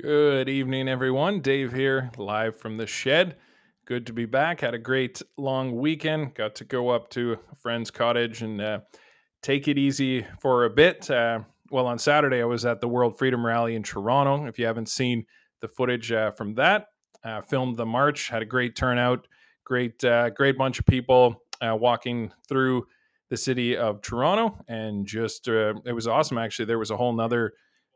Good evening, everyone. Dave here, live from the shed. Good to be back. Had a great long weekend. Got to go up to a friend's cottage and uh, take it easy for a bit. Uh, well, on Saturday, I was at the World Freedom Rally in Toronto. If you haven't seen the footage uh, from that, uh, filmed the march. Had a great turnout. Great, uh, great bunch of people uh, walking through the city of Toronto, and just it was awesome. Actually, there was a whole nother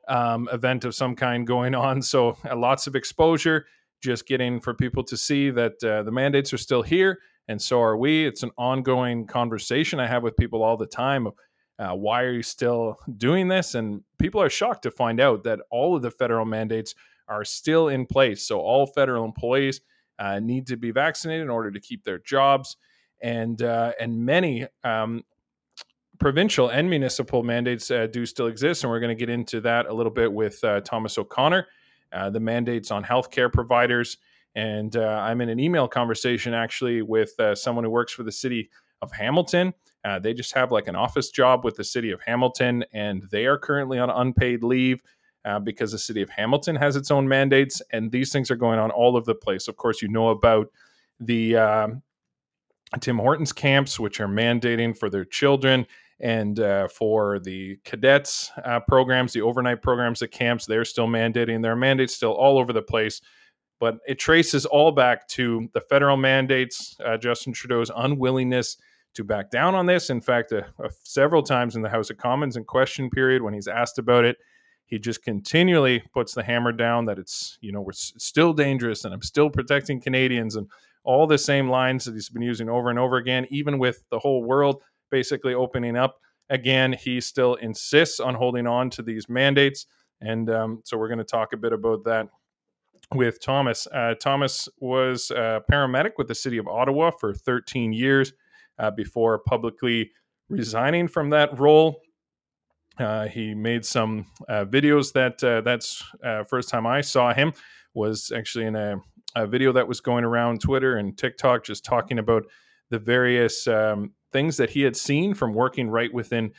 um, event of some kind going on. So uh, lots of exposure, just getting for people to see that uh, the mandates are still here, and so are we. It's an ongoing conversation I have with people all the time. Of, uh, why are you still doing this? And people are shocked to find out that all of the federal mandates are still in place. So all federal employees uh, need to be vaccinated in order to keep their jobs, and uh, and many um, provincial and municipal mandates uh, do still exist, and we're going to get into that a little bit with uh, Thomas O'Connor, uh, the mandates on healthcare providers. And uh, I'm in an email conversation actually with uh, someone who works for the city of Hamilton. Uh, they just have like an office job with the city of Hamilton, and they are currently on unpaid leave. because the city of Hamilton has its own mandates, and these things are going on all over the place. Of course, you know about the um, Tim Hortons camps, which are mandating for their children and uh, for the cadets uh, programs, the overnight programs at camps, they're still mandating. There are mandates still all over the place, but it traces all back to the federal mandates, uh, Justin Trudeau's unwillingness to back down on this. In fact, several times in the House of Commons in question period, when he's asked about it, he just continually puts the hammer down that it's you know we're s- still dangerous and I'm still protecting Canadians and all the same lines that he's been using over and over again, even with the whole world basically opening up again. He still insists on holding on to these mandates. And um, so we're going to talk a bit about that with Thomas. Uh, Thomas was a paramedic with the city of Ottawa for 13 years uh, before publicly resigning from that role. Uh, he made some uh, videos that uh, that's uh, first time I saw him was actually in a, a, video that was going around Twitter and TikTok, just talking about the various um, things that he had seen from working right within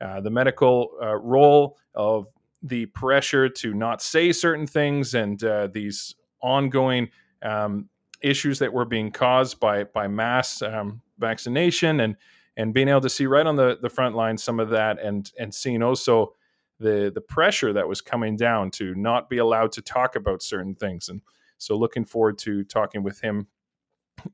uh, the medical uh, role of the pressure to not say certain things and uh, these ongoing um, issues that were being caused by by mass um, vaccination and and being able to see right on the, the front line some of that and and seeing also the the pressure that was coming down to not be allowed to talk about certain things. And so looking forward to talking with him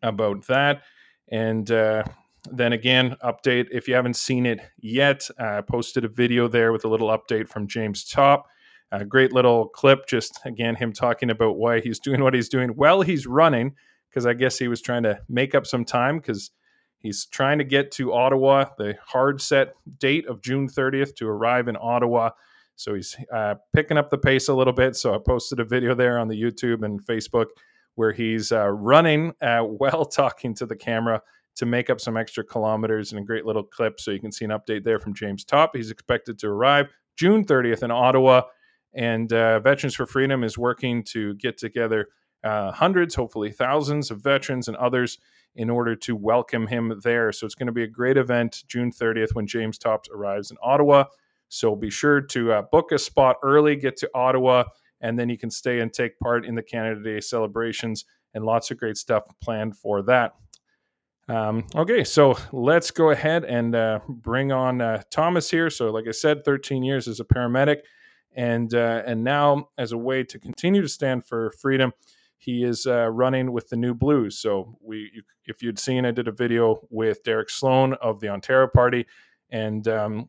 about that and uh, then again, update if you haven't seen it yet, I uh, posted a video there with a little update from James Topp. A great little clip, just again, him talking about why he's doing what he's doing while he's running, because I guess he was trying to make up some time because he's trying to get to Ottawa, the hard set date of June 30th to arrive in Ottawa. So he's uh, picking up the pace a little bit. So I posted a video there on the YouTube and Facebook where he's uh, running uh, while talking to the camera to make up some extra kilometers and a great little clip. So you can see an update there from James Topp. He's expected to arrive June 30th in Ottawa. And uh, Veterans for Freedom is working to get together uh, hundreds, hopefully thousands of veterans and others in order to welcome him there. So it's going to be a great event June 30th when James Topp arrives in Ottawa. So be sure to uh, book a spot early, get to Ottawa, and then you can stay and take part in the Canada Day celebrations and lots of great stuff planned for that. Um, okay, so let's go ahead and uh, bring on uh, Thomas here. So, like I said, 13 years as a paramedic, and uh, and now as a way to continue to stand for freedom, he is uh, running with the New Blues. So, we, if you'd seen, I did a video with Derek Sloan of the Ontario Party, and um,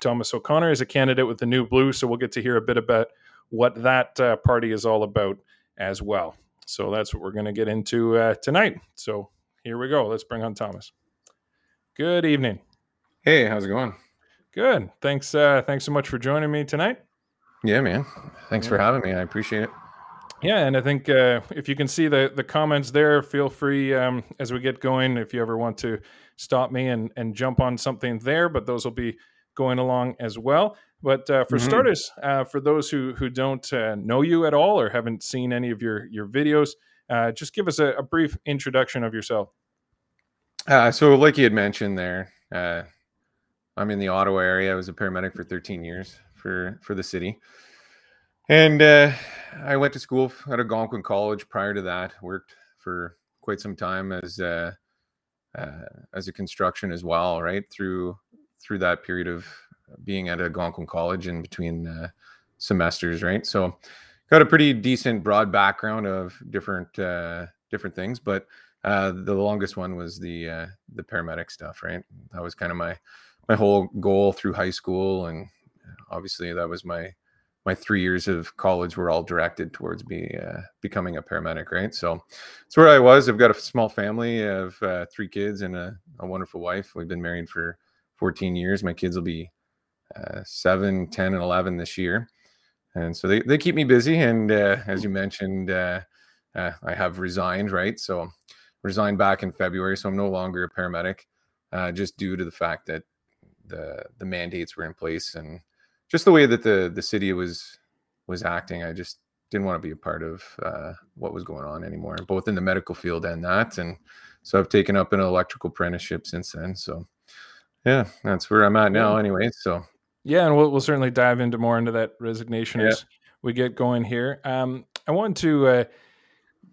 Thomas O'Connor is a candidate with the New Blues. So, we'll get to hear a bit about what that uh, party is all about as well. So, that's what we're going to get into uh, tonight. So here we go. Let's bring on Thomas. Good evening. Hey, how's it going? Good. Thanks. Uh, thanks so much for joining me tonight. Yeah, man. Thanks yeah. for having me. I appreciate it. Yeah, and I think uh, if you can see the the comments there, feel free um, as we get going. If you ever want to stop me and and jump on something there, but those will be going along as well. But uh, for mm-hmm. starters, uh, for those who who don't uh, know you at all or haven't seen any of your your videos, uh, just give us a, a, brief introduction of yourself. Uh, so, like you had mentioned there, uh, I'm in the Ottawa area. I was a paramedic for 13 years for for the city. And uh, I went to school at Algonquin College. Prior to that, worked for quite some time as as a construction as well. Right through through that period of being at Algonquin College in between uh, semesters. Right, so got a pretty decent broad background of different uh, different things, but uh, the longest one was the uh, the paramedic stuff. Right, that was kind of my my whole goal through high school, and obviously that was my my three years of college were all directed towards be uh, becoming a paramedic. Right, so it's where I was. I've got a small family of uh, three kids and a, a, wonderful wife. We've been married for 14 years. My kids will be uh, 7, 10, and 11 this year and so they, they keep me busy. And uh, as you mentioned, uh, uh, I have resigned, right? So resigned back in February, so I'm no longer a paramedic, uh, just due to the fact that the the mandates were in place and just the way that the the city was was acting. I just didn't want to be a part of uh, what was going on anymore, both in the medical field and that. And so I've taken up an electrical apprenticeship since then. So yeah, that's where I'm at now, anyway. So yeah, and we'll, we'll certainly dive into more into that resignation yeah. as we get going here. Um, I want to uh,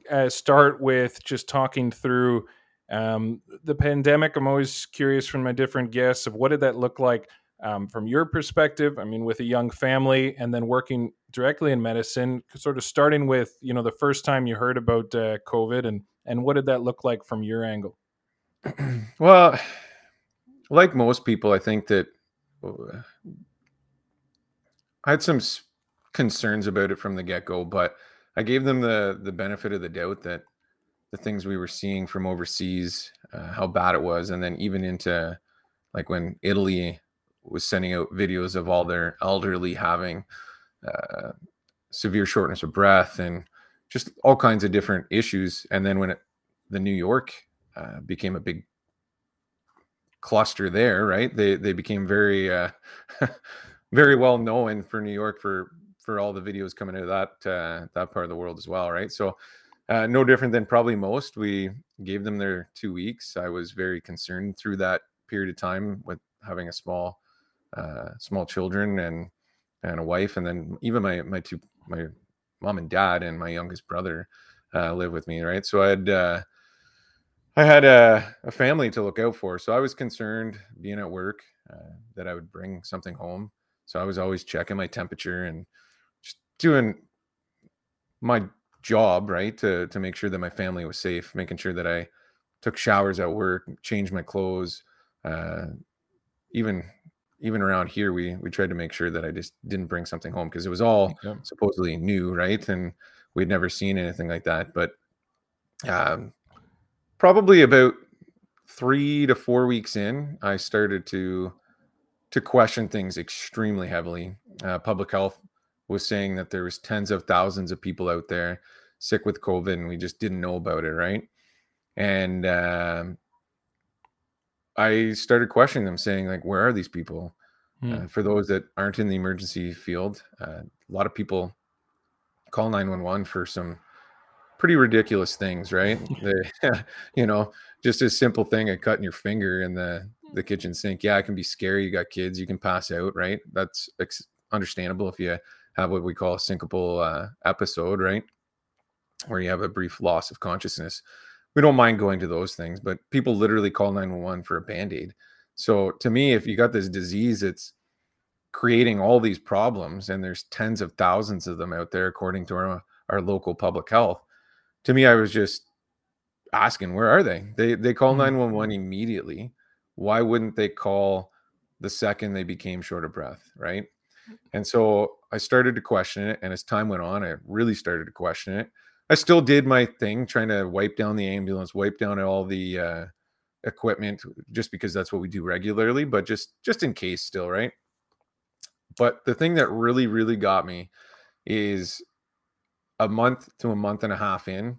uh, start with just talking through um, the pandemic. I'm always curious from my different guests of what did that look like um, from your perspective. I mean, with a young family and then working directly in medicine, sort of starting with you know the first time you heard about uh, COVID and and what did that look like from your angle? well, like most people, I think that I had some concerns about it from the get go, but I gave them the the benefit of the doubt that the things we were seeing from overseas, uh, how bad it was, and then even into like when Italy was sending out videos of all their elderly having uh, severe shortness of breath and just all kinds of different issues. And then when it, the New York uh, became a big cluster there, right? They they became very uh, very well known for New York for for all the videos coming out of that uh, that part of the world as well, right? So uh, no different than probably most. We gave them their two weeks. I was very concerned through that period of time with having a small uh, small children and and a wife, and then even my my two my mom and dad and my youngest brother uh, live with me, right? So I had uh, I had a, a, family to look out for. So I was concerned being at work uh, that I would bring something home. So I was always checking my temperature and just doing my job, right? To, to make sure that my family was safe, making sure that I took showers at work, changed my clothes. Uh, even, even around here, we, we tried to make sure that I just didn't bring something home because it was all yeah. supposedly new, right? And we'd never seen anything like that. But, um, probably about three to four weeks in, I started to to question things extremely heavily. Uh, public health was saying that there was tens of thousands of people out there sick with COVID, and we just didn't know about it, right? And uh, I started questioning them, saying like, "Where are these people?" Hmm. Uh, for those that aren't in the emergency field, uh, a lot of people call 911 for some pretty ridiculous things, right? they, you know, just a simple thing of cutting your finger in the the kitchen sink. Yeah, it can be scary. You got kids, you can pass out, right? That's ex- understandable if you have what we call a syncopal uh, episode, right? Where you have a brief loss of consciousness. We don't mind going to those things, but people literally call 911 for a band aid. So to me, if you got this disease, it's creating all these problems, and there's tens of thousands of them out there, according to our, our local public health to me, I was just asking, where are they? They they call 911 mm-hmm. immediately. Why wouldn't they call the second they became short of breath, right? And so I started to question it, and as time went on, I really started to question it. I still did my thing, trying to wipe down the ambulance, wipe down all the uh, equipment, just because that's what we do regularly, but just just in case, still, right? But the thing that really, really got me is a month to a month and a half in,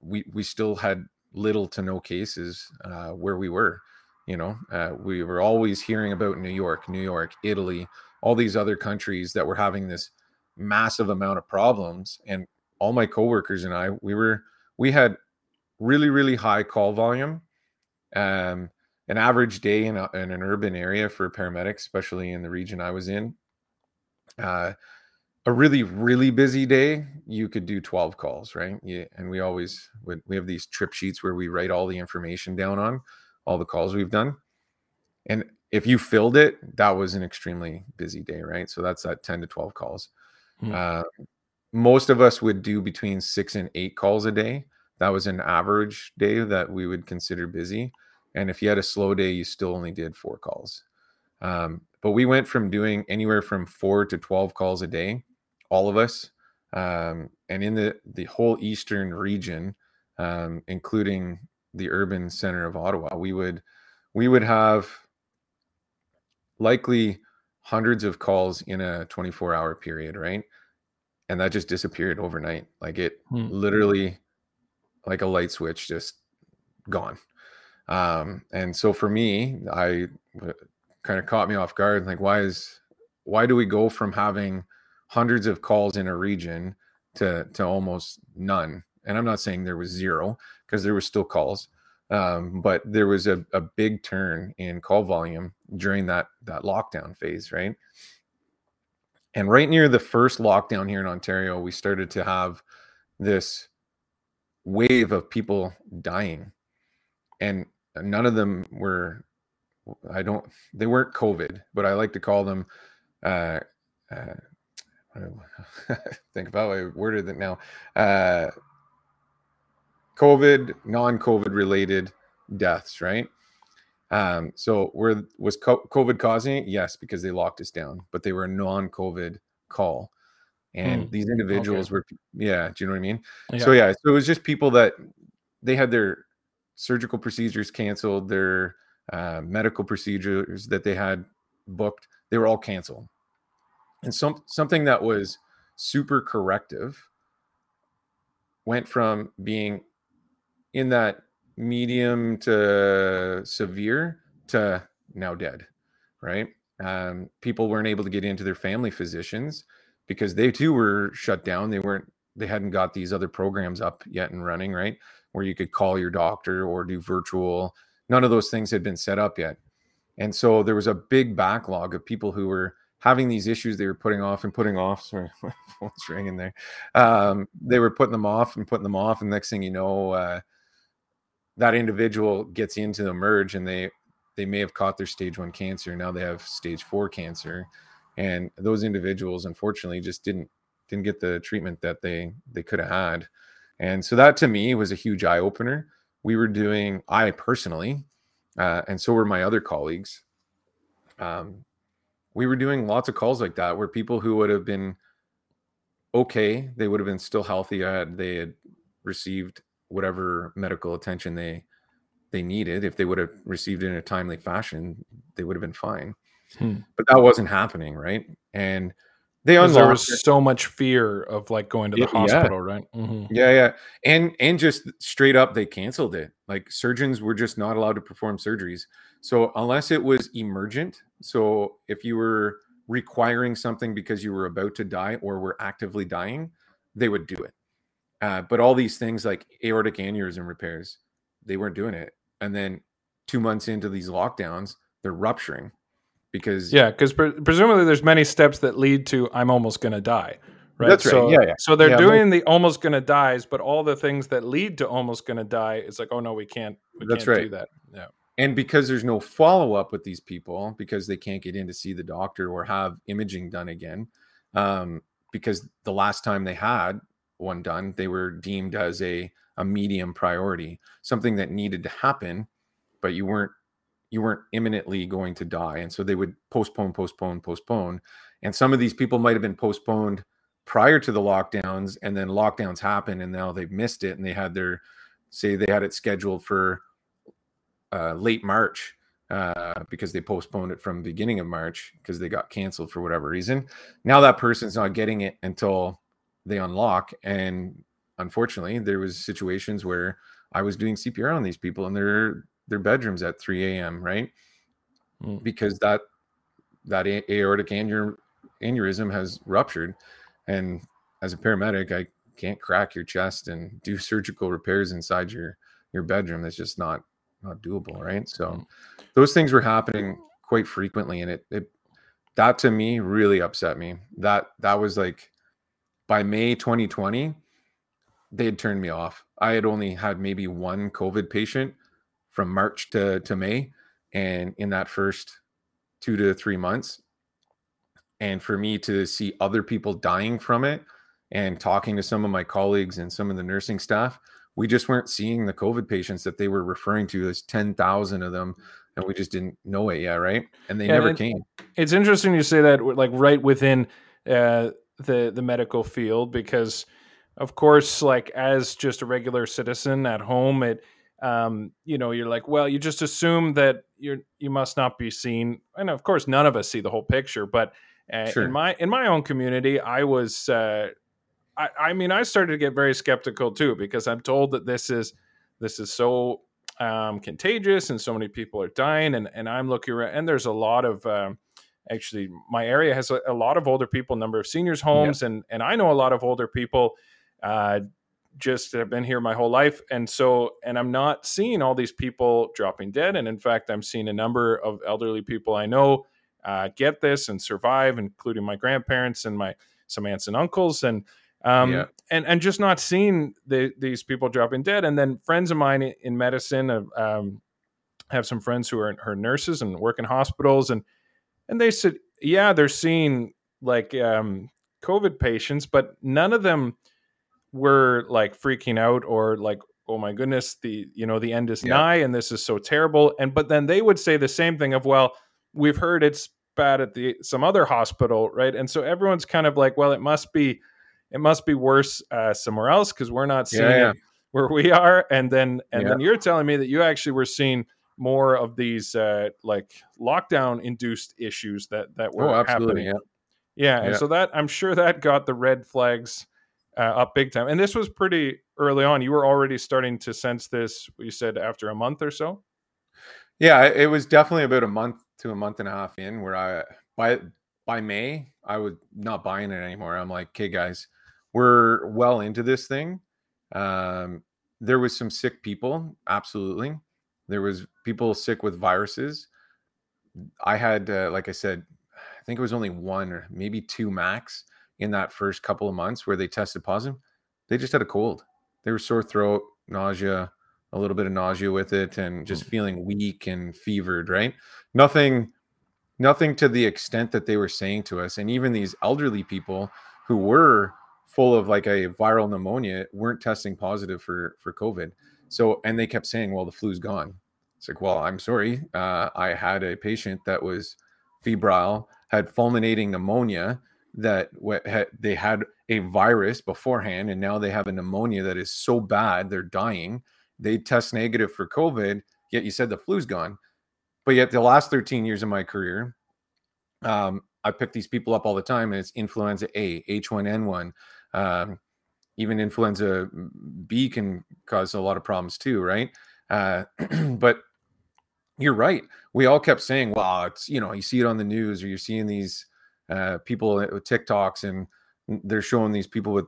we we still had little to no cases uh, where we were. You know, uh, we were always hearing about New York, New York, Italy, all these other countries that were having this massive amount of problems. And all my coworkers and I, we were we had really really high call volume. Um, an average day in, a, in an urban area for paramedics, especially in the region I was in, uh, a really really busy day you could do 12 calls right? Yeah and we always would we have these trip sheets where we write all the information down on all the calls we've done and if you filled it that was an extremely busy day right? So that's at 10 to 12 calls. Hmm. uh, most of us would do between six and eight calls a day. That was an average day that we would consider busy and if you had a slow day you still only did four calls. Um, but we went from doing anywhere from four to 12 calls a day all of us, um, and in the the whole eastern region, um, including the urban center of Ottawa, we would we would have likely hundreds of calls in a 24 hour period, right? And that just disappeared overnight. Like it hmm. literally, like a light switch, just gone. Um, and so for me, I kind of caught me off guard. Like, why is why do we go from having hundreds of calls in a region to to almost none. And I'm not saying there was zero because there was still calls, um, but there was a, a big turn in call volume during that that lockdown phase, right? And right near the first lockdown here in Ontario, we started to have this wave of people dying, and none of them were. I don't. They weren't COVID, but I like to call them uh, uh, think about it. I worded it now. Uh, COVID, non-COVID related deaths, right? Um, so were was COVID causing it? Yes, because they locked us down, but they were a non-COVID call. And mm, these individuals okay. were yeah, do you know what I mean? Yeah. So yeah, so it was just people that they had their surgical procedures canceled, their uh, medical procedures that they had booked, they were all canceled and some something that was super corrective went from being in that medium to severe to now dead right? Um, people weren't able to get into their family physicians because they too were shut down. They weren't they hadn't got these other programs up yet and running right? Where you could call your doctor or do virtual. None of those things had been set up yet. And so there was a big backlog of people who were having these issues they were putting off and putting off. Sorry, phone's ringing there. Um, they were putting them off and putting them off, and next thing you know, uh, that individual gets into the merge, and they they may have caught their stage one cancer. Now they have stage four cancer, and those individuals, unfortunately, just didn't didn't get the treatment that they they could have had. And so that to me was a huge eye opener. We were doing, I personally, uh, and so were my other colleagues. Um, we were doing lots of calls like that where people who would have been okay, they would have been still healthy. Had they had received whatever medical attention they they needed. If they would have received it in a timely fashion, they would have been fine. Hmm. But that wasn't happening, right? And they unlocked. There was it. so much fear of like going to the hospital, yeah. right? Mm-hmm. Yeah, yeah, and and just straight up, they canceled it. Like surgeons were just not allowed to perform surgeries. So unless it was emergent, so if you were requiring something because you were about to die or were actively dying, they would do it. Uh, but all these things like aortic aneurysm repairs, they weren't doing it. And then two months into these lockdowns, they're rupturing because yeah, because pre- presumably there's many steps that lead to I'm almost going to die. Right. That's right. So, yeah, yeah. So they're yeah, doing the almost going to dies, but all the things that lead to almost going to die, it's like, oh no, we can't. We that's can't right. do that. Yeah and because there's no follow up with these people because they can't get in to see the doctor or have imaging done again um, because the last time they had one done they were deemed as a a medium priority something that needed to happen but you weren't you weren't imminently going to die. And so they would postpone postpone postpone. And some of these people might have been postponed prior to the lockdowns and then lockdowns happen and now they've missed it and they had their say they had it scheduled for uh, late March uh, because they postponed it from beginning of March because they got canceled for whatever reason. Now that person's not getting it until they unlock, and unfortunately, there was situations where I was doing CPR on these people in their their bedrooms at 3 a.m. Right, mm. because that that aortic aneurysm has ruptured, and as a paramedic, I can't crack your chest and do surgical repairs inside your your bedroom. That's just not not doable, right? So mm. those things were happening quite frequently, and it it that to me really upset me. That that was like by May 2020, they had turned me off. I had only had maybe one COVID patient from March to, to May. And in that first two to three months, and for me to see other people dying from it and talking to some of my colleagues and some of the nursing staff, we just weren't seeing the COVID patients that they were referring to as 10,000 of them. And we just didn't know it yet. Right. And they yeah, never came. It's interesting you say that, like, right within uh, the, the medical field, because of course, like, as just a regular citizen at home, it, um, you know, you're like, well, you just assume that you're, you must not be seen. And of course, none of us see the whole picture, but uh, sure. in my, in my own community, I was, uh, I, I mean, I started to get very skeptical too because I'm told that this is this is so um, contagious and so many people are dying, and and I'm looking around, and there's a lot of um, actually my area has a, a, lot of older people, number of seniors homes, yeah. and and I know a lot of older people. Uh, just that have been here my whole life and so and i'm not seeing all these people dropping dead and in fact i'm seeing a number of elderly people i know uh, get this and survive including my grandparents and my some aunts and uncles and um, yeah. and and just not seeing the, these people dropping dead. And then friends of mine in medicine have, um, have some friends who are, are nurses and work in hospitals, and and they said, yeah, they're seeing like um, COVID patients, but none of them were like freaking out or like oh my goodness the you know the end is yeah. nigh and this is so terrible and but then they would say the same thing of well we've heard it's bad at the some other hospital right and so everyone's kind of like well it must be it must be worse uh, somewhere else because we're not seeing yeah, yeah. it where we are. And then and yeah. then you're telling me that you actually were seeing more of these uh, like lockdown induced issues that that were oh, happening. Yeah. yeah, and so that I'm sure that got the red flags uh, up big time. And this was pretty early on. You were already starting to sense this. You said after a month or so. Yeah, it was definitely about a month to a month and a half in where I by by May I was not buying it anymore. I'm like, okay, guys, we're well into this thing. Um, there was some sick people, absolutely. There was people sick with viruses. I had, uh, like I said, I think it was only one or maybe two max in that first couple of months where they tested positive. They just had a cold. They were sore throat, nausea, a little bit of nausea with it, and just mm. feeling weak and fevered. Right? Nothing, nothing to the extent that they were saying to us. And even these elderly people who were full of like a viral pneumonia weren't testing positive for for COVID. So and they kept saying, "Well, the flu's gone." It's like, well, I'm sorry. Uh, I had a patient that was febrile, had fulminating pneumonia. That had, they had a virus beforehand, and now they have a pneumonia that is so bad they're dying. They test negative for COVID, yet you said the flu's gone. But yet, the last 13 years of my career, um, I pick these people up all the time, and it's influenza A, H1N1, um, even influenza B can cause a lot of problems too, right? Uh, but you're right. We all kept saying, "Well, it's you know, you see it on the news, or you're seeing these uh, people with TikToks, and they're showing these people with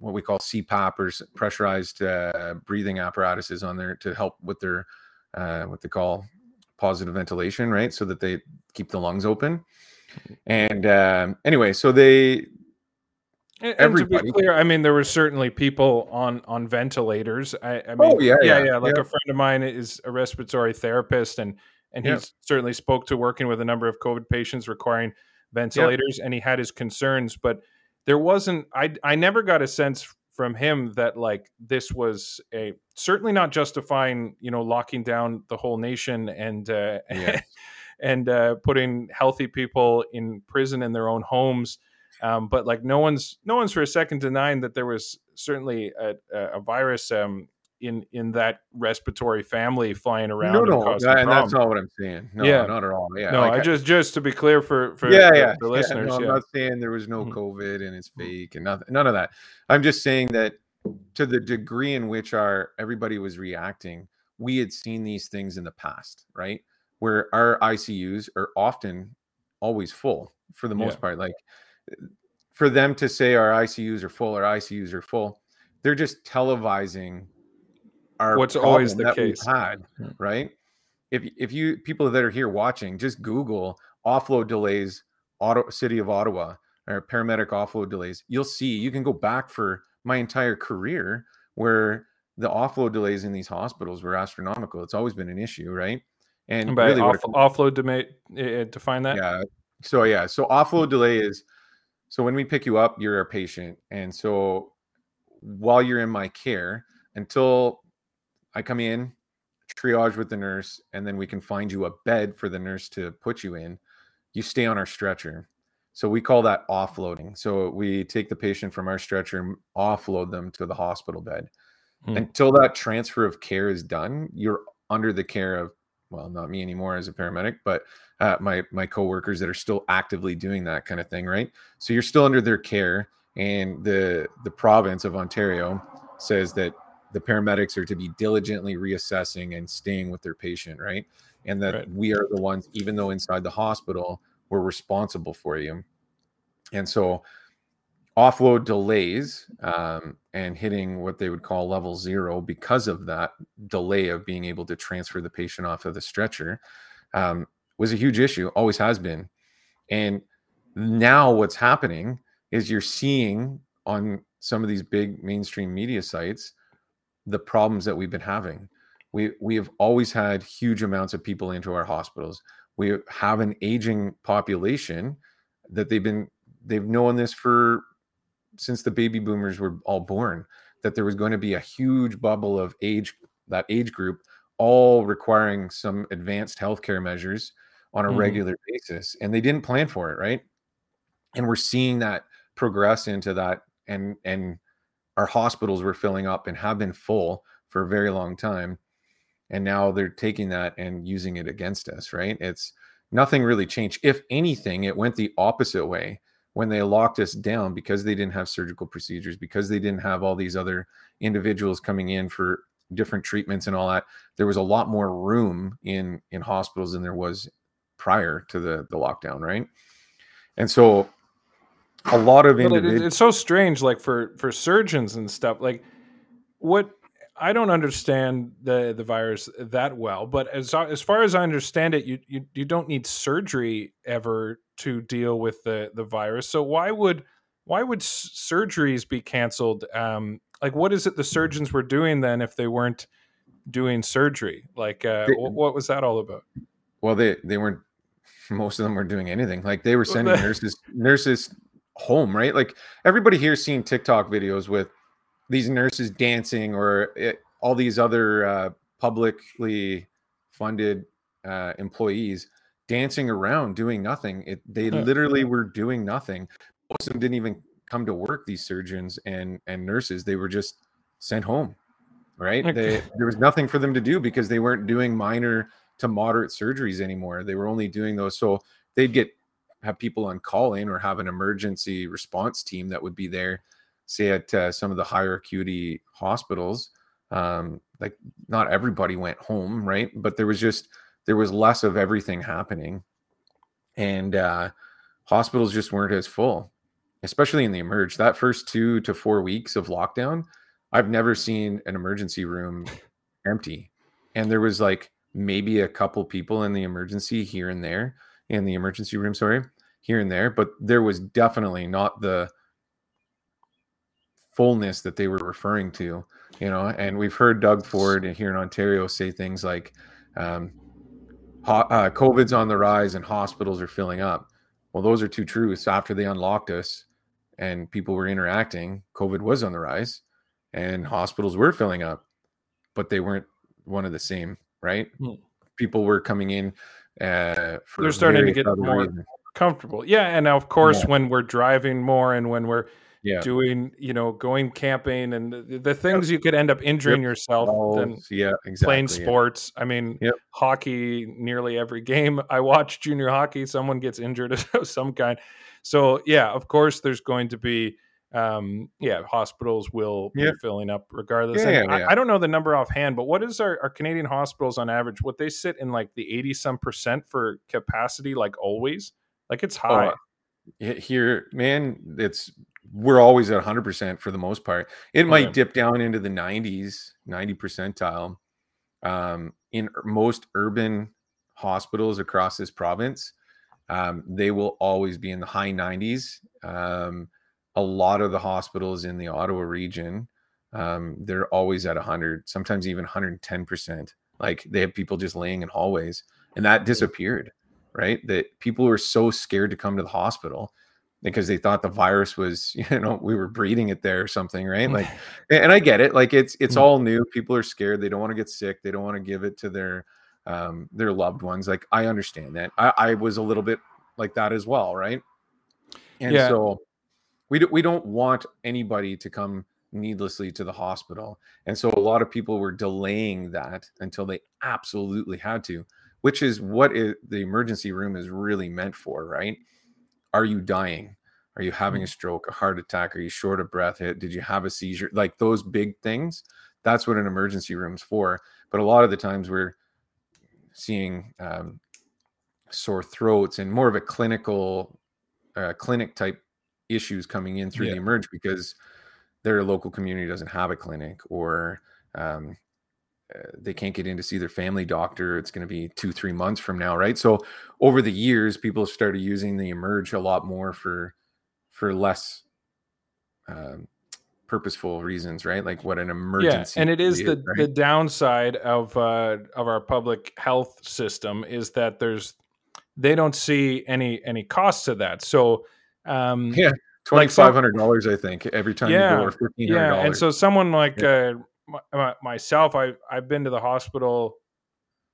what we call CPAP or pressurized uh, breathing apparatuses on there to help with their uh, what they call positive ventilation, right? So that they keep the lungs open. And um, anyway, so they and, and to be clear, I mean, there were certainly people on on ventilators. I, I mean, oh, yeah, yeah, yeah, yeah. Like yeah. a friend of mine is a respiratory therapist, and and he certainly spoke to working with a number of COVID patients requiring ventilators, and he had his concerns, but there wasn't. I I never got a sense from him that like this was a certainly not justifying you know locking down the whole nation and uh, and uh, putting healthy people in prison in their own homes um, but like no one's no one's for a second denying that there was certainly a, a virus um, in in that respiratory family flying around. No, no, and, and that's not what I'm saying. No, yeah. not at all. Yeah, no, like I just just to be clear for for yeah, yeah, the listeners. Yeah, no, I'm not saying there was no mm-hmm. COVID and it's mm-hmm. fake and nothing, none of that. I'm just saying that to the degree in which our everybody was reacting, we had seen these things in the past, right? Where our ICUs are often always full for the most yeah. part. Like for them to say our ICUs are full, our ICUs are full, they're just televising our what's always the case had, right? If if you people that are here watching, just Google offload delays, auto city of Ottawa or paramedic offload delays, you'll see you can go back for my entire career where the offload delays in these hospitals were astronomical. It's always been an issue, right? And, and by really off, offload to uh, define that. Yeah. So yeah. So offload delay is so when we pick you up, you're a patient, and so while you're in my care, until I come in, triage with the nurse, and then we can find you a bed for the nurse to put you in. You stay on our stretcher. So we call that offloading. So we take the patient from our stretcher and offload them to the hospital bed. Hmm. Until that transfer of care is done, you're under the care of well, not me anymore as a paramedic, but uh, my my coworkers that are still actively doing that kind of thing, right? So you're still under their care, and the the province of Ontario says that the paramedics are to be diligently reassessing and staying with their patient, right? And that right. we are the ones, even though inside the hospital, we're responsible for you. And so offload delays um, and hitting what they would call level zero because of that delay of being able to transfer the patient off of the stretcher um, was a huge issue, always has been. And now what's happening is you're seeing on some of these big mainstream media sites the problems that we've been having. We we have always had huge amounts of people into our hospitals. We have an aging population that they've been they've known this for since the baby boomers were all born that there was going to be a huge bubble of age that age group all requiring some advanced healthcare measures on a mm-hmm. regular basis and they didn't plan for it right? And we're seeing that progress into that and and our hospitals were filling up and have been full for a very long time and now they're taking that and using it against us right? It's nothing really changed. If anything it went the opposite way when they locked us down because they didn't have surgical procedures because they didn't have all these other individuals coming in for different treatments and all that there was a lot more room in in hospitals than there was prior to the the lockdown right? And so a lot of individuals it's so strange like for for surgeons and stuff like what I don't understand the the virus that well, but as as far as I understand it, you you, you don't need surgery ever to deal with the the virus. So why would why would surgeries be canceled? Um, like, what is it the surgeons were doing then if they weren't doing surgery? Like, uh, they, what was that all about? Well, they they weren't. Most of them weren't doing anything. Like they were sending nurses nurses home, right? Like everybody here seeing TikTok videos with these nurses dancing or it, eh, all these other uh, publicly funded uh, employees dancing around doing nothing. It, they literally were doing nothing. Most of them didn't even come to work. These surgeons and and nurses, they were just sent home. Right? Okay. They, there was nothing for them to do because they weren't doing minor to moderate surgeries anymore. They were only doing those. So they'd get have people on call in or have an emergency response team that would be there say at uh, some of the higher acuity hospitals um, like not everybody went home right but there was just there was less of everything happening and uh, hospitals just weren't as full especially in the emerge that first two to four weeks of lockdown i've never seen an emergency room empty and there was like maybe a couple people in the emergency here and there in the emergency room sorry here and there but there was definitely not the fullness that they were referring to, you know. And we've heard Doug Ford here in Ontario say things like, um, uh, COVID's on the rise and hospitals are filling up. Well, those are two truths. After they unlocked us and people were interacting, COVID was on the rise and hospitals were filling up, but they weren't one of the same, right? Hmm. People were coming in. Uh, They're starting to get more reasons. comfortable. Yeah. And now, of course, yeah. when we're driving more and when we're yeah. doing, you know, going camping and the, the things you could end up injuring yep. yourself than yeah, exactly, playing sports. Yeah. I mean, yep. hockey, nearly every game I watch junior hockey, someone gets injured of some kind. So yeah, of course there's going to be um yeah hospitals will yep. be filling up regardless yeah, I, I, don't know the number offhand but what is our, our canadian hospitals on average what they sit in like the 80 some percent for capacity like always like it's oh, high oh, here man it's we're always at 100% for the most part. It might dip down into the 90s, 90 percentile. Um, in most urban hospitals across this province, um, they will always be in the high 90s. Um, a lot of the hospitals in the Ottawa region, um, they're always at 100, sometimes even 110%. Like they have people just laying in hallways, and that disappeared, right? That people were so scared to come to the hospital because they thought the virus was, you know, we were breeding it there or something, right? Like, and I get it. Like it's it's mm. all new. People are scared. They don't want to get sick. They don't want to give it to their um, their loved ones. Like I understand that. I, I was a little bit like that as well, right? And yeah. so we do, we don't want anybody to come needlessly to the hospital, and so a lot of people were delaying that until they absolutely had to, which is what it, the emergency room is really meant for, right? Are you dying? Are you having a mm. stroke, a heart attack? Are you short of breath? Did you have a seizure? Like those big things. That's what an emergency room's for. But a lot of the times we're seeing um, sore throats and more of a clinical uh, clinic type issues coming in through yeah. the emerge because their local community doesn't have a clinic or um, they can't get in to see their family doctor it's going to be two three months from now right so over the years people started using the emerge a lot more for for less um, purposeful reasons, right? Like what an emergency. Yeah, and it is the right? the downside of uh, of our public health system is that there's they don't see any any cost to that. So um, yeah, twenty five hundred dollars, I think, every time yeah, you go, or fifteen hundred dollars. Yeah, and so someone like yeah. uh, myself, I I've been to the hospital.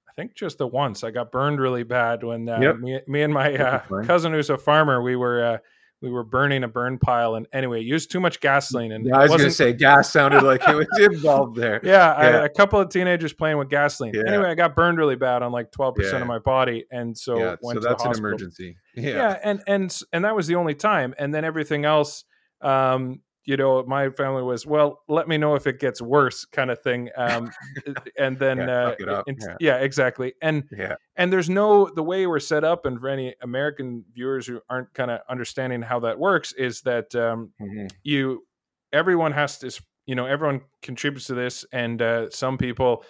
I think just the once. I got burned really bad when uh, yep. me, me and my uh, cousin, who's a farmer, we were uh, we were burning a burn pile and anyway used too much gasoline and yeah, i was gonna say gas sounded like it was involved there yeah, yeah. I, a couple of teenagers playing with gasoline yeah. anyway i got burned really bad on like 12% of my body and so yeah, went so that's an emergency yeah. yeah and and and that was the only time and then everything else um you know, my family was, well, let me know if it gets worse, kind of thing. Um, and then, yeah, uh, yeah. yeah. exactly. And yeah. and there's no the way we're set up, and for any American viewers who aren't kind of understanding how that works, is that um, mm-hmm. you everyone has to, you know, everyone contributes to this, and uh, some people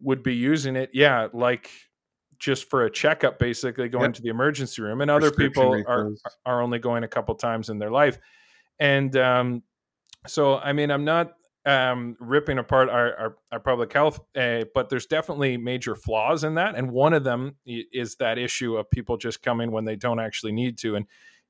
would be using it, yeah, like just for a checkup, basically going yep. to the emergency room, and other people are are only going a couple times in their life, and um, so I mean, I'm not um, ripping apart our, our, our public health, uh, but there's definitely major flaws in that, and one of them is that issue of people just coming when they don't actually need to, and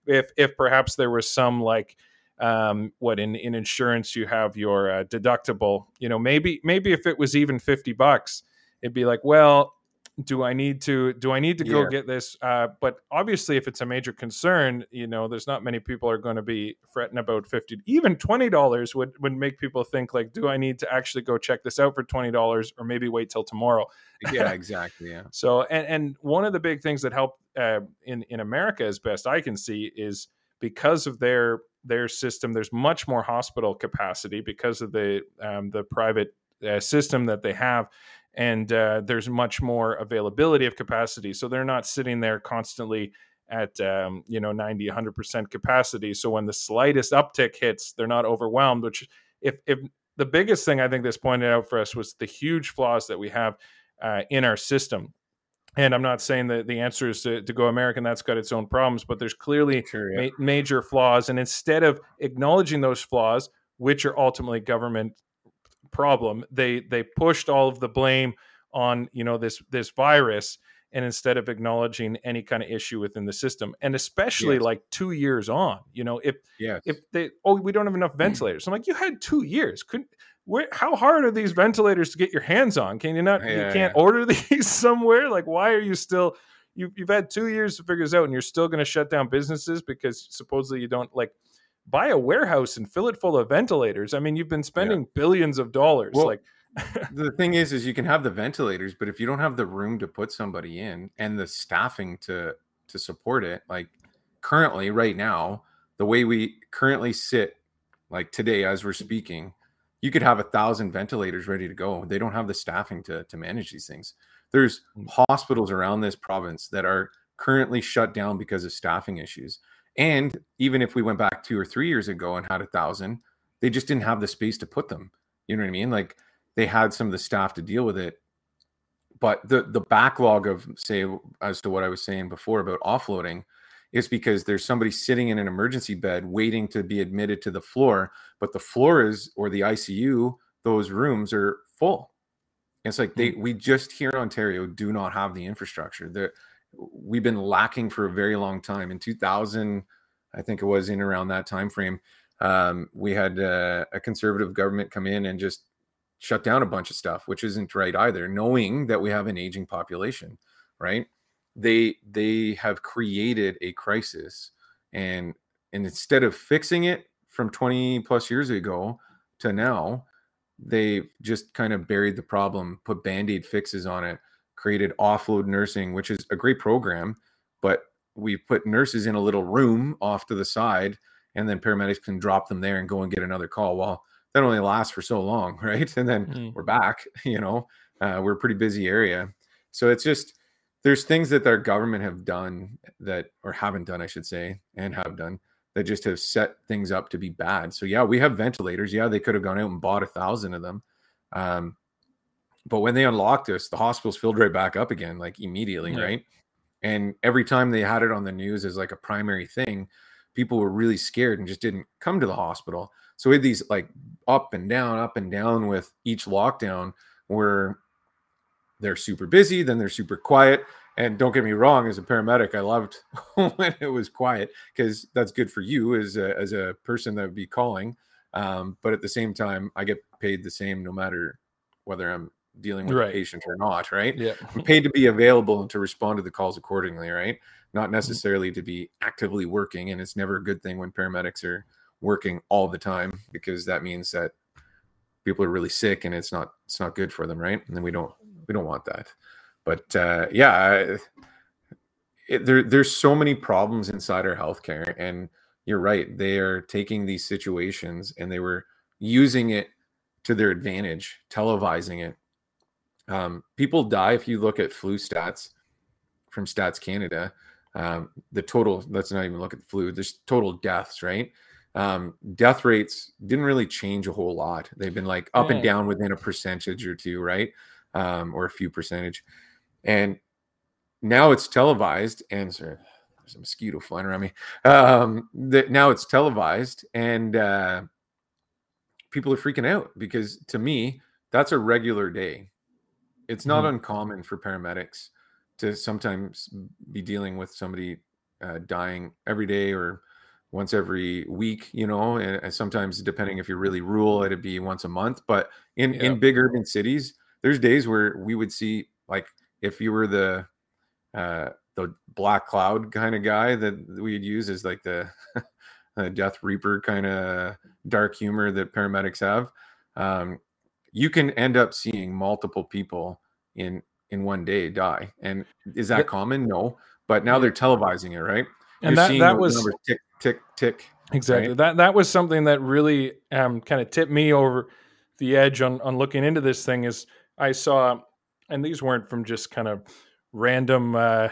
if if perhaps there was some like um, what in in insurance you have your uh, deductible, you know, maybe maybe if it was even fifty bucks, it'd be like, well, do I need to do I need to go yeah. get this? Uh, but obviously, if it's a major concern, you know, there's not many people are going to be fretting about fifty, even twenty dollars would would make people think like, do I need to actually go check this out for twenty dollars, or maybe wait till tomorrow? Yeah, exactly. Yeah. so, and and one of the big things that help uh, in in America, as best I can see, is because of their their system. There's much more hospital capacity because of the um, the private uh, system that they have and uh, there's much more availability of capacity so they're not sitting there constantly at um, you know 90 100% capacity so when the slightest uptick hits they're not overwhelmed which if if the biggest thing i think this pointed out for us was the huge flaws that we have uh, in our system and i'm not saying that the answer is to, to go american that's got its own problems but there's clearly sure, yeah. ma- major flaws and instead of acknowledging those flaws which are ultimately government problem. They they pushed all of the blame on you know this this virus and instead of acknowledging any kind of issue within the system and especially yes. like two years on you know if yes. if they oh we don't have enough ventilators i'm like you had two years couldn't where, how hard are these ventilators to get your hands on can you not yeah, you can't yeah. order these somewhere like why are you still you, you've had two years to figure this out and you're still going to shut down businesses because supposedly you don't like buy a warehouse and fill it full of ventilators. I mean, you've been spending yeah. billions of dollars. Well, like the thing is, is you can have the ventilators, but if you don't have the room to put somebody in and the staffing to to support it, like currently, right now, the way we currently sit, like today as we're speaking, you could have a thousand ventilators ready to go. They don't have the staffing to to manage these things. There's hmm. hospitals around this province that are currently shut down because of staffing issues. And even if we went back two or three years ago and had a thousand, they just didn't have the space to put them. You know what I mean? Like they had some of the staff to deal with it, but the the backlog of say as to what I was saying before about offloading is because there's somebody sitting in an emergency bed waiting to be admitted to the floor, but the floor is or the ICU, those rooms are full. It's like they mm. we just here in Ontario do not have the infrastructure. We've been lacking for a very long time. In 2000, I think it was in around that time frame, um, we had uh, a conservative government come in and just shut down a bunch of stuff, which isn't right either, knowing that we have an aging population, right? They they have created a crisis and and instead of fixing it from 20 plus years ago to now, they just kind of buried the problem, put band-aid fixes on it, created offload nursing, which is a great program, but we put nurses in a little room off to the side and then paramedics can drop them there and go and get another call. Well, that only lasts for so long, right? And then mm. we're back. You know, uh, we're a pretty busy area, so it's just there's things that our government have done that or haven't done, I should say, and have done that just have set things up to be bad. So yeah, we have ventilators. Yeah, they could have gone out and bought a thousand of them. Um, but when they unlocked us, the hospitals filled right back up again, like immediately, yeah. right? And every time they had it on the news as like a primary thing, people were really scared and just didn't come to the hospital. So we had these like up and down, up and down with each lockdown where they're super busy, then they're super quiet. And don't get me wrong, as a paramedic, I loved when it was quiet because that's good for you as a, as a person that would be calling. Um, but at the same time, I get paid the same no matter whether I'm dealing with right. a patient or not, right? Yeah. I'm paid to be available and to respond to the calls accordingly, right? Not mm-hmm. necessarily to be actively working. And it's never a good thing when paramedics are working all the time because that means that people are really sick and it's not it's not good for them, right? And then we don't we don't want that. But uh, yeah, it, there there's so many problems inside our healthcare, and you're right. They are taking these situations and they were using it to their advantage, televising it. Um, people die if you look at flu stats from Stats Canada. Um, the total, let's not even look at the flu, there's total deaths, right? um, death rates didn't really change a whole lot. They've been like up yeah. and down within a percentage or two, right? Um, or a few percentage. And now it's televised, and sorry, there's a mosquito flying around me. Um, that now it's televised, and uh, people are freaking out because to me, that's a regular day. It's not mm-hmm. uncommon for paramedics to sometimes be dealing with somebody uh, dying every day or once every week, you know, and, sometimes depending if you're really rural, it'd be once a month. But in yeah. in big urban cities, there's days where we would see like if you were the uh, the black cloud kind of guy that we'd use as like the, the death reaper kind of dark humor that paramedics have. Um, you can end up seeing multiple people in in one day die. And is that common? No. But now they're televising it, right? And You're that, that was tick tick tick. Exactly. Right? That that was something that really um, kind of tipped me over the edge on on looking into this thing. Is I saw, and these weren't from just kind of random uh,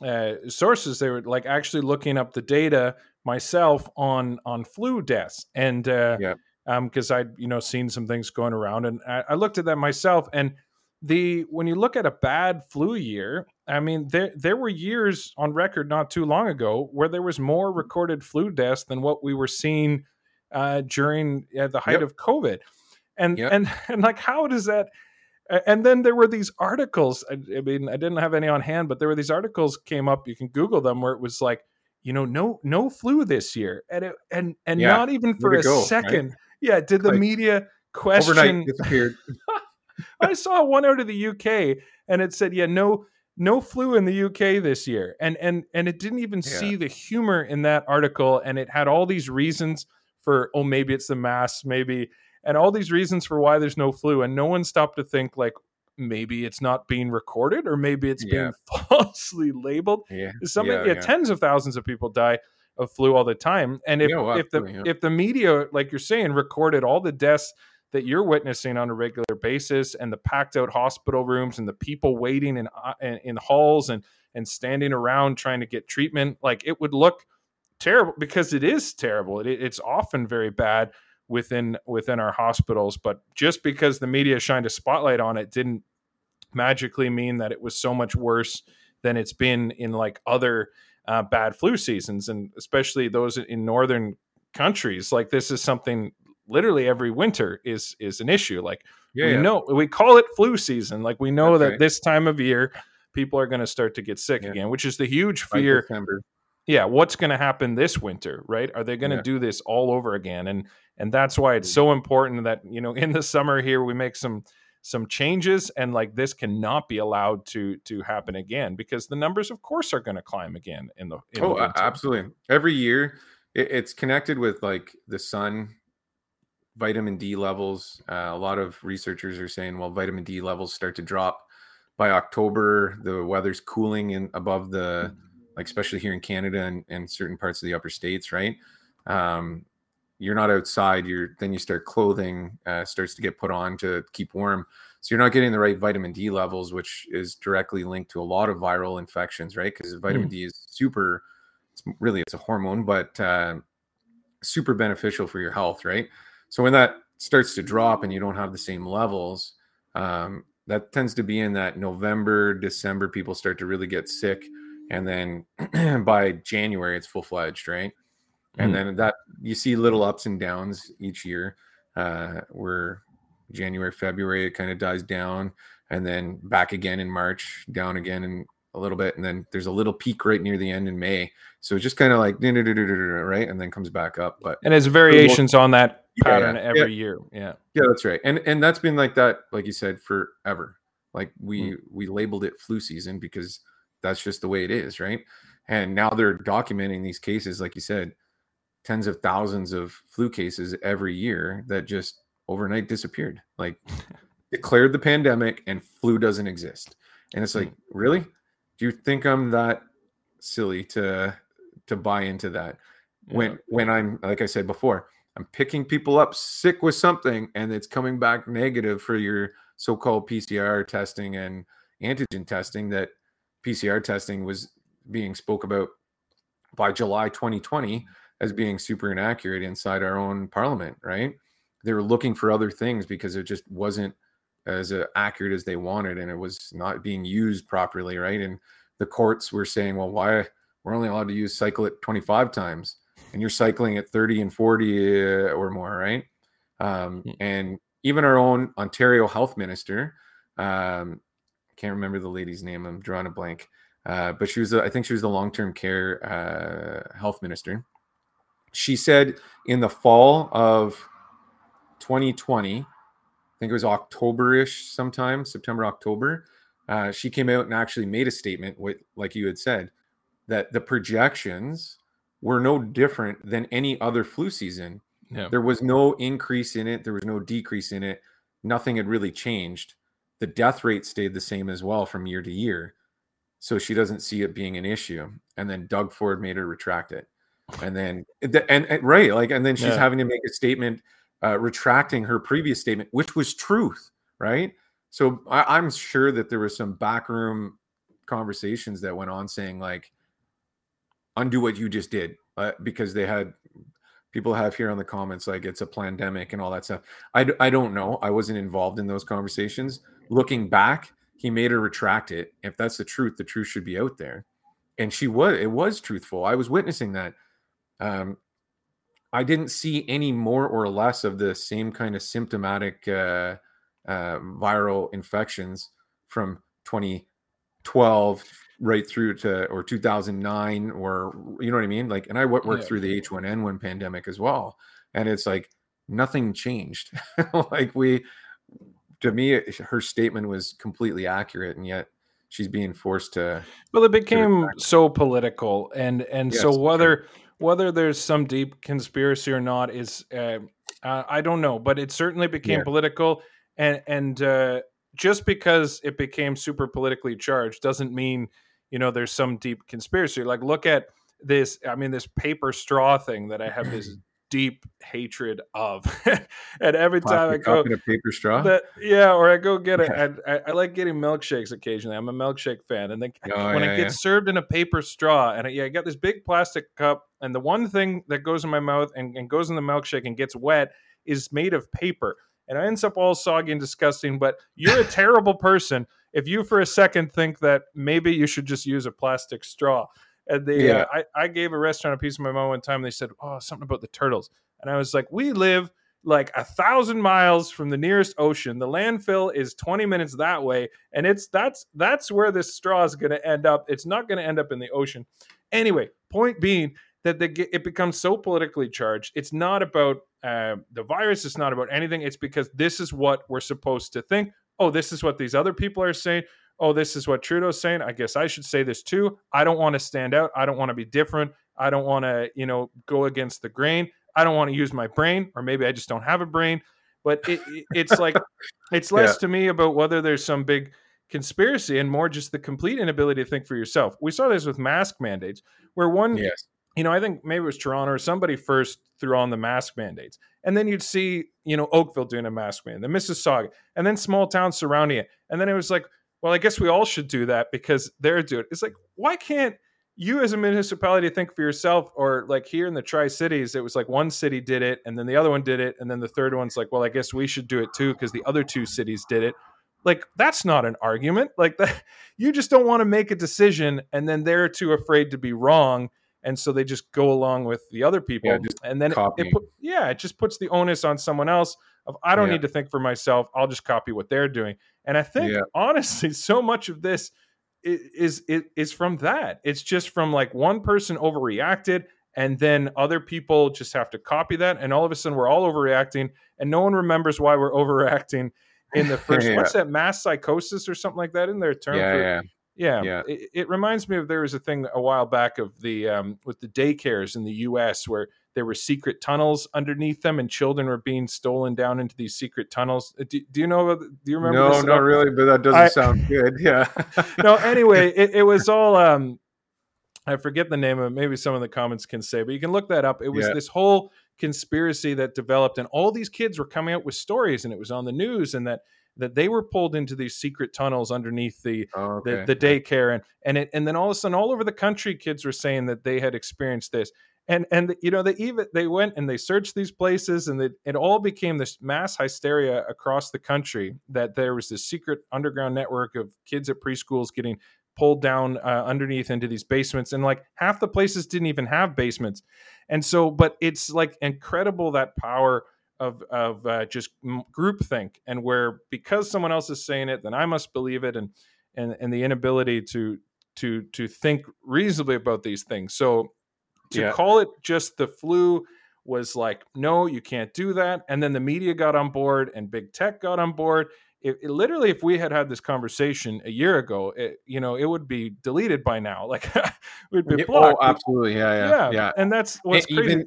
uh, sources. They were like actually looking up the data myself on on flu deaths, and uh, yeah. Um, because I'd you know seen some things going around, and I, I looked at that myself, and the when you look at a bad flu year, I mean there there were years on record not too long ago where there was more recorded flu deaths than what we were seeing uh, during uh, the height yep. of COVID, and yep. and and like how does that? And then there were these articles. I, I, mean, I didn't have any on hand, but there were these articles came up. You can Google them where it was like, you know, no no flu this year, and it, and and yeah. not even for a go, second. Right? Yeah, did the like, media question overnight disappeared? I saw one out of the UK and it said, yeah, no, no flu in the UK this year. And and and it didn't even yeah. see the humor in that article. And it had all these reasons for, oh, maybe it's the mask, maybe, and all these reasons for why there's no flu. And no one stopped to think like maybe it's not being recorded or maybe it's yeah. being falsely labeled. Yeah. Some yeah, yeah, tens of thousands of people die of flu all the time. And if, if the if the media, like you're saying, recorded all the deaths that you're witnessing on a regular basis and the packed out hospital rooms and the people waiting in uh, in, in halls and and standing around trying to get treatment like it would look terrible because it is terrible it, it's often very bad within within our hospitals but just because the media shined a spotlight on it didn't magically mean that it was so much worse than it's been in like other uh, bad flu seasons, and especially those in northern countries. Like this is something literally every winter is is an issue. Like yeah, we yeah. know we call it flu season. Like we know That's that this time of year people are going to start to get sick yeah. again, which is the huge fear. Yeah, what's going to happen this winter, right? Are they going to do this all over again? And and that's why it's mm. so important that you know in the summer here we make some some changes and like this cannot be allowed to to happen again because the numbers of course are going to climb again in the in oh the absolutely. Every year it, it's connected with like the sun vitamin d levels. Uh, a lot of researchers are saying well vitamin d levels start to drop by october the weather's cooling in above the like especially here in canada and, and certain parts of the upper states right? Um, you're not outside you're then you start clothing uh, starts to get put on to keep warm. So you're not getting the right vitamin d levels which is directly linked to a lot of viral infections right? Because vitamin mm. d is super it's really it's a hormone but uh, super beneficial for your health right? So when that starts to drop and you don't have the same levels um, that tends to be in that november december people start to really get sick. And then by january it's full-fledged right and mm. then that you see little ups and downs each year. Uh where january february it kind of dies down and then back again in march down again in a little bit and then there's a little peak right near the end in may. So it's just kind of like right? And then comes back up but and there's variations on that pattern yeah, every yeah. year yeah. Yeah that's right. And and that's been like that like you said forever. Like we mm. we labeled it flu season because that's just the way it is right? And now they're documenting these cases like you said tens of thousands of flu cases every year that just overnight disappeared. Like declared the pandemic and flu doesn't exist. And it's like, hmm. really? Do you think I'm that silly to to buy into that? Yeah. When when I'm like I said before, I'm picking people up sick with something and it's coming back negative for your so-called PCR testing and antigen testing that PCR testing was being spoke about by July 2020 as being super inaccurate inside our own parliament, right? They were looking for other things because it just wasn't as uh, accurate as they wanted and it was not being used properly, right? And the courts were saying, well, why we're only allowed to use cycle it 25 times and you're cycling at 30 and 40 uh, or more, right? Um, hmm. and even our own Ontario health minister, um, can't remember the lady's name, I'm drawing a blank. Uh, but she was, I think she was the long term care uh, health minister she said in the fall of 2020, I think it was October-ish sometime, September, October, uh, she came out and actually made a statement with, like you had said, that the projections were no different than any other flu season. Yeah. There was no increase in it, there was no decrease in it. Nothing had really changed. The death rate stayed the same as well from year to year. So she doesn't see it being an issue. And then Doug Ford made her retract it and then and, and right like and then she's yeah. having to make a statement uh, retracting her previous statement which was truth right? So I, i'm sure that there was some backroom conversations that went on saying like undo what you just did uh, because they had people have here on the comments like it's a pandemic and all that stuff. I, I don't know. I wasn't involved in those conversations. Looking back he made her retract it. If that's the truth the truth should be out there. And she was it was truthful. I was witnessing that um, I didn't see any more or less of the same kind of symptomatic uh, uh, viral infections from 2012 right through to or 2009 or you know what I mean? Like, and I worked yeah. through the H1N1 pandemic as well, and it's like nothing changed. like we, to me, her statement was completely accurate, and yet she's being forced to. Well, it became so political, and and yes, so whether. Sure whether there's some deep conspiracy or not is uh, uh, I don't know, but it certainly became yeah. political, and and uh, just because it became super politically charged doesn't mean you know there's some deep conspiracy. Like look at this. I mean, this paper straw thing that I have this deep hatred of. and every time I go a paper straw, that, yeah, or I go get it. I, I, like getting milkshakes occasionally. I'm a milkshake fan, and then oh, when yeah, it gets yeah. served in a paper straw, and I, yeah, I got this big plastic cup, and the one thing that goes in my mouth and, and goes in the milkshake and gets wet is made of paper. and it ends up all soggy and disgusting. But you're a terrible person if you for a second think that maybe you should just use a plastic straw. And they, uh, Yeah. uh, I, I gave a restaurant a piece of my mom one time. They said, "Oh, something about the turtles," and I was like, "We live." Like a thousand miles from the nearest ocean, the landfill is twenty minutes that way, and it's that's that's where this straw is going to end up. It's not going to end up in the ocean. Anyway, point being that the, it becomes so politically charged. It's not about uh, the virus. It's not about anything. It's because this is what we're supposed to think. Oh, this is what these other people are saying. Oh, this is what Trudeau's saying. I guess I should say this too. I don't want to stand out. I don't want to be different. I don't want to, you know, go against the grain. I don't want to use my brain, or maybe I just don't have a brain. But it, it, it's like, it's less Yeah. to me about whether there's some big conspiracy and more just the complete inability to think for yourself. We saw this with mask mandates, where one Yes. you know, I think maybe it was Toronto or somebody first threw on the mask mandates. And then you'd see, you know, Oakville doing a mask mandate, the Mississauga, and then small towns surrounding it. And then it was like, well, I guess we all should do that because they're doing it. It's like, why can't you as a municipality think for yourself? Or like here in the Tri Cities, it was like one city did it and then the other one did it. And then the third one's like, well, I guess we should do it too because the other two cities did it. Like, that's not an argument. Like, that, you just don't want to make a decision and then they're too afraid to be wrong and so they just go along with the other people Yeah, and then it, it put, yeah it just puts the onus on someone else of i don't Yeah. need to think for myself i'll just copy what they're doing and i think Yeah. honestly so much of this is is is from that it's just from like one person overreacted and then other people just have to copy that and all of a sudden we're all overreacting and no one remembers why we're overreacting in the first Yeah. what's that mass psychosis or something like that in their term Yeah, for yeah. yeah, Yeah. It, it reminds me of there was a thing a while back of the um, with the daycares in the U.S. where there were secret tunnels underneath them, and children were being stolen down into these secret tunnels. Uh, Do, do you know? Do you remember? No, not really, but that doesn't I- sound good. Yeah. no. Anyway, it, it was all. Um, I forget the name of it. Maybe some of the comments can say, but you can look that up. It was Yeah. this whole conspiracy that developed, and all these kids were coming out with stories, and it was on the news, and that that they were pulled into these secret tunnels underneath the Oh, the, the daycare and and it and then all of a sudden all over the country kids were saying that they had experienced this and and you know they even they went and they searched these places and it, it all became this mass hysteria across the country that there was this secret underground network of kids at preschools getting pulled down uh, underneath into these basements. And like half the places didn't even have basements. And so but it's like incredible that power of of uh, just groupthink and where because someone else is saying it then i must believe it and and and the inability to to to think reasonably about these things. So to Yeah. call it just the flu was like no you can't do that and then the media got on board and big tech got on board it, it literally if we had had this conversation a year ago it, you know it would be deleted by now like we'd be Yeah, oh, blocked Oh, absolutely. Yeah, yeah, yeah, yeah. and that's what's crazy even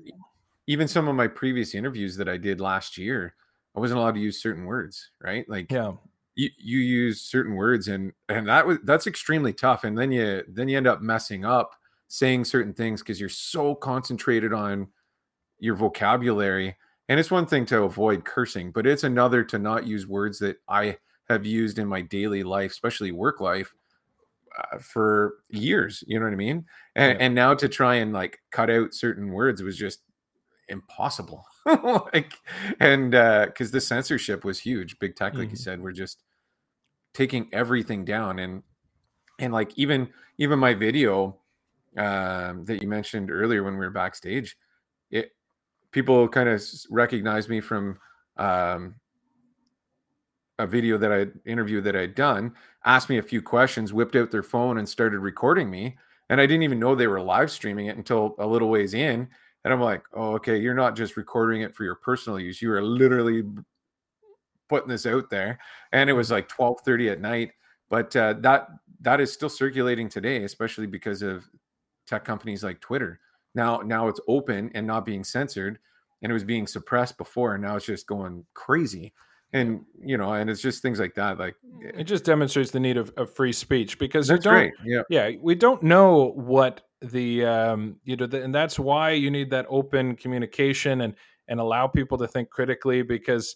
even some of my previous interviews that I did last year, I wasn't allowed to use certain words, right? Like yeah you, you use certain words and and that was that's extremely tough. And then you then you end up messing up saying certain things because you're so concentrated on your vocabulary. And it's one thing to avoid cursing, but it's another to not use words that I have used in my daily life, especially work life, uh, for years. You know what I mean? And, Yeah. and now to try and like cut out certain words was just impossible. like, and because the censorship was huge, big tech, like you Mhm. said, we're just taking everything down, and and like even even my video um, that you mentioned earlier when we were backstage, it people kind of recognized me from um, a video that I interview that I'd done, asked me a few questions, whipped out their phone and started recording me. And I didn't even know they were live streaming it until a little ways in. And I'm like, oh, okay, you're not just recording it for your personal use. You are literally putting this out there. And it was like 12:30 at night. But uh, that that is still circulating today, especially because of tech companies like Twitter. Now, now it's open and not being censored, and it was being suppressed before, and now it's just going crazy. And you know, and it's just things like that. Like it just demonstrates the need of, of free speech because you don't great. Yeah, yeah we don't know what the um you know the, and that's why you need that open communication and and allow people to think critically because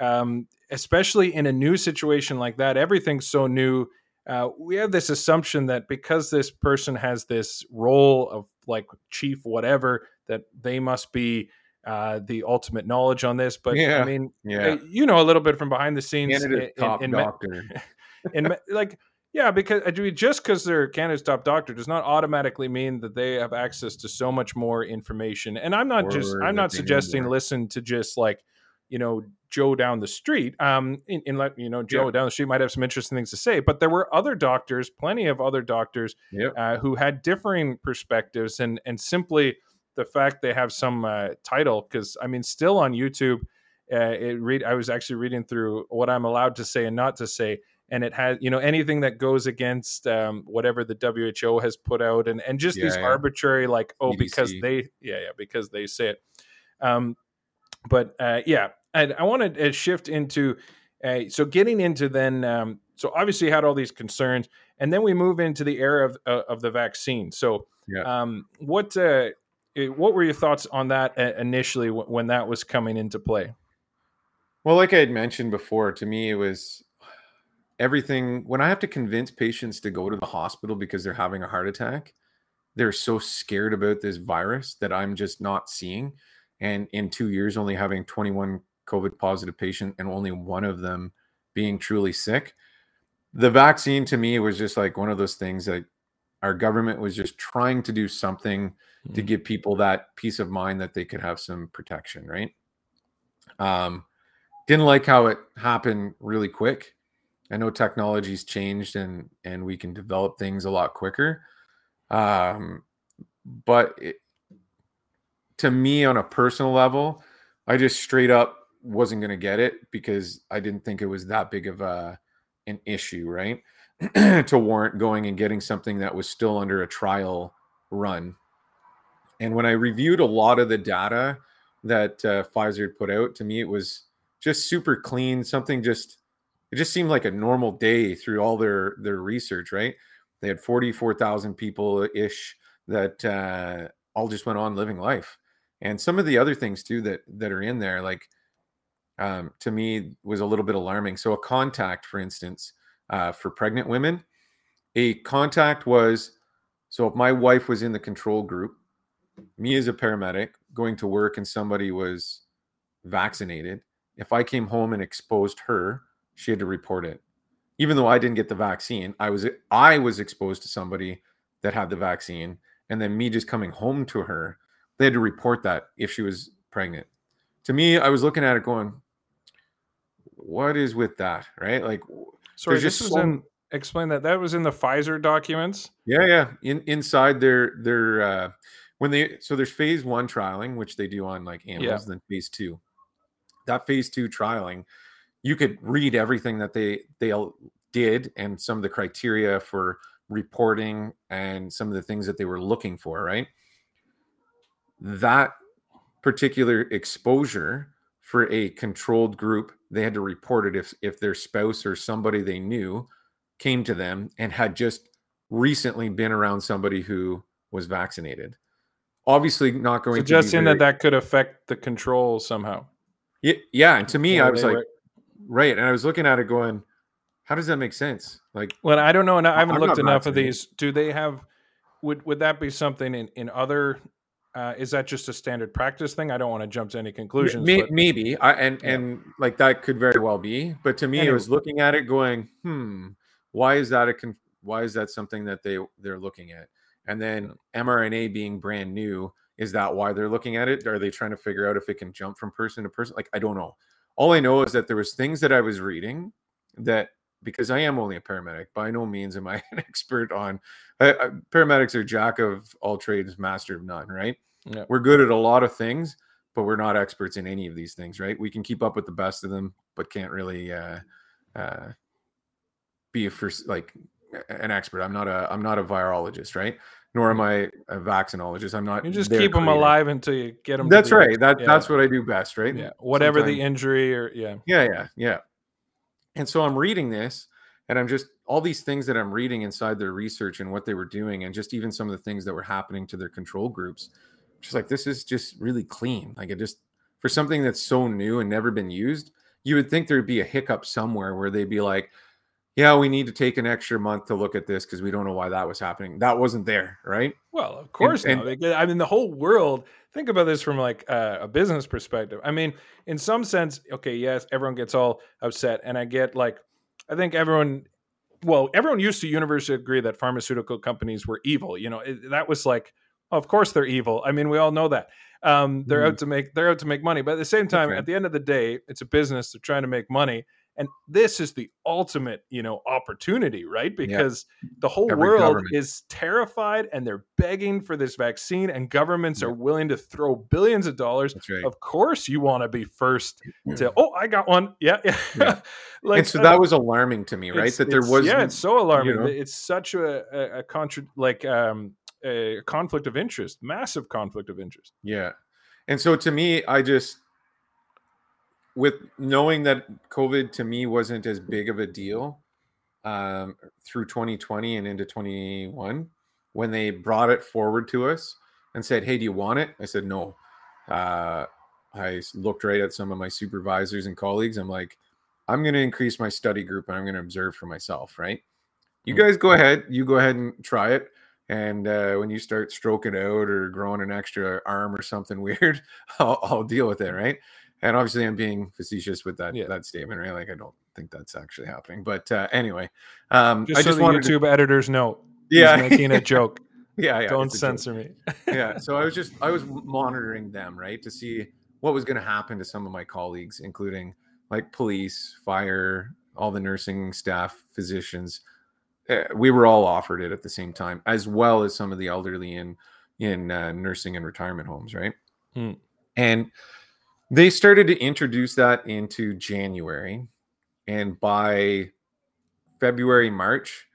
um especially in a new situation like that everything's so new uh, we have this assumption that because this person has this role of like chief whatever that they must be uh, the ultimate knowledge on this, but Yeah, I mean, yeah. uh, you know a little bit from behind the scenes Canada's in- top in doctor. and me- like yeah because just because they're canada's top doctor does not automatically mean that they have access to so much more information and i'm not just i'm not suggesting listen to just like you know joe down the street um in, in let you know joe Yeah. down the street might have some interesting things to say but there were other doctors plenty of other doctors Yep. uh, who had differing perspectives and and simply the fact they have some uh, title because i mean still on youtube uh, it read i was actually reading through what i'm allowed to say and not to say and it has you know anything that goes against um, whatever the who has put out and and just these Yeah, yeah. arbitrary like oh because they yeah yeah because they say it um but uh yeah and i want to uh, shift into uh, so getting into then um so obviously you had all these concerns and then we move into the era of uh, of the vaccine so Yeah. um what uh what were your thoughts on that uh, initially when that was coming into play Well, like I had mentioned before, to me, it was everything. When I have to convince patients to go to the hospital because they're having a heart attack, they're so scared about this virus that I'm just not seeing. And in two years, only having 21 COVID positive patient and only one of them being truly sick. The vaccine to me was just like one of those things that our government was just trying to do something to Mhm. give people that peace of mind that they could have some protection, right? Um, didn't like how it happened really quick. I know technology's changed and and we can develop things a lot quicker. Um, but it, to me, on a personal level, I just straight up wasn't going to get it because I didn't think it was that big of a an issue, right? to warrant going and getting something that was still under a trial run. And when I reviewed a lot of the data that uh, Pfizer put out, to me it was just super clean. Something just it just seemed like a normal day through all their their research. Right? They had forty four thousand people ish that uh, all just went on living life, and some of the other things too that that are in there, like um, to me, was a little bit alarming. So a contact, for instance, uh, for pregnant women, a contact was so if my wife was in the control group me as a paramedic going to work and somebody was vaccinated, if I came home and exposed her, she had to report it. Even though I didn't get the vaccine, I was I was exposed to somebody that had the vaccine, and then me just coming home to her, they had to report that if she was pregnant. To me, I was looking at it going, "What is with that?" Right? Like, sorry this was so- in explain that that was in the pfizer documents Yeah, yeah. In inside their their uh when they so there's phase one trialing, which they do on like animals, then phase two. That phase two trialing, you could read everything that they they all did and some of the criteria for reporting and some of the things that they were looking for, right? That particular exposure for a controlled group, they had to report it if if their spouse or somebody they knew came to them and had just recently been around somebody who was vaccinated. Obviously, not going to be suggesting that that could affect the control somehow yeah, yeah. And to me, Or I was like, were- right. And I was looking at it going, how does that make sense? Like, Well, I don't know, and I haven't I'm looked enough of these. Do they have? Would would that be something in in other? Uh, is that just a standard practice thing? I don't want to jump to any conclusions. may, but maybe I, and Yeah. and like that could very well be. But to me, I Anyway. was looking at it going, hmm, why is that a con- why is that something that they they're looking at? And then mRNA being brand new, is that why they're looking at it? Are they trying to figure out if it can jump from person to person? Like I don't know. All I know is that there was things that I was reading that because I am only a paramedic, by no means am I an expert on. I, I, paramedics are jack of all trades, master of none. Right? Yeah. We're good at a lot of things, but we're not experts in any of these things. Right? We can keep up with the best of them, but can't really uh, uh, be a first like an expert. I'm not a I'm not a virologist, right? Nor am I a vaccinologist. I'm not. you just keep them creator. alive until you get them. That's right. That yeah. that's what I do best, right? Yeah, whatever the injury or yeah. yeah, yeah, yeah. And so I'm reading this, and I'm just all these things that I'm reading inside their research and what they were doing, and just even some of the things that were happening to their control groups. Just like this is just really clean. Like it just for something that's so new and never been used, you would think there'd be a hiccup somewhere where they'd be like, "Yeah, we need to take an extra month to look at this because we don't know why that was happening." That wasn't there, right? Well, of course and- not. Because, I mean, the whole world think about this from like uh, a business perspective. I mean, in some sense, okay, yes, everyone gets all upset, and I get like, I think everyone, well, everyone used to universally agree that pharmaceutical companies were evil. You know, it, that was like, of course they're evil. I mean, we all know that. Um, they're mm-hmm. out to make they're out to make money, but at the same time, right. at the end of the day, it's a business. They're trying to make money, and this is the ultimate you know opportunity right because yeah. the whole Every world government. is terrified and they're begging for this vaccine and governments yeah. are willing to throw billions of dollars right. of course you want to be first to oh i got one yeah yeah, yeah. like and so uh, that was alarming to me right that there was yeah it's so alarming you know? it's such a a, a contra like um a conflict of interest massive conflict of interest yeah and so to me i just with knowing that COVID to me wasn't as big of a deal um, through 2020 and into 21, when they brought it forward to us and said, "Hey, do you want it?" I said, "No." Uh, I looked right at some of my supervisors and colleagues. I'm like, "I'm going to increase my study group and I'm going to observe for myself." Right? You mm. guys go ahead. You go ahead and try it. And uh, when you start stroking out or growing an extra arm or something weird, I'll, I'll deal with it. Right? and obviously I'm being facetious with that yeah. that statement, right? Like I don't think that's actually happening. But uh, anyway, um, just I so just the YouTube to... editors know, yeah, making a joke. yeah, yeah, don't censor me. yeah, so I was just I was monitoring them, right, to see what was going to happen to some of my colleagues, including like police, fire, all the nursing staff, physicians. Uh, we were all offered it at the same time, as well as some of the elderly in in uh, nursing and retirement homes, right? Hmm. And they started to introduce that into January. And by February, March,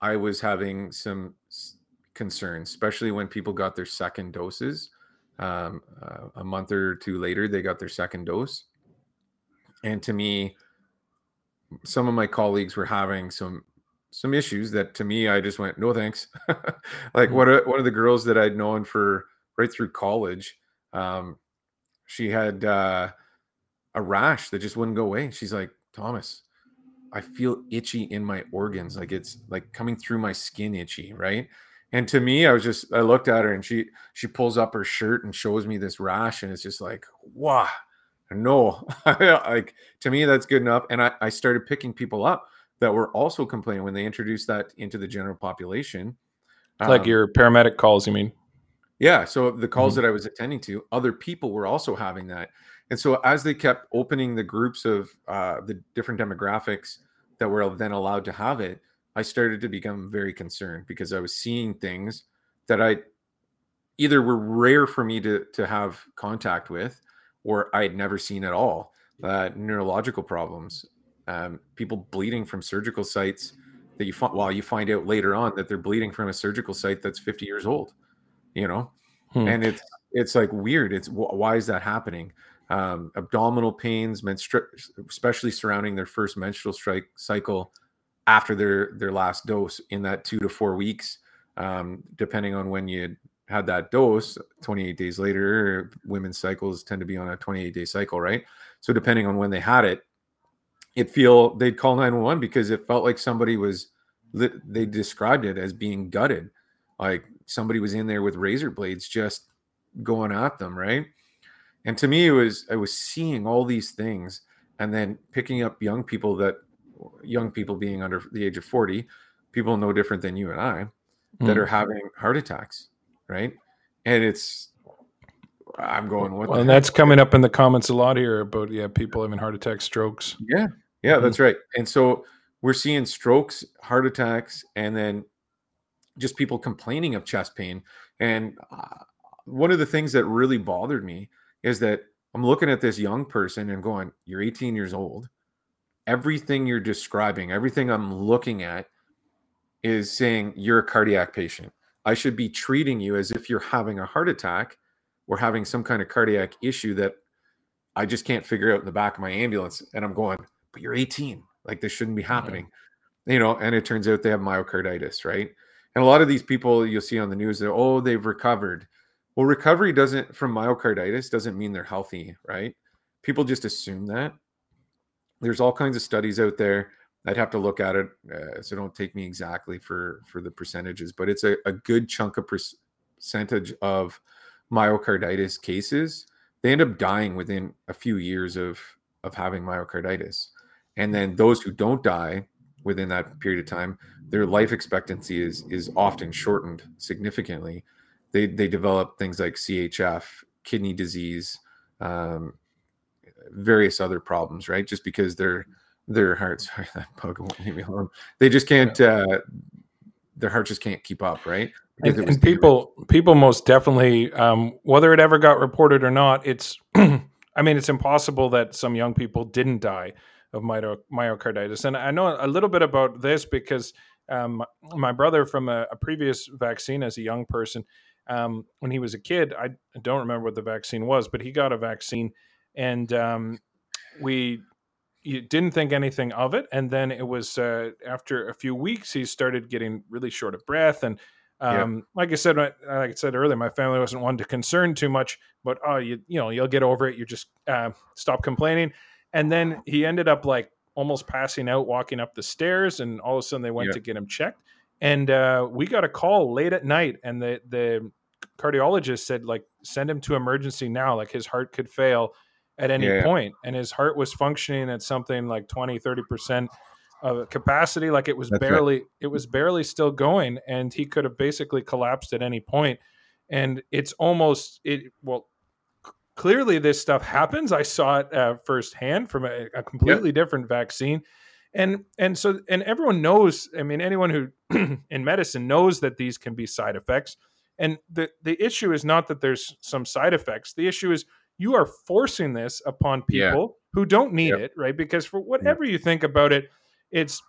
I was having some concerns, especially when people got their second doses. Um, uh, a month or two later, they got their second dose. And to me, some of my colleagues were having some some issues that to me I just went no thanks. like one of one of the girls that I'd known for right through college, um, she had uh, a rash that just wouldn't go away. She's like, Thomas, I feel itchy in my organs, like it's like coming through my skin itchy, right? And to me, I was just I looked at her and she she pulls up her shirt and shows me this rash, and it's just like, wow, no, like to me that's good enough. And I, I started picking people up that were also complaining when they introduced that into the general population. Like um, your paramedic calls, you mean? Yeah. So the calls mm-hmm. that I was attending to, other people were also having that. And so as they kept opening the groups of uh, the different demographics that were then allowed to have it, I started to become very concerned because I was seeing things that I either were rare for me to to have contact with, or I had never seen at all. Uh, neurological problems, um, people bleeding from surgical sites that you find. Well, you find out later on that they're bleeding from a surgical site that's 50 years old you know hmm. and it's it's like weird it's why is that happening um, abdominal pains menstru- especially surrounding their first menstrual strike cycle after their their last dose in that two to four weeks um, depending on when you had that dose 28 days later women's cycles tend to be on a 28 day cycle right so depending on when they had it it feel they'd call 911 because it felt like somebody was they described it as being gutted like somebody was in there with razor blades just going at them, right? And to me, it was I was seeing all these things and then picking up young people that young people being under the age of 40, people no different than you and I, that mm. are having heart attacks, right? And it's I'm going with well, and that's coming up in the comments a lot here about yeah, people having heart attacks, strokes. Yeah. Yeah, mm. that's right. And so we're seeing strokes, heart attacks, and then just people complaining of chest pain. And uh, one of the things that really bothered me is that I'm looking at this young person and going, You're 18 years old. Everything you're describing, everything I'm looking at is saying you're a cardiac patient. I should be treating you as if you're having a heart attack or having some kind of cardiac issue that I just can't figure out in the back of my ambulance. And I'm going, But you're 18. Like this shouldn't be happening. Mm-hmm. You know, and it turns out they have myocarditis, right? And a lot of these people you'll see on the news, they're oh, they've recovered. Well, recovery doesn't from myocarditis doesn't mean they're healthy, right? People just assume that. There's all kinds of studies out there. I'd have to look at it, uh, so don't take me exactly for for the percentages, but it's a, a good chunk of percentage of myocarditis cases, they end up dying within a few years of of having myocarditis. And then those who don't die within that period of time, their life expectancy is is often shortened significantly. They they develop things like CHF, kidney disease, um, various other problems, right? Just because their their hearts, sorry, that bug won't leave me alone. They just can't. Uh, their heart just can't keep up, right? And, and people, people most definitely, um, whether it ever got reported or not, it's. I mean, it's impossible that some young people didn't die of myocarditis. And I know a little bit about this because um, my brother, from a, a, previous vaccine as a young person, um, when he was a kid, I don't remember what the vaccine was, but he got a vaccine, and um, we didn't think anything of it. And then it was uh, after a few weeks, he started getting really short of breath and um. Like I said, like I said earlier, my family wasn't one to concern too much, but oh, you you know, you'll get over it. You just uh, stop complaining. And then he ended up like almost passing out, walking up the stairs, and all of a sudden they went yeah. to get him checked. And uh, we got a call late at night, and the the cardiologist said like send him to emergency now, like his heart could fail at any yeah, point. and his heart was functioning at something like 20 30 percent of capacity like it was That's barely right. it was barely still going and he could have basically collapsed at any point and it's almost it well clearly this stuff happens i saw it uh, firsthand from a, a completely yep. different vaccine and and so and everyone knows i mean anyone who in medicine knows that these can be side effects and the the issue is not that there's some side effects the issue is you are forcing this upon people yeah. who don't need yep. it right because for whatever yep. you think about it it's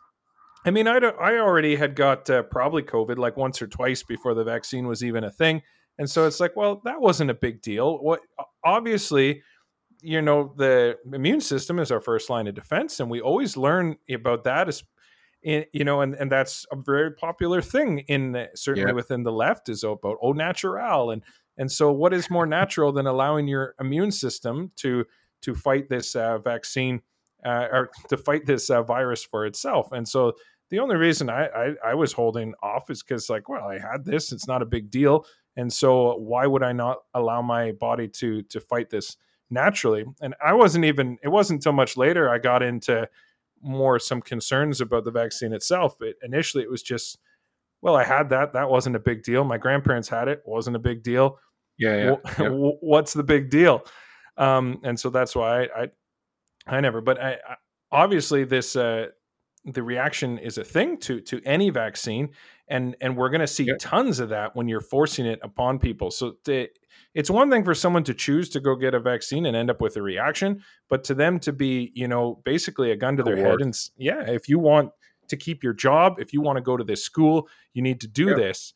I mean, I, I already had got uh, probably COVID like once or twice before the vaccine was even a thing. And so it's like, well, that wasn't a big deal. What obviously, you know, the immune system is our first line of defense, and we always learn about that as in, you know, and, and that's a very popular thing in certainly yeah. within the left is about au natural. And and so what is more natural than allowing your immune system to to fight this uh, vaccine uh, or to fight this uh, virus for itself. And so the only reason I, I, I was holding off is because like, well, I had this; it's not a big deal, and so why would I not allow my body to to fight this naturally? And I wasn't even. It wasn't until much later I got into more some concerns about the vaccine itself. But initially, it was just, well, I had that. That wasn't a big deal. My grandparents had it. wasn't a big deal. Yeah. yeah, yeah. What's the big deal? Um, and so that's why I, I I never, but I, I obviously this uh, the reaction is a thing to to any vaccine, and and we're going to see tons of that when you're forcing it upon people. So to, it's one thing for someone to choose to go get a vaccine and end up with a reaction, but to them to be you know basically a gun to their head and yeah, if you want to keep your job, if you want to go to this school, you need to do this,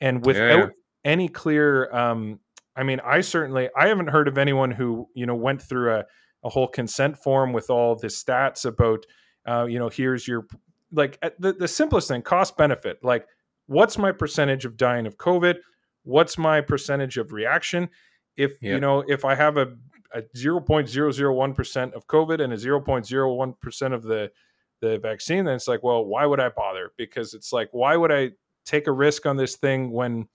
and without yeah. any clear. Um, I mean, I certainly I haven't heard of anyone who you know went through a a whole consent form with all the stats about, uh, you know, here's your like the, the simplest thing cost benefit. Like, what's my percentage of dying of COVID? What's my percentage of reaction? If, yep. you know, if I have a, a 0.001% of COVID and a 0.01% of the, the vaccine, then it's like, well, why would I bother? Because it's like, why would I take a risk on this thing when,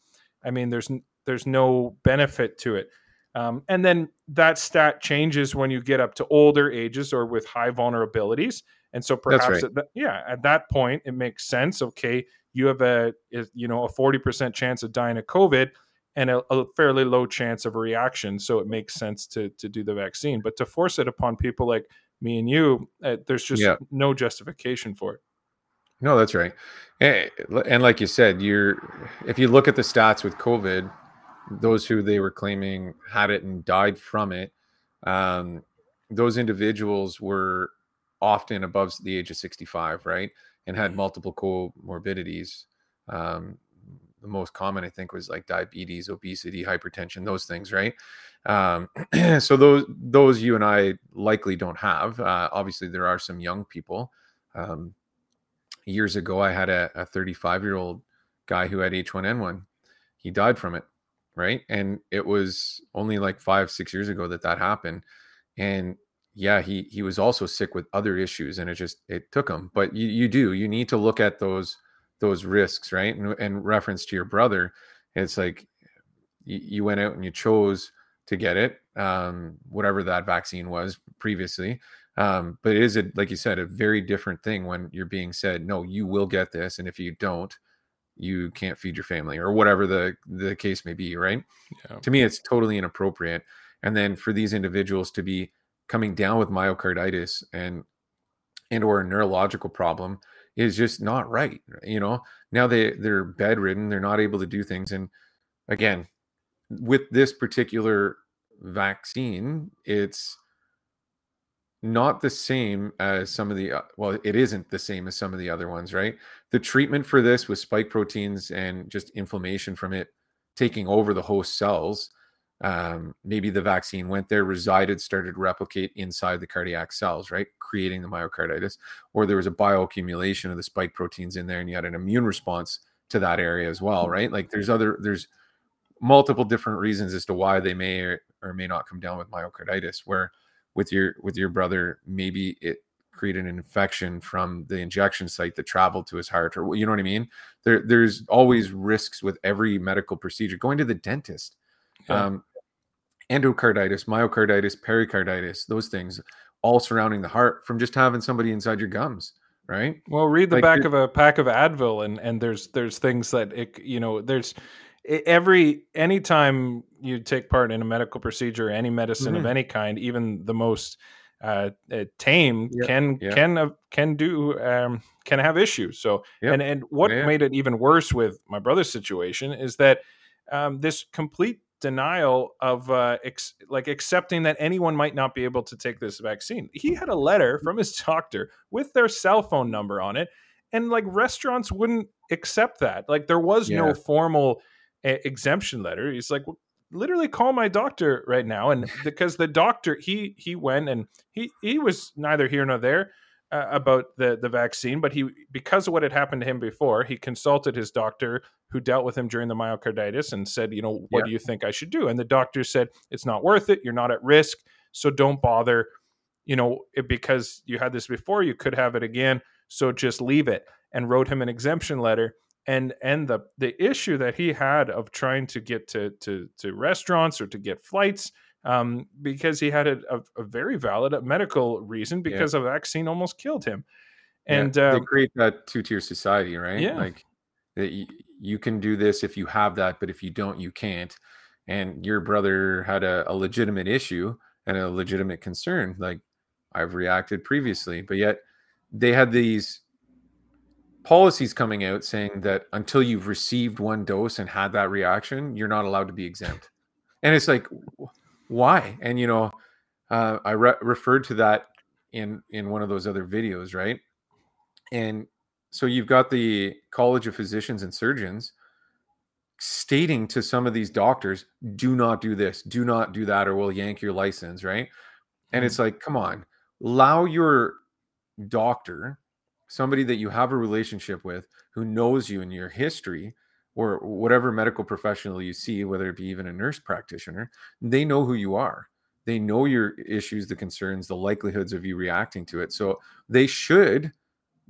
I mean, there's there's no benefit to it. Um, and then that stat changes when you get up to older ages or with high vulnerabilities. And so perhaps, right. at the, yeah, at that point, it makes sense. Okay, you have a you know a forty percent chance of dying of COVID and a, a, fairly low chance of a reaction. So it makes sense to to do the vaccine. But to force it upon people like me and you, uh, there's just yeah. no justification for it. No, that's right. And, and like you said, you're if you look at the stats with COVID, those who they were claiming had it and died from it, um, those individuals were often above the age of 65, right? And had mm-hmm. multiple comorbidities. Um, the most common, I think, was like diabetes, obesity, hypertension, those things, right? Um, so those those you and I likely don't have. Uh, obviously, there are some young people. Um, years ago, I had a 35 year old guy who had H1N1. He died from it right? And it was only like five, six years ago that that happened. And yeah, he he was also sick with other issues, and it just it took him. But you you do you need to look at those those risks, right? And, and reference to your brother, it's like you, you went out and you chose to get it, um, whatever that vaccine was previously. Um, but it is a, like you said, a very different thing when you're being said, no, you will get this, and if you don't, you can't feed your family or whatever the the case may be. Right? Yeah. To me, it's totally inappropriate. And then for these individuals to be coming down with myocarditis and and or a neurological problem is just not right. You know, now they they're bedridden, they're not able to do things, and again, with this particular vaccine, it's not the same as some of the uh, well it isn't the same as some of the other ones right the treatment for this with spike proteins and just inflammation from it taking over the host cells um, maybe the vaccine went there resided started to replicate inside the cardiac cells right? Creating the myocarditis or there was a bioaccumulation of the spike proteins in there and you had an immune response to that area as well right? Like there's other there's multiple different reasons as to why they may or, or may not come down with myocarditis where with your with your brother maybe it created an infection from the injection site that traveled to his heart or you know what i mean? There there's always risks with every medical procedure. Going to the dentist yeah. um, endocarditis myocarditis pericarditis those things all surrounding the heart from just having somebody inside your gums right well read the like back of a pack of advil and and there's there's things that it you know there's every anytime you take part in a medical procedure, any medicine mm-hmm. of any kind, even the most uh, uh tame yeah. can yeah. can uh, can do um, can have issues. So and and what yeah. made it even worse with my brother's situation is that um, this complete denial of uh, ex- like accepting that anyone might not be able to take this vaccine. He had a letter from his doctor with their cell phone number on it, and like restaurants wouldn't accept that. Like there was no formal exemption letter. He's like, literally call my doctor right now and because the doctor he he went and he he was neither here nor there uh, about the the vaccine but he because of what had happened to him before he consulted his doctor who dealt with him during the myocarditis and said you know what yeah. do you think i should do? And the doctor said it's not worth it. You're not at risk. So don't bother you know it, because you had this before you could have it again. So just leave it and wrote him an exemption letter. And and the the issue that he had of trying to get to to to restaurants or to get flights um, because he had a, a, very valid medical reason because yeah. a vaccine almost killed him. And yeah, they um, create that two tier society, right? Yeah. Like that you, you, can do this if you have that, but if you don't, you can't. And your brother had a, a legitimate issue and a legitimate concern, like I've reacted previously, but yet they had these policies coming out saying that until you've received one dose and had that reaction, you're not allowed to be exempt. And it's like, why? And you know, uh, I re- referred to that in in one of those other videos, right? And so you've got the College of Physicians and Surgeons stating to some of these doctors, "Do not do this, do not do that, or we'll yank your license." Right? And it's mm. like, come on, allow your doctor somebody that you have a relationship with who knows you and your history or whatever medical professional you see whether it be even a nurse practitioner they know who you are. They know your issues the concerns the likelihoods of you reacting to it. So they should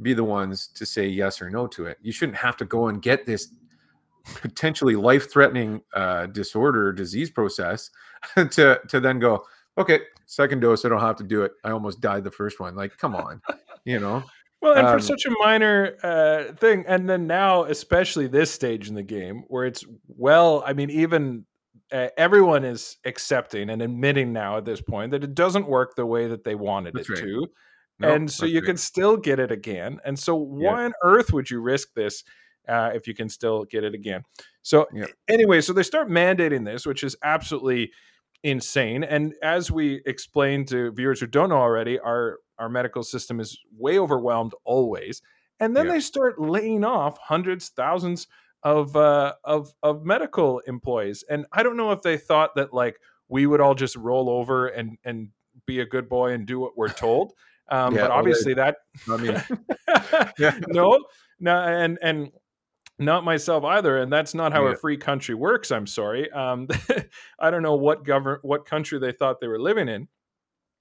be the ones to say yes or no to it. You shouldn't have to go and get this potentially life-threatening uh, disorder disease process to to then go okay second dose i don't have to do it. I almost died the first one. Like come on you know well, and um, for such a minor uh, thing, and then now, especially this stage in the game, where it's well, I mean, even uh, everyone is accepting and admitting now at this point that it doesn't work the way that they wanted it right. to, nope, and so you right. can still get it again. And so, why yeah. on earth would you risk this uh, if you can still get it again? So, yeah. anyway, so they start mandating this, which is absolutely insane. And as we explained to viewers who don't know already, our our medical system is way overwhelmed always. And then yeah. they start laying off hundreds, thousands of uh, of of medical employees. And I don't know if they thought that like we would all just roll over and and be a good boy and do what we're told. Um, yeah, but obviously that I mean, yeah. no, no, and and not myself either and that's not how yeah. a free country works i'm sorry um, i don't know what govern what country they thought they were living in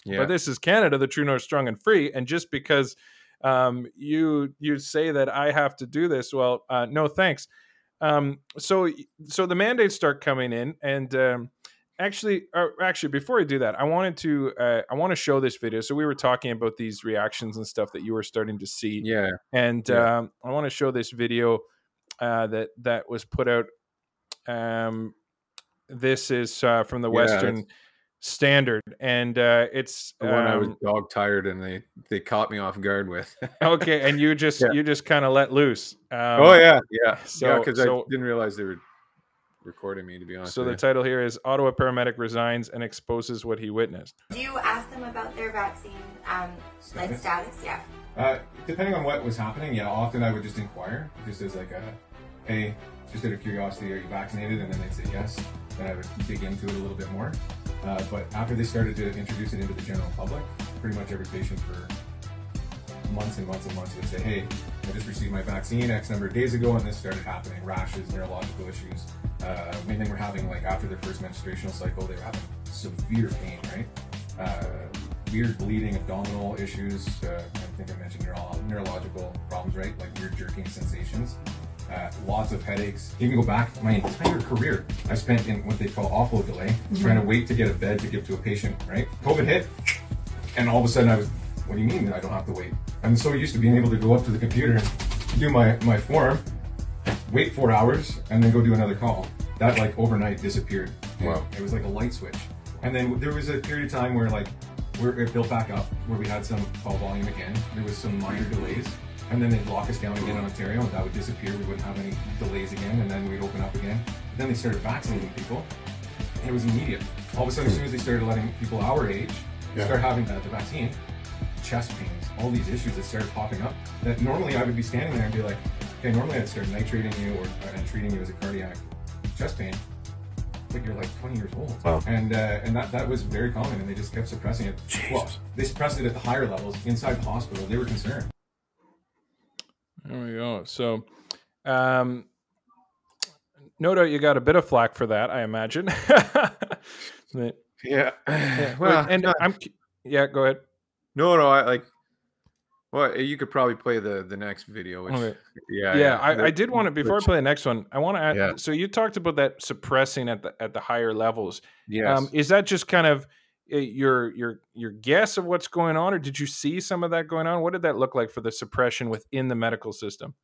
yeah. but this is canada the true north strong and free and just because um, you you say that i have to do this well uh, no thanks Um, so so the mandates start coming in, and um, actually, uh, actually, before I do that, I wanted to uh, I want to show this video. So we were talking about these reactions and stuff that you were starting to see. Yeah, and Yeah. Um, I want to show this video uh, that that was put out. Um, this is uh, from the Yeah, Western that's- Standard, and uh, it's the one I was um, dog tired and they they caught me off guard with. okay, and you just Yeah. you just kind of let loose. Um, oh yeah, yeah, so- yeah. Because so- I didn't realize they were recording me. To be honest, So the you. title here is Ottawa paramedic resigns and exposes what he witnessed. Do you ask them about their vaccine, um, like Status? status? Yeah. Uh, depending on what was happening, yeah, often I would just inquire, just as like a, hey, just out of curiosity, are you vaccinated? And then they'd say yes. Then I would dig into it a little bit more. Uh, but after they started to introduce it into the general public, pretty much every patient for months and months and months would say, hey, I just received my vaccine X number of days ago, and this started happening, rashes, neurological issues. Uh, they were having, like, after their first menstruational cycle, they were having severe pain, right? Uh, weird bleeding, abdominal issues. Uh, I think I mentioned neuro- neurological problems, right? Like weird jerking sensations. Uh, lots of headaches. Even go back my entire career, I spent in what they call offload delay, trying to wait to get a bed to give to a patient. Right? COVID hit, and all of a sudden I was, what do you mean I don't have to wait? I'm so used to being able to go up to the computer and do my my form, wait four hours, and then go do another call. That like overnight disappeared. Wow. It was like a light switch. And then there was a period of time where like where it built back up, where we had some call volume again. There was some minor delays, and then they'd lock us down again in Ontario, and that would disappear. We wouldn't have any delays again, and then we'd open up again. Then they started vaccinating people, and it was immediate. All of a sudden, as soon as they started letting people our age Yeah. start having the, the vaccine, chest pains, all these issues that started popping up. That normally I would be standing there and be like, okay, normally I'd start nitrating you or and treating you as a cardiac chest pain. But you're like 20 years old, Wow. and uh, and that, that was very common, and they just kept suppressing it. Well, they suppressed it at the higher levels inside the hospital. They were concerned. There we go. So, um, no doubt you got a bit of flack for that, I imagine. Yeah. yeah, well, and no, I'm yeah. Go ahead. no, no, I like. Well, you could probably play the the next video. Which, Okay. yeah, yeah, I, I did want to before which- I play the next one. I want to add. Yeah. So you talked about that suppressing at the at the higher levels. Yes. Um, is that just kind of your your your guess of what's going on, or did you see some of that going on? What did that look like for the suppression within the medical system?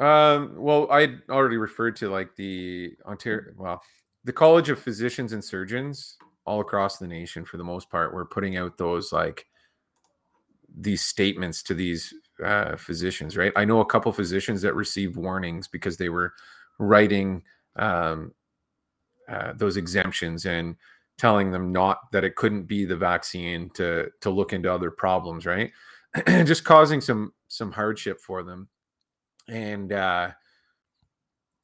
Um, well, I already referred to like the Ontario, well, the College of Physicians and Surgeons all across the nation, for the most part, were putting out those like these statements to these uh, physicians, right? I know a couple physicians that received warnings because they were writing um, uh, those exemptions and telling them not that it couldn't be the vaccine to to look into other problems, right? Just causing some some hardship for them. And uh,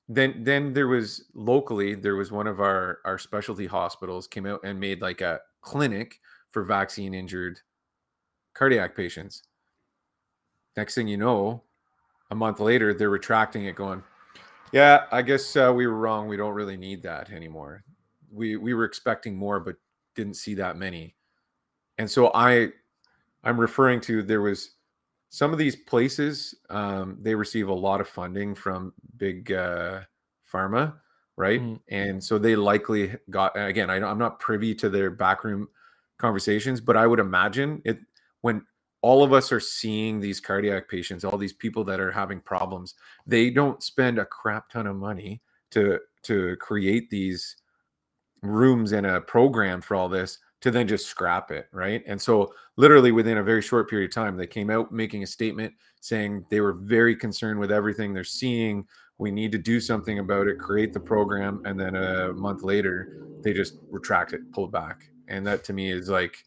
then then there was locally there was one of our our specialty hospitals came out and made like a clinic for vaccine injured cardiac patients. Next thing you know a month later they're retracting it going yeah i guess uh, we were wrong. We don't really need that anymore we we were expecting more but didn't see that many and so i i'm referring to there was some of these places um, they receive a lot of funding from big uh, pharma right Mm. and so they likely got again I, don't- i'm not privy to their backroom conversations but i would imagine it when all of us are seeing these cardiac patients all these people that are having problems they don't spend a crap ton of money to to create these rooms and a program for all this to then just scrap it right? And so literally within a very short period of time they came out making a statement saying they were very concerned with everything they're seeing. We need to do something about it create the program and then a month later they just retract it pull it back. And that to me is like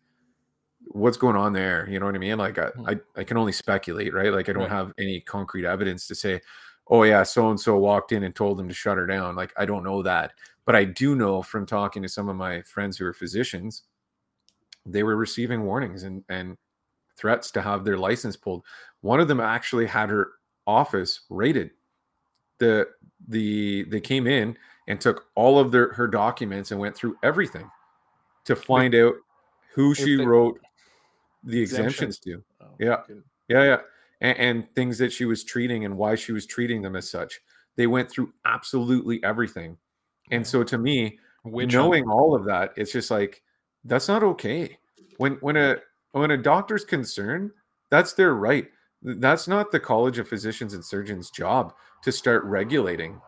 what's going on there? You know what i mean? Like i hmm. i, I can only speculate right? Like i don't have any concrete evidence to say oh yeah so and so walked in and told them to shut her down like i don't know that but i do know from talking to some of my friends who are physicians they were receiving warnings and and threats to have their license pulled one of them actually had her office raided the the they came in and took all of their her documents and went through everything to find out who she wrote the Exemptions. exemptions to Oh, Yeah. good. yeah yeah and, and things that she was treating and why she was treating them as such They went through absolutely everything. And so to me, Which um, knowing all of that, it's just like that's not okay. When when a when a doctor's concerned, that's their right. That's not the College of Physicians and Surgeons' job to start regulating.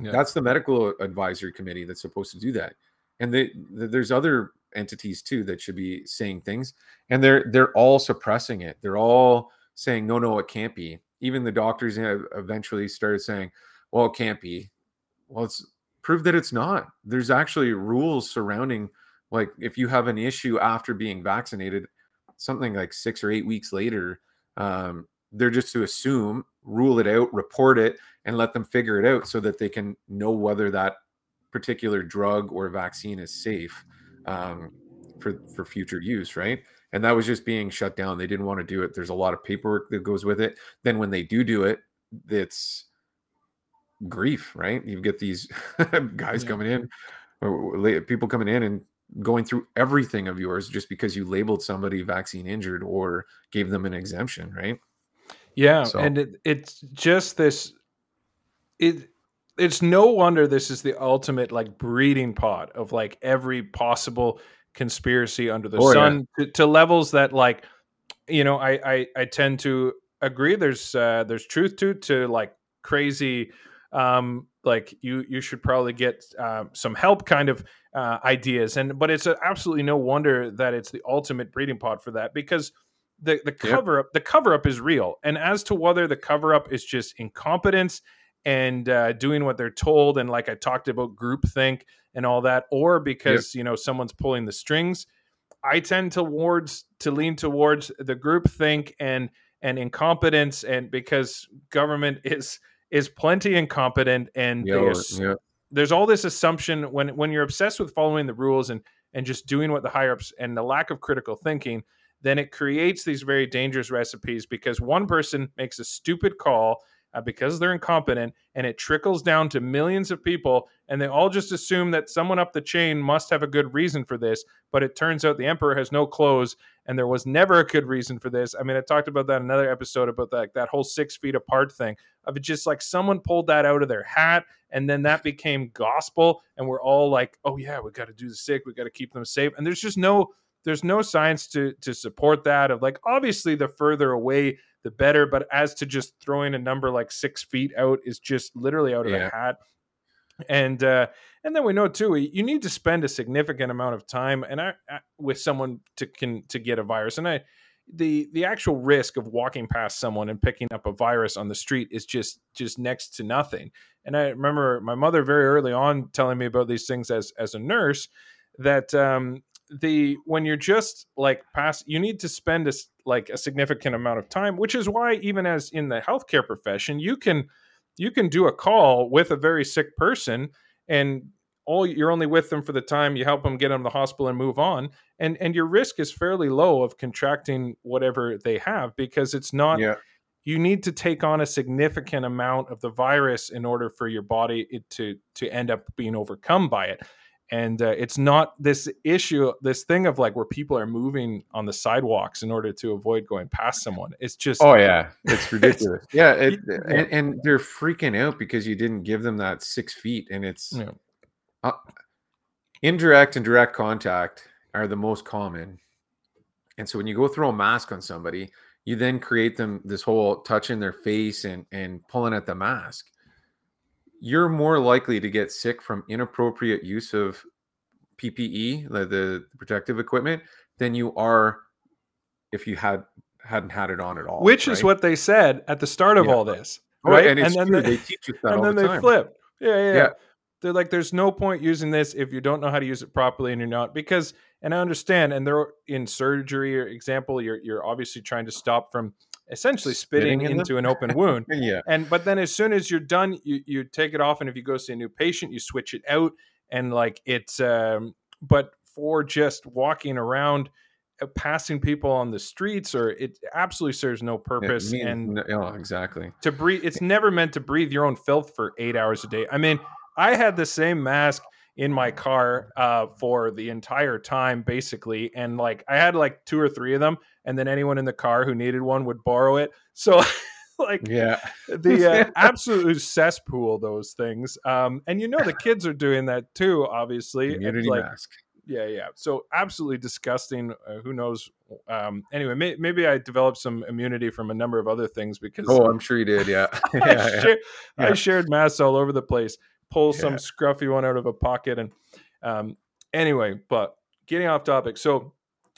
Yeah. That's the medical advisory committee that's supposed to do that. And they, there's other entities too that should be saying things, and they're they're all suppressing it. They're all saying no, no, it can't be. Even the doctors eventually started saying, well, it can't be. Well, it's prove that it's not. There's actually rules surrounding like if you have an issue after being vaccinated, something like six or eight weeks later, um, they're just to assume, rule it out, report it, and let them figure it out so that they can know whether that particular drug or vaccine is safe um, for for future use, right? And that was just being shut down. They didn't want to do it. There's a lot of paperwork that goes with it. Then when they do do it, it's grief, right? You get these guys Yeah. coming in, or people coming in and going through everything of yours just because you labeled somebody vaccine injured or gave them an exemption, right? Yeah, So- and it, it's just this. It it's no wonder this is the ultimate like breeding pot of like every possible conspiracy under the Oh, yeah. sun to, to levels that like you know I, I I tend to agree. There's uh, there's truth to to like crazy um like you you should probably get uh, some help kind of uh, ideas and but it's absolutely no wonder that it's the ultimate breeding pot for that because the the cover up the cover up is real and as to whether the cover up is just incompetence and uh, doing what they're told and like i talked about groupthink and all that or because you know someone's pulling the strings i tend towards to lean towards the groupthink and and incompetence and because government is is plenty incompetent and Yeah, they or- ass- yeah. there's all this assumption when when you're obsessed with following the rules and and just doing what the higher ups and the lack of critical thinking then it creates these very dangerous recipes because one person makes a stupid call uh, because they're incompetent and it trickles down to millions of people and they all just assume that someone up the chain must have a good reason for this but it turns out the emperor has no clothes and there was never a good reason for this. I mean i talked about that in another episode about that that whole six feet apart thing of just like someone pulled that out of their hat and then that became gospel and we're all like oh yeah we got to do the sick we got to keep them safe and there's just no there's no science to to support that of like obviously the further away the better but as to just throwing a number like six feet out is just literally out of Yeah. a hat. And uh and then we know too you need to spend a significant amount of time and I, I with someone to can to get a virus. And i the the actual risk of walking past someone and picking up a virus on the street is just just next to nothing. And i remember my mother very early on telling me about these things as as a nurse that um the when you're just like past you need to spend a like a significant amount of time which is why even as in the healthcare profession you can you can do a call with a very sick person and all you're only with them for the time you help them get them to the hospital and move on and and your risk is fairly low of contracting whatever they have because it's not yeah. you need to take on a significant amount of the virus in order for your body it to to end up being overcome by it and uh, it's not this issue this thing of like where people are moving on the sidewalks in order to avoid going past someone it's just Oh yeah, it's ridiculous. yeah, it, Yeah. And, and they're freaking out because you didn't give them that six feet, and it's Yeah. uh, indirect and direct contact are the most common. And so when you go throw a mask on somebody, you then create them this whole touching their face and and pulling at the mask. You're more likely to get sick from inappropriate use of PPE, the, the protective equipment, than you are if you had hadn't had it on at all. which is what they said at the start of Yeah. all this Oh, right and it's then true. they- They teach us that and all then the they time. flip. Yeah, yeah, yeah. Yeah. They're like, there's no point using this if you don't know how to use it properly and you're not because and I understand, and they're in surgery or example, you're you're obviously trying to stop from essentially spitting, Spitting in into an open wound. Yeah. And but then as soon as you're done, you you take it off, and if you go see a new patient, you switch it out, and like it's um but for just walking around uh, passing people on the streets or it absolutely serves no purpose means- and no, yeah, exactly. to breathe it's never meant to breathe your own filth for eight hours a day i mean i had the same mask in my car uh, for the entire time basically and like i had like two or three of them and then anyone in the car who needed one would borrow it so like Yeah. the uh, absolute cesspool those things um and you know the kids are doing that too obviously and, Community like mask. yeah yeah so absolutely disgusting uh, who knows um anyway may, maybe i developed some immunity from a number of other things because Oh, I'm sure you did. Yeah. I, yeah, yeah. I shared masks all over the place pull some scruffy one out of a pocket and um anyway but getting off topic. So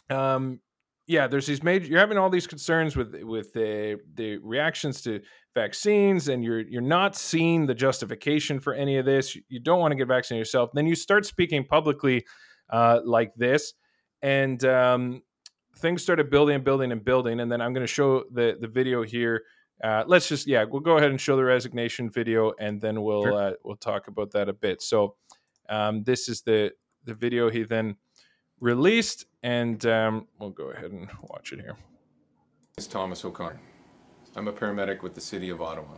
um yeah there's these major you're having all these concerns with with the the reactions to vaccines and you're you're not seeing the justification for any of this. You don't want to get vaccinated yourself. Then you start speaking publicly uh like this and um things started building and building and building and then i'm going to show the the video here uh, let's just yeah we'll go ahead and show the resignation video and then we'll Sure. uh, we'll talk about that a bit so um, this is the the video he then released and um, we'll go ahead and watch it here is Thomas O'Connor. I'm a paramedic with the City of Ottawa.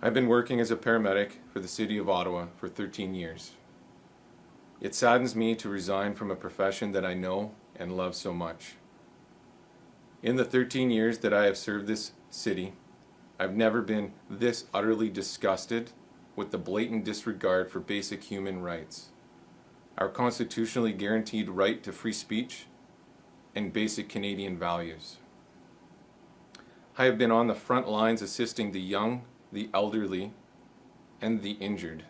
I've been working as a paramedic for the City of Ottawa for 13 years. It saddens me to resign from a profession that I know and love so much. In the 13 years that I have served this city, I've never been this utterly disgusted with the blatant disregard for basic human rights, our constitutionally guaranteed right to free speech, and basic Canadian values. I have been on the front lines assisting the young, the elderly, and the injured.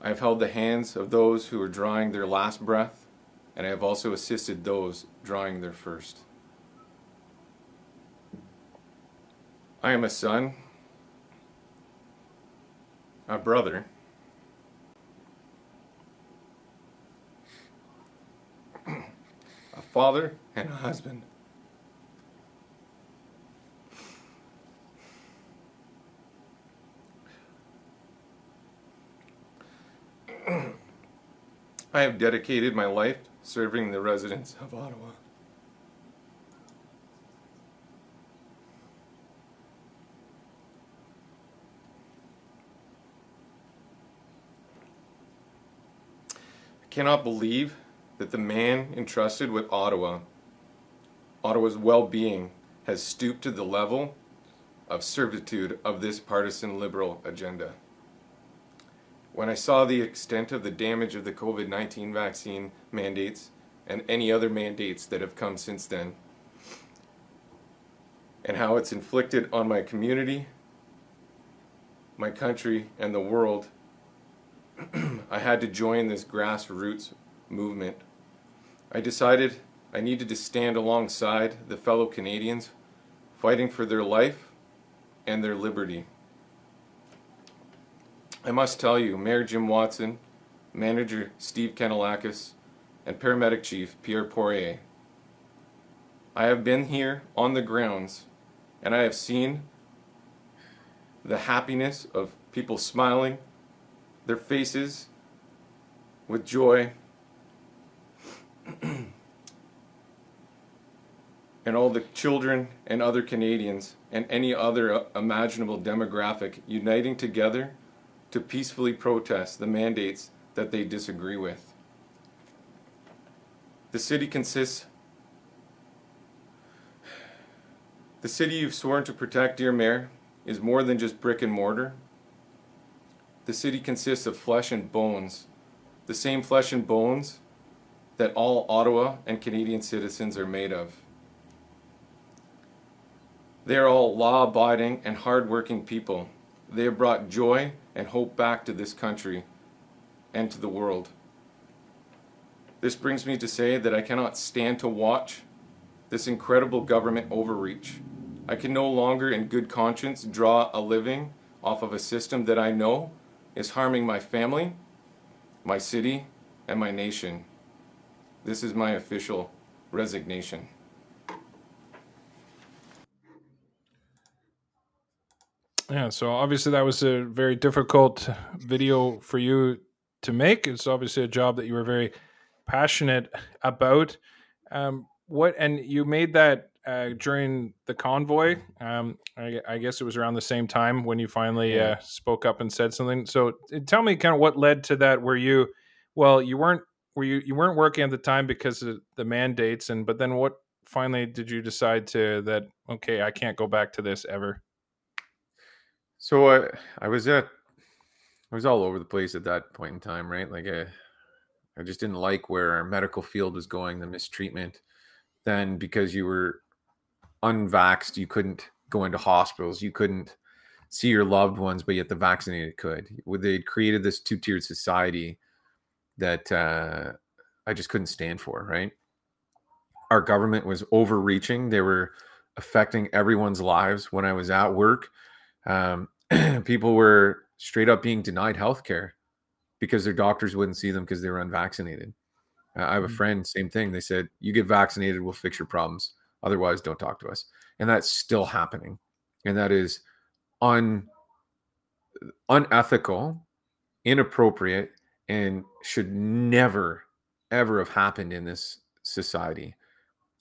I have held the hands of those who are drawing their last breath, and I have also assisted those drawing their first. I am a son, a brother, a father, and a husband. I have dedicated my life serving the residents of Ottawa. Cannot believe that the man entrusted with Ottawa, Ottawa's well being, has stooped to the level of servitude of this partisan liberal agenda. When I saw the extent of the damage of the COVID 19 vaccine mandates and any other mandates that have come since then, and how it's inflicted on my community, my country, and the world, I had to join this grassroots movement. I decided I needed to stand alongside the fellow Canadians fighting for their life and their liberty. I must tell you, Mayor Jim Watson, Manager Steve Kanellakos, and Paramedic Chief Pierre Poirier, I have been here on the grounds and I have seen the happiness of people smiling, their faces with joy, and all the children and other Canadians and any other uh, imaginable demographic uniting together to peacefully protest the mandates that they disagree with. The city consists The city you've sworn to protect, dear Mayor, is more than just brick and mortar. The city consists of flesh and bones, the same flesh and bones that all Ottawa and Canadian citizens are made of. They are all law abiding and hard working people. They have brought joy and hope back to this country and to the world. This brings me to say that I cannot stand to watch this incredible government overreach. I can no longer, in good conscience, draw a living off of a system that I know is harming my family, my city, and my nation. This is my official resignation. Yeah, so obviously that was a very difficult video for you to make. It's obviously a job that you were very passionate about. Um, what and you made that uh, during the convoy. Um, I, I guess it was around the same time when you finally Yeah. uh, spoke up and said something. So uh, tell me kind of what led to that. Were you, well, you weren't, were you, you weren't working at the time because of the mandates, and but then what finally did you decide to that okay, I can't go back to this ever? So I I was at I was all over the place at that point in time, right? Like I I just didn't like where our medical field was going, the mistreatment. Then because you were unvaxxed, you couldn't go into hospitals, you couldn't see your loved ones, but yet the vaccinated could. They created this two-tiered society that uh, I just couldn't stand for, right? Our government was overreaching. They were affecting everyone's lives when I was at work. Um, people were straight up being denied health care because their doctors wouldn't see them because they were unvaccinated. Uh, I have a mm. friend, same thing. They said, You get vaccinated, we'll fix your problems. Otherwise, don't talk to us. And that's still happening. And that is un, unethical, inappropriate, and should never, ever have happened in this society.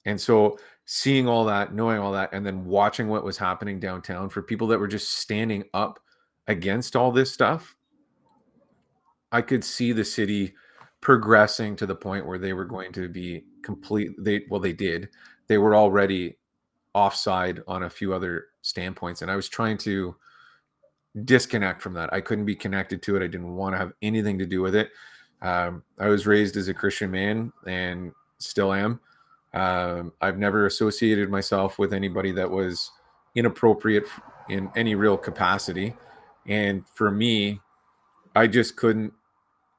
And so, seeing all that, knowing all that, and then watching what was happening downtown for people that were just standing up against all this stuff, I could see the city progressing to the point where they were going to be complete. They well, they did. They were already offside on a few other standpoints, and I was trying to disconnect from that. I couldn't be connected to it. I didn't want to have anything to do with it. Um, I was raised as a Christian man and still am. Um, I've never associated myself with anybody that was inappropriate in any real capacity. And for me, I just couldn't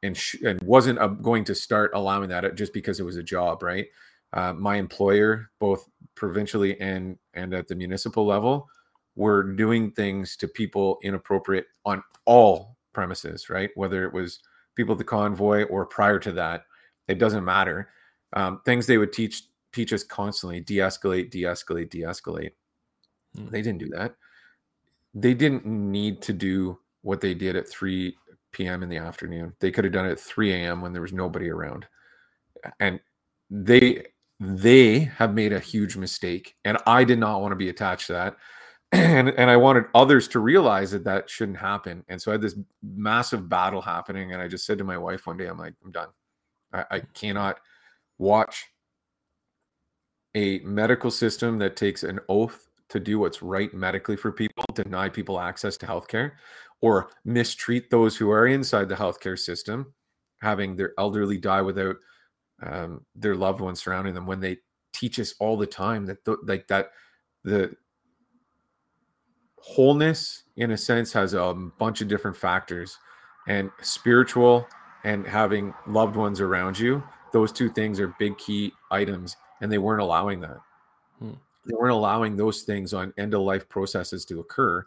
and, sh- and wasn't uh, going to start allowing that uh, just because it was a job, right? Uh, my employer, both provincially and and at the municipal level, were doing things to people inappropriate on all premises, right? Whether it was people at the convoy or prior to that, it doesn't matter. Um, things they would teach teach us constantly: de-escalate, de-escalate, de-escalate. Mm. They didn't do that. They didn't need to do what they did at 3 p.m. in the afternoon. They could have done it at 3 a.m. when there was nobody around. And they they have made a huge mistake. And I did not want to be attached to that. And, and I wanted others to realize that that shouldn't happen. And so I had this massive battle happening. And I just said to my wife one day, I'm like, I'm done. I, I cannot watch a medical system that takes an oath to do what's right medically for people, deny people access to healthcare, or mistreat those who are inside the healthcare system, having their elderly die without um, their loved ones surrounding them. When they teach us all the time that th- like that the wholeness in a sense has a bunch of different factors and spiritual and having loved ones around you those two things are big key items and they weren't allowing that hmm. they weren't allowing those things on end of life processes to occur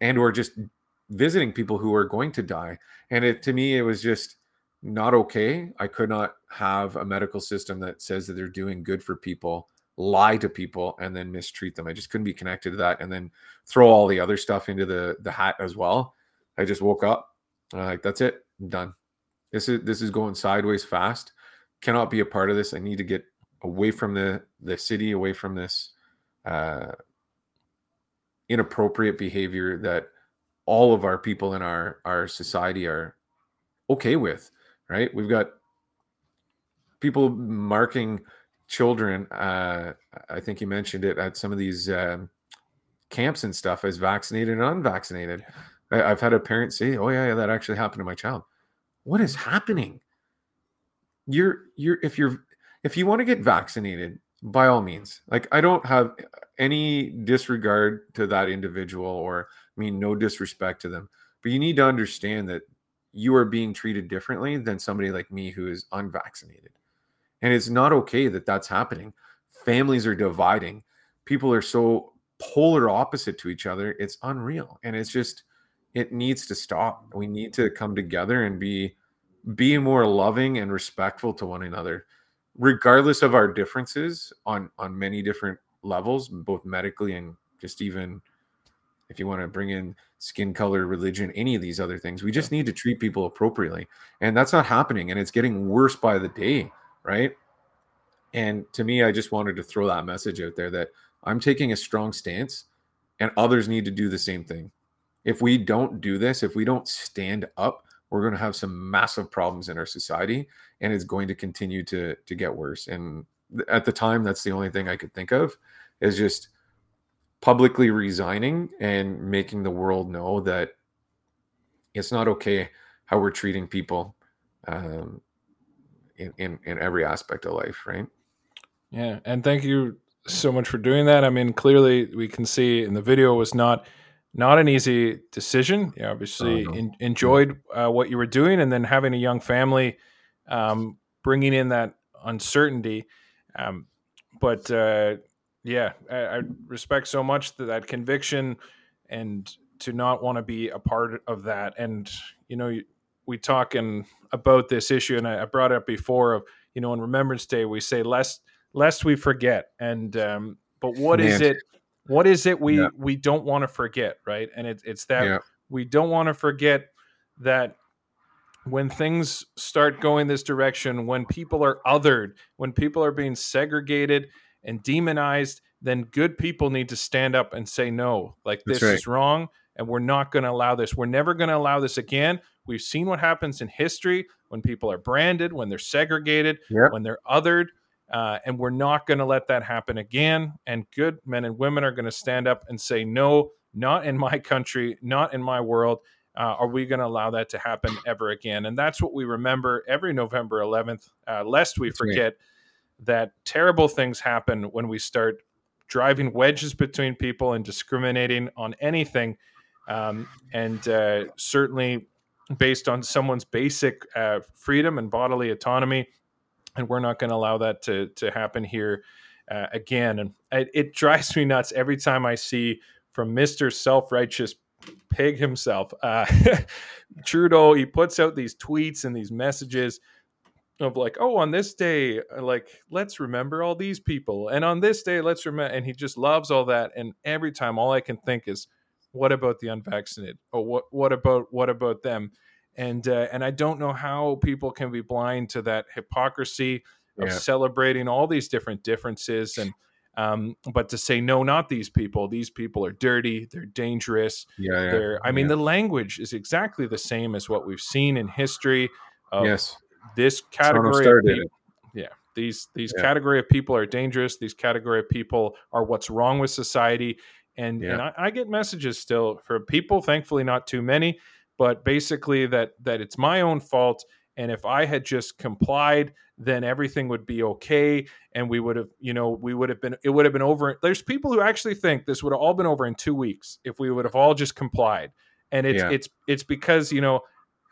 and or just visiting people who are going to die. And it to me, it was just not okay. I could not have a medical system that says that they're doing good for people, lie to people, and then mistreat them. I just couldn't be connected to that, and then throw all the other stuff into the the hat as well. I just woke up and I'm like that's it, I'm done. This is this is going sideways fast. Cannot be a part of this. I need to get away from the the city, away from this uh, inappropriate behavior that all of our people in our our society are okay with right? We've got people marking children uh i think you mentioned it at some of these um, camps and stuff as vaccinated and unvaccinated. I, i've had a parent say oh yeah, yeah that actually happened to my child. What is happening? You're you're if you're if you want to get vaccinated by all means. Like i don't have any disregard to that individual or I mean, no disrespect to them, but you need to understand that you are being treated differently than somebody like me who is unvaccinated. And it's not okay that that's happening. Families are dividing. People are so polar opposite to each other. It's unreal. And it's just, it needs to stop. We need to come together and be be more loving and respectful to one another regardless of our differences on on many different levels both medically and just even if you want to bring in skin color, religion, any of these other things. We just need to treat people appropriately. And that's not happening. And it's getting worse by the day, right? And to me, I just wanted to throw that message out there that I'm taking a strong stance and others need to do the same thing. If we don't do this, if we don't stand up, we're going to have some massive problems in our society and it's going to continue to to get worse and at the time that's the only thing I could think of is just publicly resigning and making the world know that it's not okay how we're treating people um, in, in in every aspect of life, right? Yeah, and thank you so much for doing that. I mean, clearly we can see in the video was not not an easy decision. You obviously oh, no. in, enjoyed uh, what you were doing, and then having a young family, um, bringing in that uncertainty. Um, but uh, yeah, I, I, respect so much that, that conviction and to not want to be a part of that. And you know, we talk talking about this issue, and I, I brought it up before of you know, on Remembrance Day we say lest lest we forget. And um, but what Man. is it? What is it we yeah. we don't want to forget, right? And it, it's that yeah. we don't want to forget that when things start going this direction, when people are othered, when people are being segregated and demonized, then good people need to stand up and say no. Like this right. is wrong, and we're not going to allow this. We're never going to allow this again. We've seen what happens in history when people are branded, when they're segregated, yep. when they're othered. Uh, and we're not going to let that happen again. And good men and women are going to stand up and say, no, not in my country, not in my world. Uh, are we going to allow that to happen ever again? And that's what we remember every November 11th, uh, lest we forget that terrible things happen when we start driving wedges between people and discriminating on anything. Um, and uh, certainly based on someone's basic uh, freedom and bodily autonomy and we're not going to allow that to to happen here uh, again. And it, it, drives me nuts every time I see from Mister Self Righteous Pig himself, uh, Trudeau. He puts out these tweets and these messages of like, oh, on this day, uh, like let's remember all these people, and on this day, let's remember. And he just loves all that. And every time, all I can think is, what about the unvaccinated? Oh, what what about what about them? and uh, and I don't know how people can be blind to that hypocrisy of yeah. celebrating all these different differences and um, but to say no, not these people. These people are dirty. They're dangerous. Yeah, yeah they're. I mean, yeah. the language is exactly the same as what we've seen in history. yes, this category. People, yeah, these these yeah. category of people are dangerous. These category of people are what's wrong with society. And and I, I get messages still for people. Thankfully, not too many but basically that that it's my own fault and if i had just complied then everything would be okay and we would have you know we would have been it would have been over there's people who actually think this would have all been over in 2 weeks if we would have all just complied and it's yeah. it's it's because you know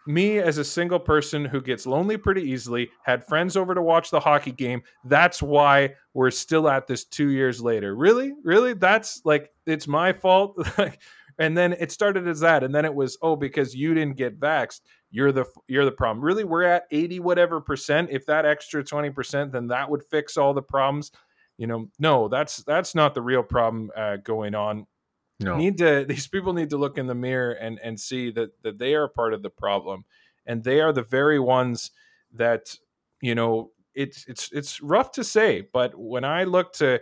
me as a single person who gets lonely pretty easily had friends over to watch the hockey game. That's why we're still at this 2 years later. Really? Really? That's like it's my fault? And then it started as that and then it was oh because you didn't get vaxxed. You're the you're the problem. Really we're at 80 whatever percent. If that extra 20 percent then that would fix all the problems. You know no that's that's not the real problem uh, going on no. need to these people need to look in the mirror and and see that that they are part of the problem. And they are the very ones that you know it's it's it's rough to say but when i look to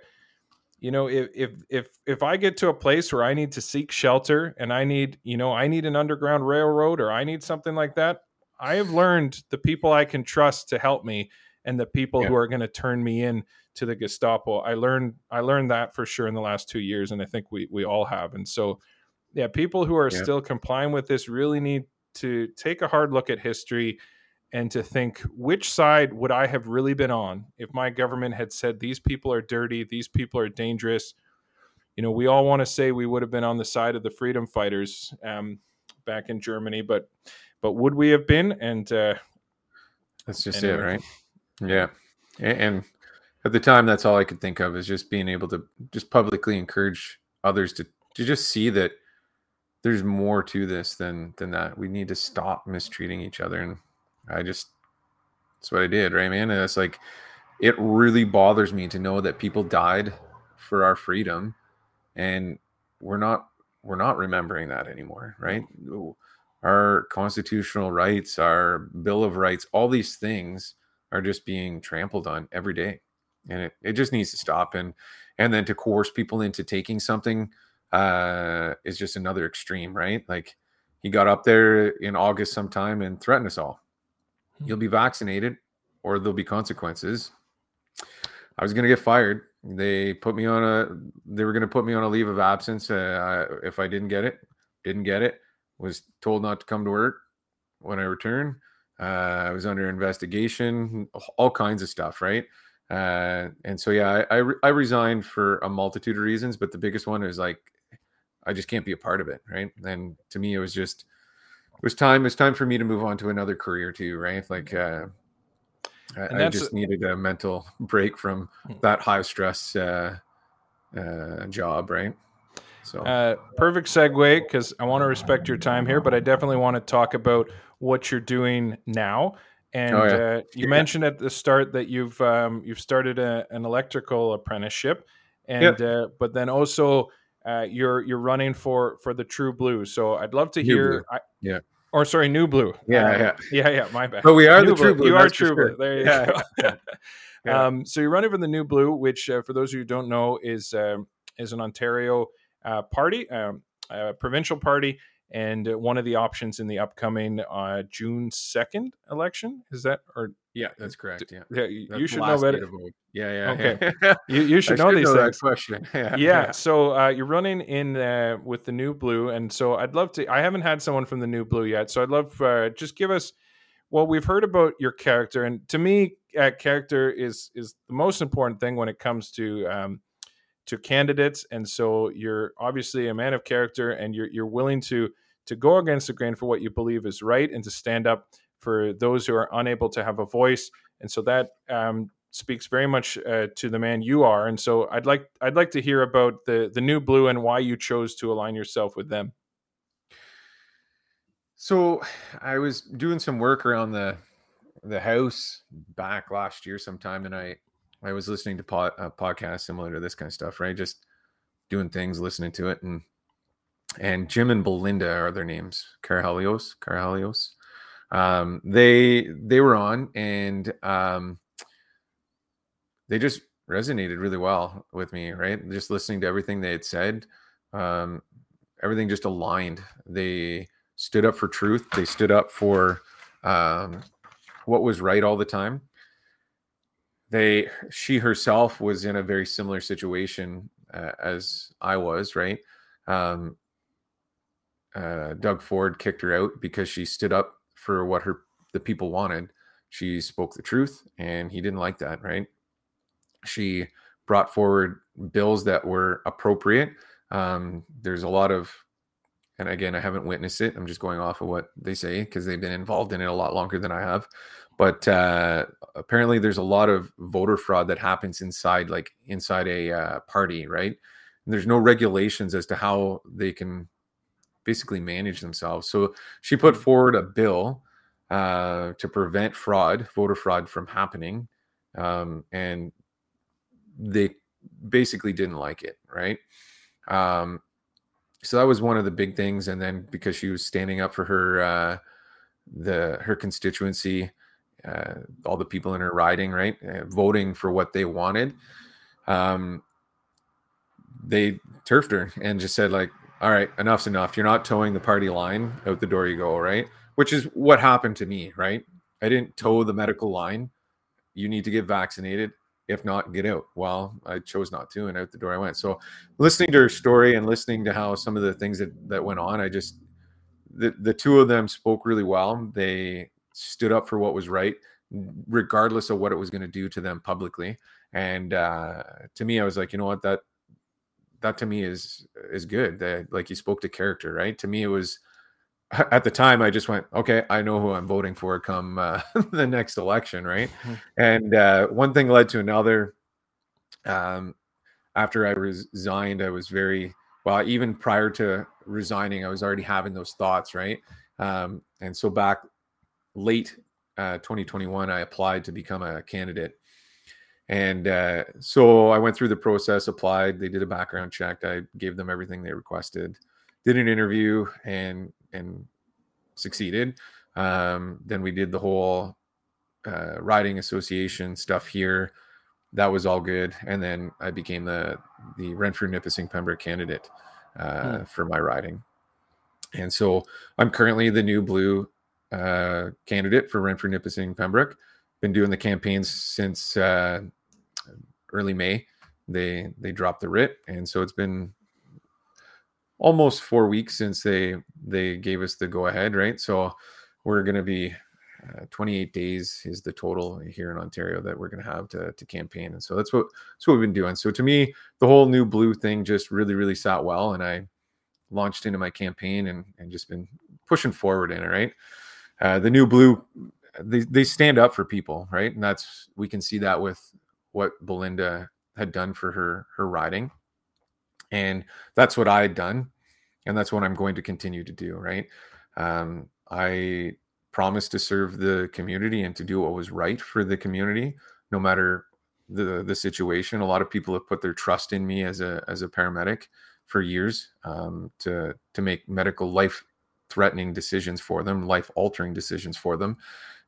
you know if if if if i get to a place where i need to seek shelter and i need you know i need an underground railroad or i need something like that i have learned the people i can trust to help me and the people yeah. who are going to turn me in to the gestapo i learned i learned that for sure in the last two years and i think we we all have and so yeah people who are yeah. still complying with this really need to take a hard look at history and to think which side would I have really been on if my government had said these people are dirty, these people are dangerous. You know, we all want to say we would have been on the side of the freedom fighters um, back in Germany, but but would we have been? And uh, that's just anyway. it, right? Yeah, and at the time, that's all I could think of is just being able to just publicly encourage others to to just see that there's more to this than than that. We need to stop mistreating each other and I just that's what I did, right, man? And it's like it really bothers me to know that people died for our freedom and we're not we're not remembering that anymore, right? Our constitutional rights, our Bill of Rights, all these things are just being trampled on every day. And it, it just needs to stop. And and then to coerce people into taking something uh is just another extreme, right? Like he got up there in August sometime and threatened us all you'll be vaccinated or there'll be consequences. I was going to get fired. They put me on a. They were going to put me on a leave of absence uh, if I didn't get it. Didn't get it. Was told not to come to work when I returned. Uh, I was under investigation. All kinds of stuff, right? Uh, and so yeah, I, I, I resigned for a multitude of reasons, but the biggest one is like I just can't be a part of it, right? And to me, it was just it was time. it was time for me to move on to another career too, right? Like uh, I, I, just needed a mental break from hmm. that high stress uh, uh, job, right? So uh, perfect segue because I want to respect your time here, but I definitely want to talk about what you're doing now. And oh, yeah. uh, you yeah. mentioned at the start that you've um, you've started a, an electrical apprenticeship, and uh, but then also uh, you're you're running for for the True Blue. So I'd love to hear. I, yeah. Or sorry, New Blue. Yeah, uh, yeah, yeah, yeah. My bad. But we are New the True Blue. You are True Blue. There you go. yeah. Um, so you're running for the New Blue, which uh, for those of you who don't know is um, is an Ontario uh, party, um, provincial party, and one of the options in the upcoming uh, June second election. Is that or yeah, that's correct. Yeah, yeah. You, should know better. Yeah, yeah. Okay, yeah. you, you should know these know things. question. yeah, yeah. So uh, you're running in uh, with the new blue, and so I'd love to. I haven't had someone from the new blue yet, so I'd love uh, just give us. Well, we've heard about your character, and to me, uh, character is is the most important thing when it comes to um, to candidates. And so you're obviously a man of character, and you're you're willing to to go against the grain for what you believe is right, and to stand up for those who are unable to have a voice. And so that um, speaks very much uh, to the man you are. And so I'd like I'd like to hear about the the new blue and why you chose to align yourself with them. So I was doing some work around the the house back last year sometime, and I I was listening to pod, a podcast similar to this kind of stuff, right? Just doing things, listening to it, and and Jim and Belinda are their names. Karahalios, Karahalios um, they they were on and um, they just resonated really well with me right just listening to everything they had said um, everything just aligned they stood up for truth they stood up for um, what was right all the time they she herself was in a very similar situation uh, as i was right um, uh, doug ford kicked her out because she stood up for what her the people wanted. She spoke the truth, and he didn't like that. Right? She brought forward bills that were appropriate. Um, there's a lot of, and again, I haven't witnessed it. I'm just going off of what they say because they've been involved in it a lot longer than I have. But uh, apparently, there's a lot of voter fraud that happens inside, like inside a uh, party, right? And there's no regulations as to how they can basically manage themselves. So she put mm-hmm. forward a bill uh, to prevent fraud, voter fraud from happening. Um, and they basically didn't like it, right? Um, so that was one of the big things. And then because she was standing up for her, uh, the her constituency, uh, all the people in her riding, right, uh, voting for what they wanted, um, they turfed her and just said like, all right, enough's enough. You're not toeing the party line out the door you go, right? Which is what happened to me, right? I didn't toe the medical line. You need to get vaccinated. If not, get out. Well, I chose not to, and out the door I went. So, listening to her story and listening to how some of the things that, that went on, I just, the, the two of them spoke really well. They stood up for what was right, regardless of what it was going to do to them publicly. And uh, to me, I was like, you know what, that that to me is is good. That like you spoke to character, right? To me, it was at the time I just went, okay, I know who I'm voting for come uh, the next election, right? Mm-hmm. And uh, one thing led to another. Um, after I resigned, I was very well. Even prior to resigning, I was already having those thoughts, right? Um, and so back late uh, 2021, I applied to become a candidate and uh, so I went through the process, applied. They did a background check. I gave them everything they requested, did an interview, and and succeeded. Um, then we did the whole uh, riding association stuff here. That was all good, and then I became the the Renfrew Nipissing Pembroke candidate uh, hmm. for my riding. And so I'm currently the new blue uh, candidate for Renfrew Nipissing Pembroke been doing the campaigns since uh, early May, they they dropped the writ, and so it's been almost four weeks since they they gave us the go ahead, right? So we're going to be uh, 28 days is the total here in Ontario that we're going to have to to campaign, and so that's what that's what we've been doing. So to me, the whole new blue thing just really really sat well, and I launched into my campaign and and just been pushing forward in it, right? Uh, the new blue, they they stand up for people, right? And that's we can see that with what Belinda had done for her her riding and that's what I had done, and that's what I'm going to continue to do. Right? Um, I promised to serve the community and to do what was right for the community, no matter the the situation. A lot of people have put their trust in me as a as a paramedic for years um, to to make medical life threatening decisions for them, life altering decisions for them,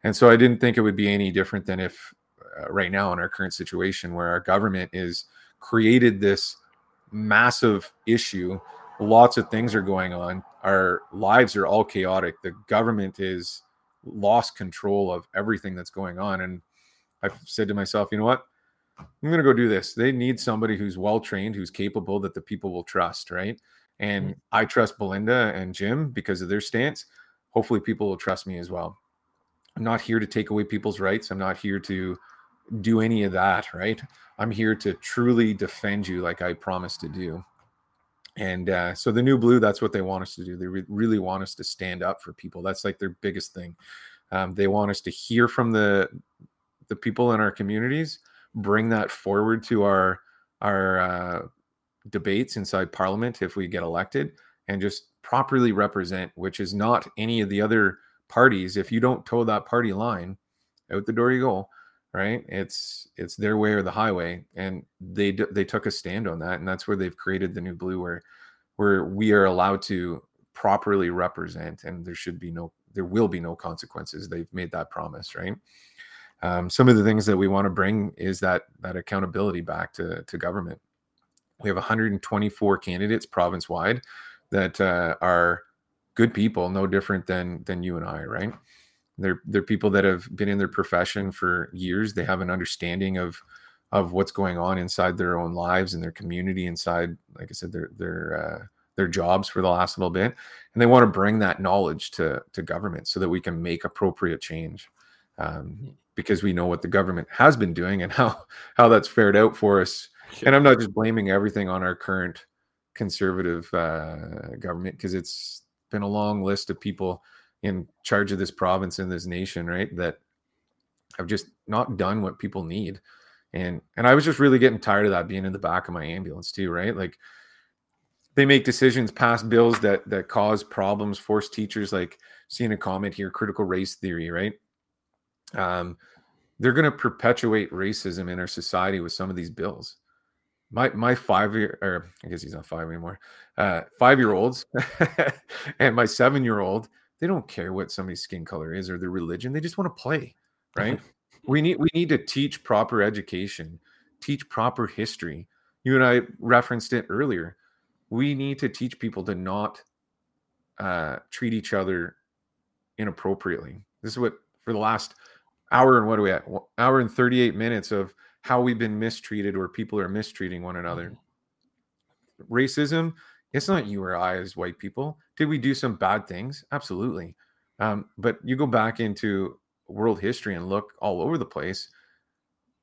and so I didn't think it would be any different than if uh, right now in our current situation where our government is created this massive issue. Lots of things are going on. Our lives are all chaotic. The government is lost control of everything that's going on. And I've said to myself, you know what? I'm going to go do this. They need somebody who's well trained, who's capable, that the people will trust, right? And mm-hmm. I trust Belinda and Jim because of their stance. Hopefully, people will trust me as well. I'm not here to take away people's rights. I'm not here to do any of that, right? I'm here to truly defend you like I promised to do. And uh, so the new blue, that's what they want us to do. They re- really want us to stand up for people. That's like their biggest thing. Um, they want us to hear from the the people in our communities, bring that forward to our our uh, debates inside Parliament if we get elected, and just properly represent, which is not any of the other parties. If you don't toe that party line, out the door you go right? It's it's their way or the highway. And they they took a stand on that and that's where they've created the new blue where where we are allowed to properly represent and there should be no there will be no consequences. They've made that promise right? Um, some of the things that we want to bring is that that accountability back to to government we have 124 candidates province wide that uh, are good people no different than than you and i right they're they're people that have been in their profession for years. They have an understanding of of what's going on inside their own lives and their community, inside, like I said, their their uh, their jobs for the last little bit, and they want to bring that knowledge to to government so that we can make appropriate change. Um, hmm. because we know what the government has been doing and how how that's fared out for us. And I'm not just blaming everything on our current conservative uh, government because it's been a long list of people in charge of this province and this nation, right? That have just not done what people need. And and I was just really getting tired of that being in the back of my ambulance too, right? Like they make decisions, pass bills that that cause problems, force teachers like seeing a comment here, critical race theory, right? Um, they're going to perpetuate racism in our society with some of these bills. My my five year, or I guess he's not five anymore. Uh, five year olds and my seven year old they don't care what somebody's skin color is or their religion. They just want to play, right? we need we need to teach proper education, teach proper history. You and I referenced it earlier. We need to teach people to not uh, treat each other inappropriately. This is what for the last hour and what are we at? Hour and 38 minutes of how we've been mistreated or people are mistreating one another. Mm-hmm. Racism it's not you or I as white people. Did we do some bad things? Absolutely. Um, but you go back into world history and look all over the place.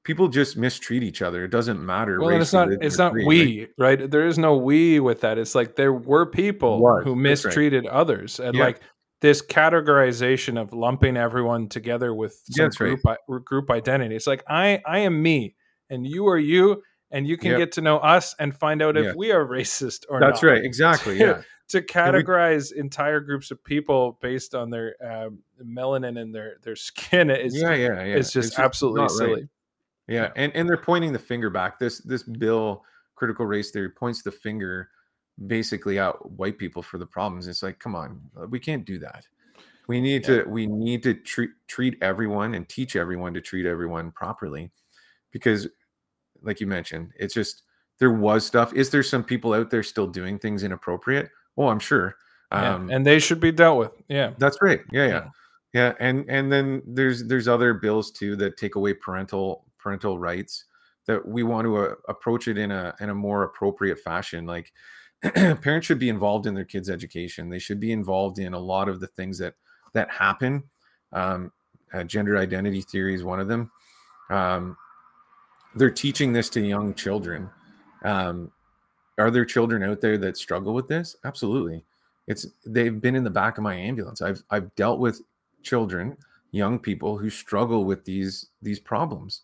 People just mistreat each other. It doesn't matter. Well, it's not. It's not we, right? right? There is no we with that. It's like there were people who mistreated right. others, and yeah. like this categorization of lumping everyone together with some group right. group identity. It's like I I am me, and you are you, and you can yep. get to know us and find out if yeah. we are racist or not. That's not. right, exactly. Yeah. to categorize we, entire groups of people based on their um, melanin and their their skin is yeah, yeah, yeah. It's just it's absolutely silly. Right. Yeah, and and they're pointing the finger back. This this bill, critical race theory, points the finger basically out white people for the problems. It's like, come on, uh, we can't do that. We need yeah. to we need to treat treat everyone and teach everyone to treat everyone properly, because like you mentioned, it's just there was stuff. Is there some people out there still doing things inappropriate? Oh, I'm sure. Um, yeah, and they should be dealt with. Yeah, that's right. Yeah, yeah, yeah, yeah. And and then there's there's other bills too that take away parental parental rights that we want to uh, approach it in a in a more appropriate fashion like parents should be involved in their kids education. They should be involved in a lot of the things that that happen. Um, uh, gender identity theory is one of them. Um, they're teaching this to young children. Um, are there children out there that struggle with this? Absolutely. It's they've been in the back of my ambulance. I've i've dealt with children young people who struggle with these these problems.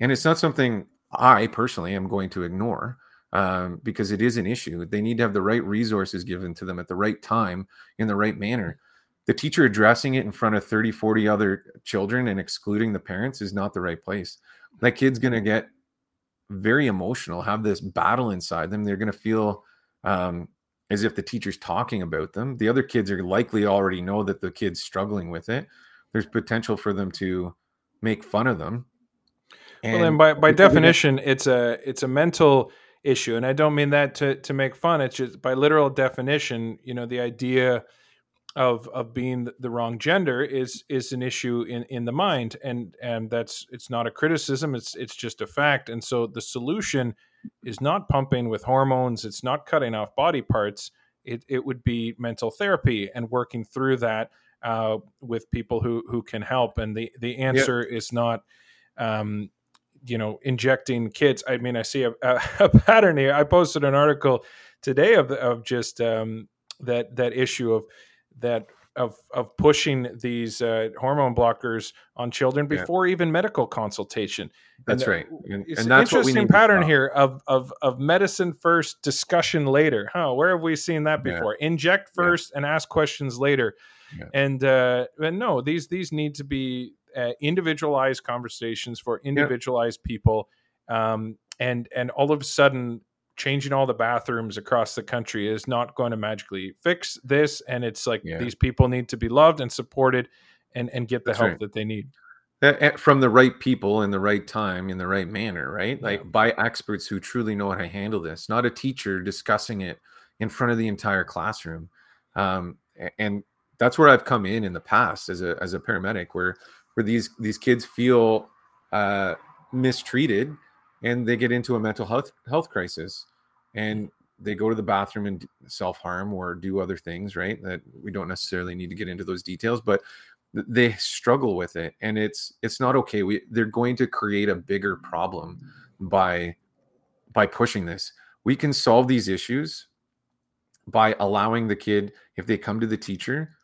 And it's not something i personally am going to ignore um, because it is an issue. They need to have the right resources given to them at the right time in the right manner. The teacher addressing it in front of 30 40 other children and excluding the parents is not the right place. That kid's going to get very emotional have this battle inside them. They're going to feel um, as if the teacher's talking about them. The other kids are likely already know that the kid's struggling with it. There's potential for them to make fun of them. And well then by, by definition it's a it's a mental issue and i don't mean that to to make fun it's just by literal definition you know the idea of of being the wrong gender is is an issue in in the mind and and that's it's not a criticism it's it's just a fact and so the solution is not pumping with hormones it's not cutting off body parts it, it would be mental therapy and working through that uh, with people who who can help and the the answer yep. is not um, you know injecting kids i mean i see a, a, a, pattern here i posted an article today of of just um, that that issue of that of of pushing these uh, hormone blockers on children before yeah. even medical consultation. That's and, right, and, it's and that's interesting pattern here of of of medicine first, discussion later. Huh? Where have we seen that before? Yeah. Inject first yeah. and ask questions later. And uh, and no, these these need to be uh, individualized conversations for individualized people. Um, and and all of a sudden changing all the bathrooms across the country is not going to magically fix this and it's like yeah. these people need to be loved and supported and and get the That's help right. that they need from the right people in the right time in the right manner right like by experts who truly know how to handle this not a teacher discussing it in front of the entire classroom um, and that's where i've come in in the past as a as a paramedic where where these these kids feel uh, mistreated and they get into a mental health health crisis and they go to the bathroom and self-harm or do other things right that we don't necessarily need to get into those details but they struggle with it and it's it's not okay. We they're going to create a bigger problem by by pushing this. We can solve these issues by allowing the kid if they come to the teacher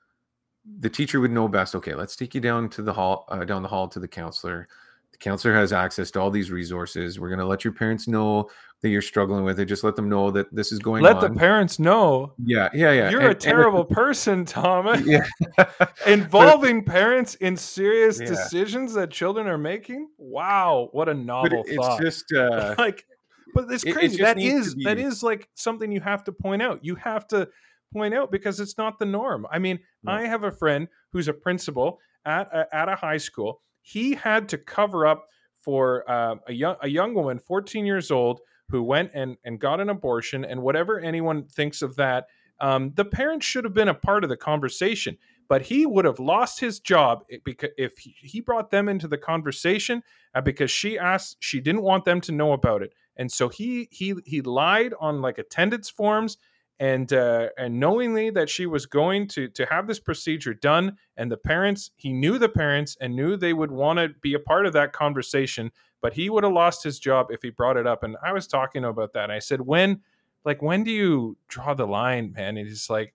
the teacher would know best okay let's take you down to the hall uh, down the hall to the counselor the counselor has access to all these resources. We're going to let your parents know that you're struggling with it. Just let them know that this is going let on. Let the parents know. Yeah, yeah, yeah. You're and, a terrible person, Thomas. Yeah. Involving but, parents in serious yeah. decisions that children are making. Wow, what a novel but thought. It's just uh, like, but it's crazy. It, it that is that is like something you have to point out. You have to point out because it's not the norm. I mean, no. I have a friend who's a principal at a, at a high school he had to cover up for uh, a young a young woman, 14 years old, who went and and got an abortion. And whatever anyone thinks of that, um, the parents should have been a part of the conversation. But he would have lost his job because if he brought them into the conversation uh, because she asked, she didn't want them to know about it, and so he he he lied on like attendance forms and uh, and knowingly that she was going to to have this procedure done and the parents he knew the parents and knew they would want to be a part of that conversation but he would have lost his job if he brought it up and i was talking about that and i said when like when do you draw the line man? And he's like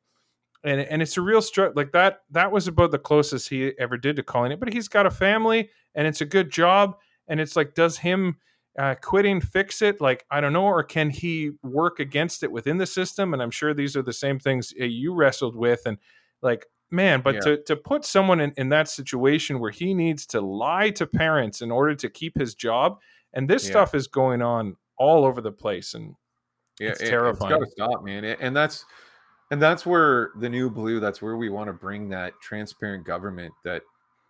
and and it's a real struggle like that that was about the closest he ever did to calling it but he's got a family and it's a good job and it's like does him uh, quitting fix it? Like, I don't know. Or can he work against it within the system? And I'm sure these are the same things uh, you wrestled with. And like, man, but yeah. to, to put someone in, in that situation where he needs to lie to parents in order to keep his job, and this yeah. stuff is going on all over the place. And yeah, it's it, terrifying. It's got to stop, man. And that's, and that's where the new blue, that's where we want to bring that transparent government that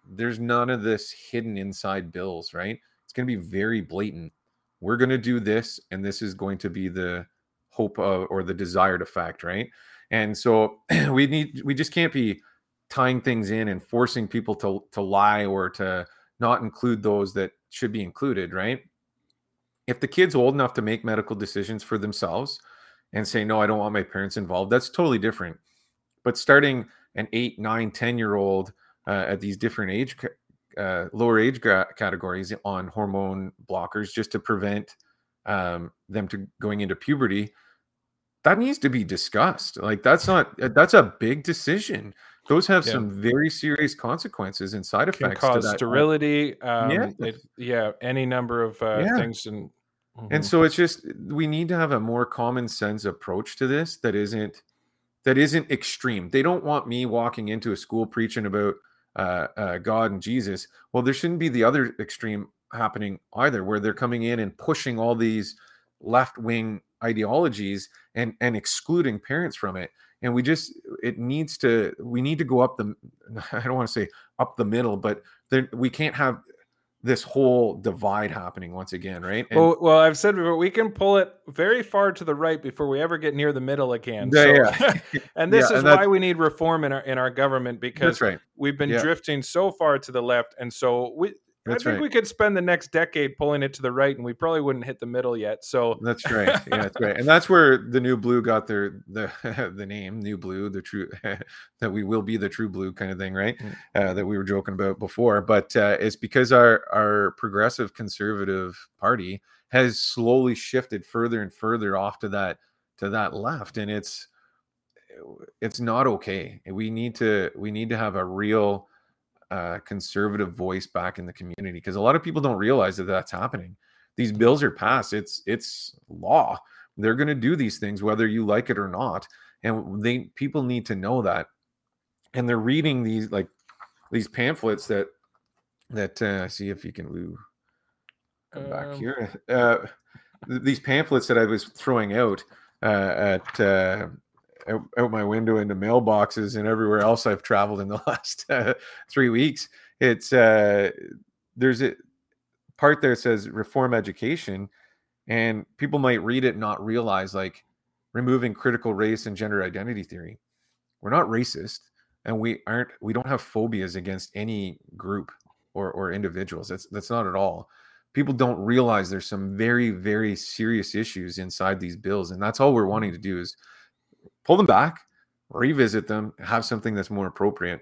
there's none of this hidden inside bills, right? It's going to be very blatant we're going to do this and this is going to be the hope of, or the desired effect right? And so we need we just can't be tying things in and forcing people to to lie or to not include those that should be included right? If the kid's old enough to make medical decisions for themselves and say no i don't want my parents involved that's totally different. But starting an eight nine ten year old uh, at these different age uh, lower age categories on hormone blockers just to prevent um, them to going into puberty that needs to be discussed like that's not that's a big decision those have yeah. some very serious consequences and side effects Can cause sterility um, yeah. It, yeah any number of uh, yeah. things and mm-hmm. and so it's just we need to have a more common sense approach to this that isn't that isn't extreme they don't want me walking into a school preaching about uh, uh, god and jesus well there shouldn't be the other extreme happening either where they're coming in and pushing all these left wing ideologies and and excluding parents from it. And we just it needs to we need to go up the i don't want to say up the middle but there, we can't have this whole divide happening once again right and, well, well i've said before we can pull it very far to the right before we ever get near the middle again yeah, so, yeah. and this yeah, is and why we need reform in our in our government because right. we've been yeah. drifting so far to the left and so we that's I think right. we could spend the next decade pulling it to the right, and we probably wouldn't hit the middle yet. So that's right. Yeah, that's right. And that's where the new blue got their the the name, new blue, the true that we will be the true blue kind of thing, right? Mm. Uh, that we were joking about before. But uh, it's because our our progressive conservative party has slowly shifted further and further off to that to that left, and it's it's not okay. We need to we need to have a real uh, conservative voice back in the community because a lot of people don't realize that that's happening. These bills are passed; it's it's law. They're going to do these things whether you like it or not, and they people need to know that. And they're reading these like these pamphlets that that uh, see if you can woo come um, back here. Uh, these pamphlets that I was throwing out uh, at uh, out, out, my window into mailboxes and everywhere else I've traveled in the last uh, three weeks. It's uh, there's a part there says reform education, and people might read it and not realize like removing critical race and gender identity theory. We're not racist, and we aren't. We don't have phobias against any group or or individuals. That's that's not at all. People don't realize there's some very very serious issues inside these bills, and that's all we're wanting to do is pull them back, revisit them, have something that's more appropriate.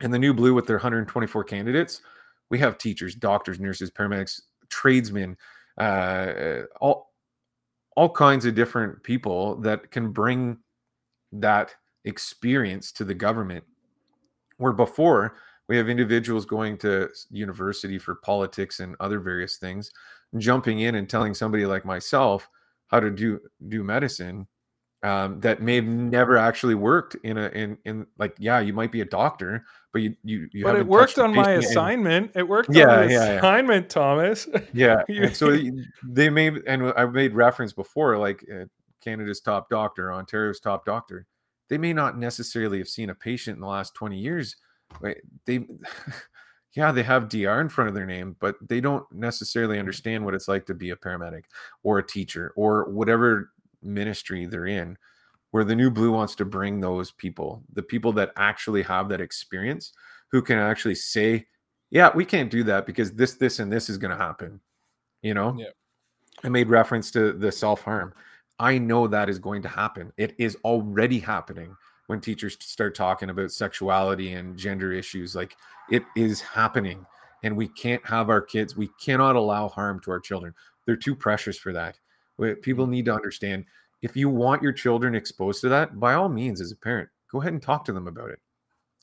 And the new blue with their 124 candidates, we have teachers, doctors, nurses, paramedics, tradesmen, uh, all all kinds of different people that can bring that experience to the government. Where before we have individuals going to university for politics and other various things, jumping in and telling somebody like myself how to do do medicine um, that may have never actually worked in a in in like yeah you might be a doctor but you you, you but it worked on my assignment it worked yeah, on my yeah, assignment yeah. thomas yeah so they may and i've made reference before like uh, canada's top doctor ontario's top doctor they may not necessarily have seen a patient in the last 20 years they yeah they have dr in front of their name but they don't necessarily understand what it's like to be a paramedic or a teacher or whatever ministry they're in where the new blue wants to bring those people the people that actually have that experience who can actually say yeah we can't do that because this this and this is going to happen you know? Yeah. i made reference to the self-harm. I know that is going to happen. It is already happening when teachers start talking about sexuality and gender issues like it is happening and we can't have our kids we cannot allow harm to our children. They're too precious for that People need to understand if you want your children exposed to that, by all means, as a parent, go ahead and talk to them about it.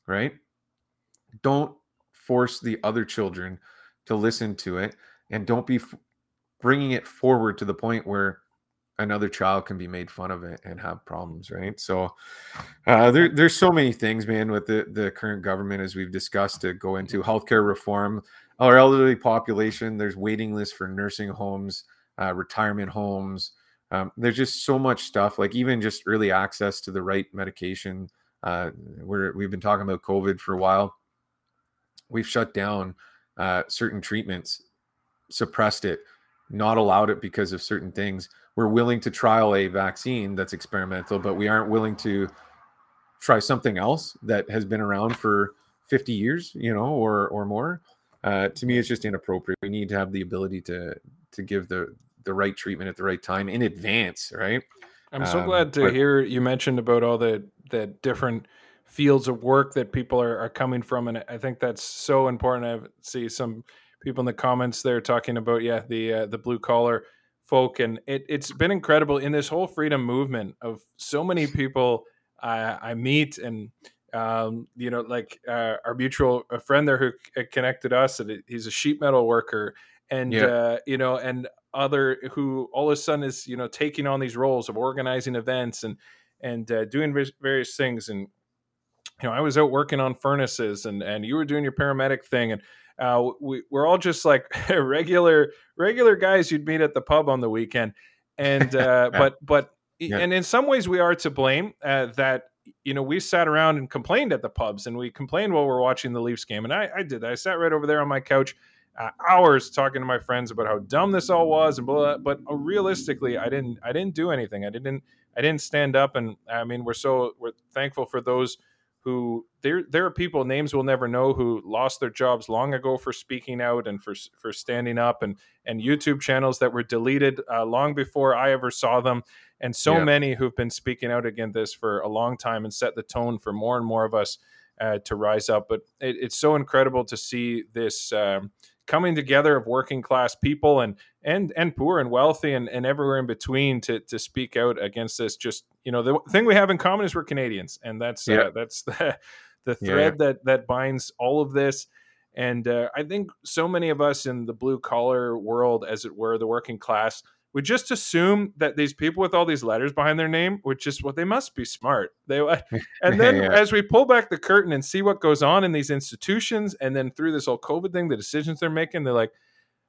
Right? Don't force the other children to listen to it and don't be f- bringing it forward to the point where another child can be made fun of it and have problems right so uh, there, there's so many things man with the, the current government as we've discussed to go into healthcare reform our elderly population there's waiting lists for nursing homes uh, retirement homes. Um, there's just so much stuff, like even just early access to the right medication. Uh, we're, we've been talking about COVID for a while. We've shut down uh, certain treatments, suppressed it, not allowed it because of certain things. We're willing to trial a vaccine that's experimental, but we aren't willing to try something else that has been around for 50 years, you know, or or more. Uh, to me, it's just inappropriate. We need to have the ability to to give the the right treatment at the right time in advance, right? I'm so Um, glad to but- hear you mentioned about all the the different fields of work that people are, are coming from, and I think that's so important. I see some people in the comments there talking about yeah the uh, the blue collar folk, and it it's been incredible in this whole freedom movement of so many people I, I meet and. Um, you know, like uh, our mutual a friend there who connected us, and he's a sheet metal worker, and Yeah. uh, you know, and other who all of a sudden is you know taking on these roles of organizing events and and uh, doing various things. And you know i was out working on furnaces and and you were doing your paramedic thing. And uh, we, we're all just like regular regular guys you'd meet at the pub on the weekend. And uh, but but Yeah. and in some ways we are to blame uh, that you know we sat around and complained at the pubs and we complained while we are watching the leafs game. And i i did i sat right over there on my couch uh, hours talking to my friends about how dumb this all was and blah, but uh, realistically i didn't i didn't do anything. I didn't i didn't stand up and i mean we're so we're thankful for those who there there are people names we'll never know who lost their jobs long ago for speaking out and for for standing up and and YouTube channels that were deleted uh, long before I ever saw them. And so Yeah. many who've been speaking out against this for a long time and set the tone for more and more of us uh, to rise up. But it, it's so incredible to see this um, coming together of working class people and and and poor and wealthy and, and everywhere in between to to speak out against this just you know the thing we have in common is we're canadians and that's Yeah. uh, that's the the Yeah. thread that that binds all of this and uh, i think so many of us in the blue collar world as it were the working class would just assume that these people with all these letters behind their name would just well they must be smart. They and then Yeah. as we pull back the curtain and see what goes on in these institutions and then through this whole covid thing the decisions they're making they're like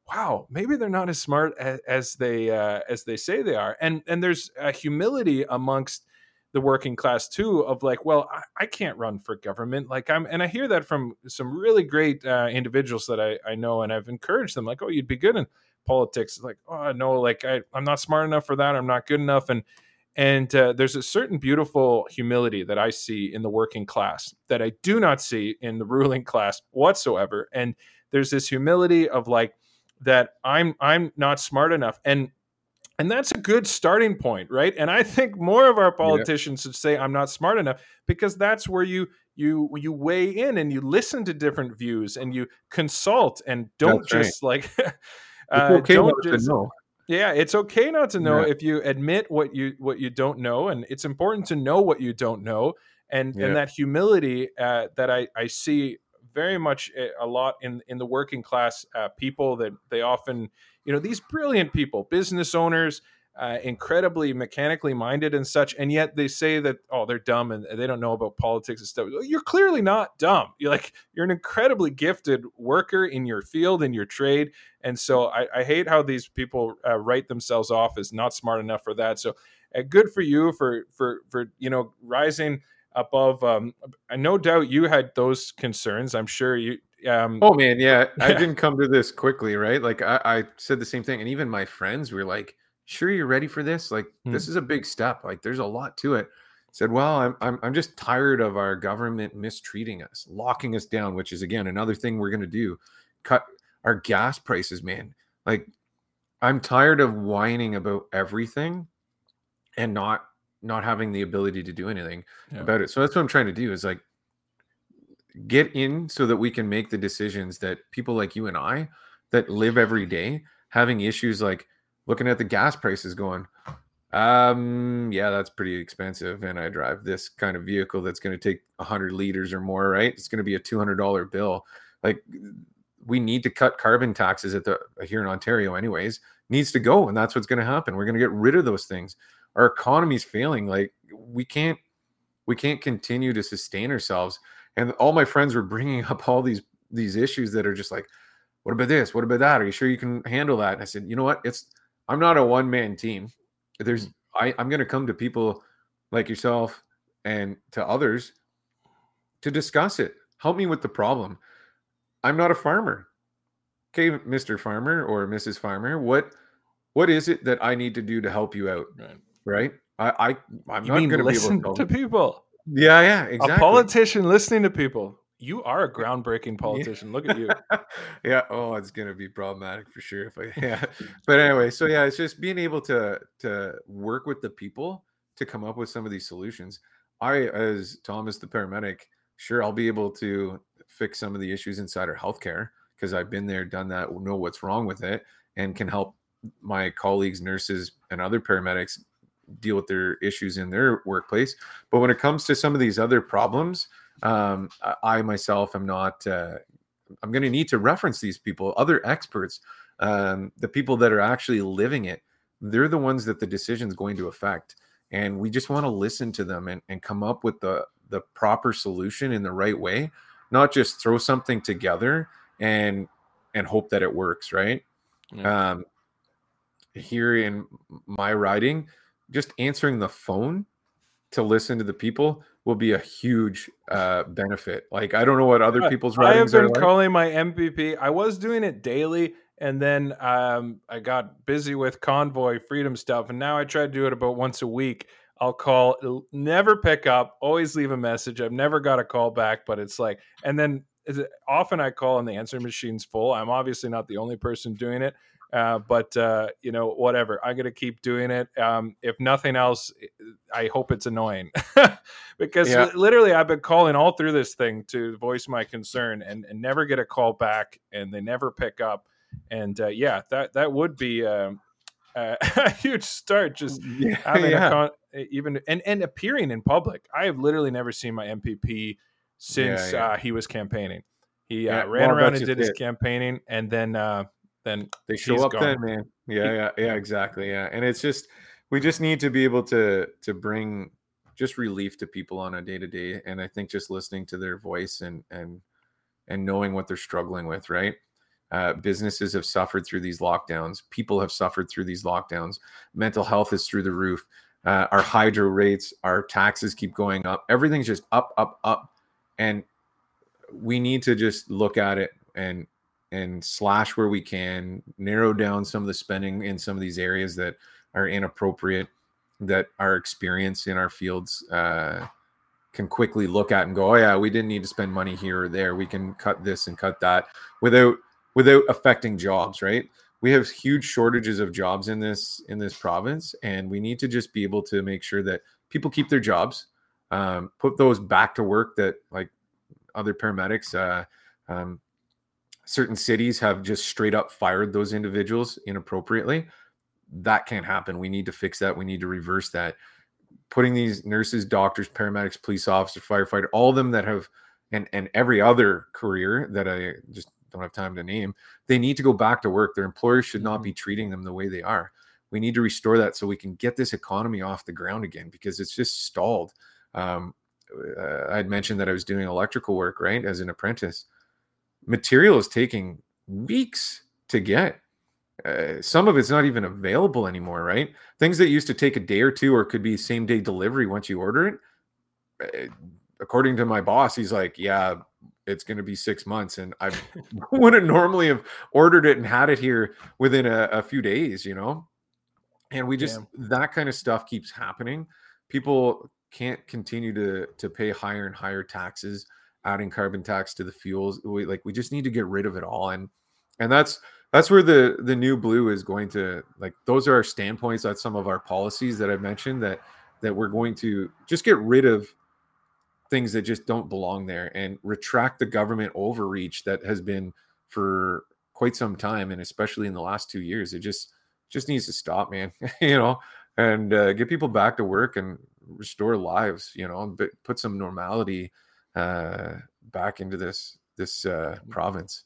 wow maybe they're not as smart as, as they uh, as they say they are. And and there's a humility amongst the working class too of like well I, I can't run for government. Like i'm and i hear that from some really great uh, individuals that I, I know and i've encouraged them like oh you'd be good in politics like oh no like I, i'm not smart enough for that i'm not good enough and and uh, there's a certain beautiful humility that I see in the working class that I do not see in the ruling class whatsoever. And there's this humility of like that I'm I'm not smart enough, and and that's a good starting point, right? And I think more of our politicians should say I'm not smart enough because that's where you you you weigh in and you listen to different views and you consult and don't That's right. just like. It's uh, okay don't not to just- know. yeah, it's okay not to know Yeah. if you admit what you what you don't know, and it's important to know what you don't know, and Yeah. and that humility uh, that I I see very much a- a lot in in the working class uh, people that they often you know these brilliant people, business owners, uh, incredibly mechanically minded and such, and yet they say that oh they're dumb and they don't know about politics and stuff. You're clearly not dumb. You're like you're an incredibly gifted worker in your field in your trade and so I, I hate how these people uh, write themselves off as not smart enough for that. So uh, good for you for for for you know rising above. Um, I no doubt you had those concerns. I'm sure you. Um, Oh man, yeah. I didn't come to this quickly, right? Like I, I said the same thing, and even my friends were like, "Sure, you're ready for this? Like Hmm. this is a big step. Like there's a lot to it." Said, "Well, I'm, I'm I'm just tired of our government mistreating us, locking us down, which is again another thing we're gonna do. Cut our gas prices, man. Like I'm tired of whining about everything and not not having the ability to do anything Yeah. about it. So that's what I'm trying to do is like get in so that we can make the decisions that people like you and I that live every day having issues like looking at the gas prices going um yeah that's pretty expensive. And i drive this kind of vehicle that's going to take 100 liters or more right? It's going to be a $200 bill. Like we need to cut carbon taxes at the here in ontario anyways. Needs to go and that's what's going to happen. We're going to get rid of those things. Our economy's failing. Like we can't we can't continue to sustain ourselves. And all my friends were bringing up all these these issues that are just like what about this? What about that? Are you sure you can handle that? And i said you know what? It's i'm not a one man team. There's I, i'm going to come to people like yourself and to others to discuss it. Help me with the problem. I'm not a farmer. Okay mr farmer or mrs farmer what what is it that i need to do to help you out? Right. right? I i i'm You not to be able listen to, to people? yeah yeah exactly. A politician listening to people. You are a groundbreaking politician. Look at you. yeah. Oh, it's gonna be problematic for sure if I yeah. But anyway, so yeah, it's just being able to to work with the people to come up with some of these solutions. I, as Thomas the paramedic, sure I'll be able to fix some of the issues inside our healthcare because I've been there, done that, know what's wrong with it, and can help my colleagues, nurses, and other paramedics deal with their issues in their workplace. But when it comes to some of these other problems, um, I myself am not. Uh, I'm going to need to reference these people, other experts, um, the people that are actually living it. They're the ones that the decision is going to affect, and we just want to listen to them and, and come up with the the proper solution in the right way, not just throw something together and and hope that it works. Right. Yeah. Um, here in my writing, just answering the phone to listen to the people will be a huge uh, benefit. Like I don't know what other people's writings I have been calling my MPP. I was doing it daily, and then um, I got busy with convoy freedom stuff, and now I try to do it about once a week. I'll call, never pick up, always leave a message. I've never got a call back, but it's like, and then often I call and the answer machine's full. I'm obviously not the only person doing it, uh, but uh, you know, whatever. I'm gonna keep doing it. Um, if nothing else, I hope it's annoying because yeah. literally I've been calling all through this thing to voice my concern and, and never get a call back, and they never pick up. And uh, yeah, that that would be um, a huge start. Just yeah, having yeah. a con- even and and appearing in public. I have literally never seen my MPP since uh, he was campaigning. He uh, ran around and did his campaigning, and then uh, then they show up gone. then, man. Yeah, yeah, yeah, exactly. Yeah. And it's just we just need to be able to to bring just relief to people on a day to day. And I think just listening to their voice and and and knowing what they're struggling with, right? Uh, businesses have suffered through these lockdowns. People have suffered through these lockdowns. Mental health is through the roof. Uh, our hydro rates, our taxes keep going up. Everything's just up, up, up, and we need to just look at it and and slash where we can, narrow down some of the spending in some of these areas that are inappropriate, that our experience in our fields uh, can quickly look at and go, oh yeah, we didn't need to spend money here or there. We can cut this and cut that without without affecting jobs, right? We have huge shortages of jobs in this in this province, and we need to just be able to make sure that people keep their jobs, um, put those back to work that like other paramedics. Uh, um, certain cities have just straight up fired those individuals inappropriately. That can't happen. We need to fix that. We need to reverse that. Putting these nurses, doctors, paramedics, police officer, firefighter, all of them that have and and every other career that I just don't have time to name, they need to go back to work. Their employers should not be mm-hmm. treating them the way they are. We need to restore that so we can get this economy off the ground again because it's just stalled. Um, uh, I had mentioned that I was doing electrical work, right, as an apprentice material is taking weeks to get. Uh, some of it's not even available anymore, right? Things that used to take a day or two or could be same day delivery once you order it. Uh, according to my boss, he's like, yeah, it's going to be six months. And I wouldn't normally have ordered it and had it here within a, a few days, you know? And we just, yeah. that kind of stuff keeps happening. People can't continue to, to pay higher and higher taxes adding carbon tax to the fuels. We like we just need to get rid of it all, and and that's that's where the the new blue is going to like. Those are our standpoints. That's some of our policies that I've mentioned that that we're going to just get rid of things that just don't belong there and retract the government overreach that has been for quite some time and especially in the last two years it just just needs to stop man you know and uh, get people back to work and restore lives you know but put some normality uh, back into this this uh, province.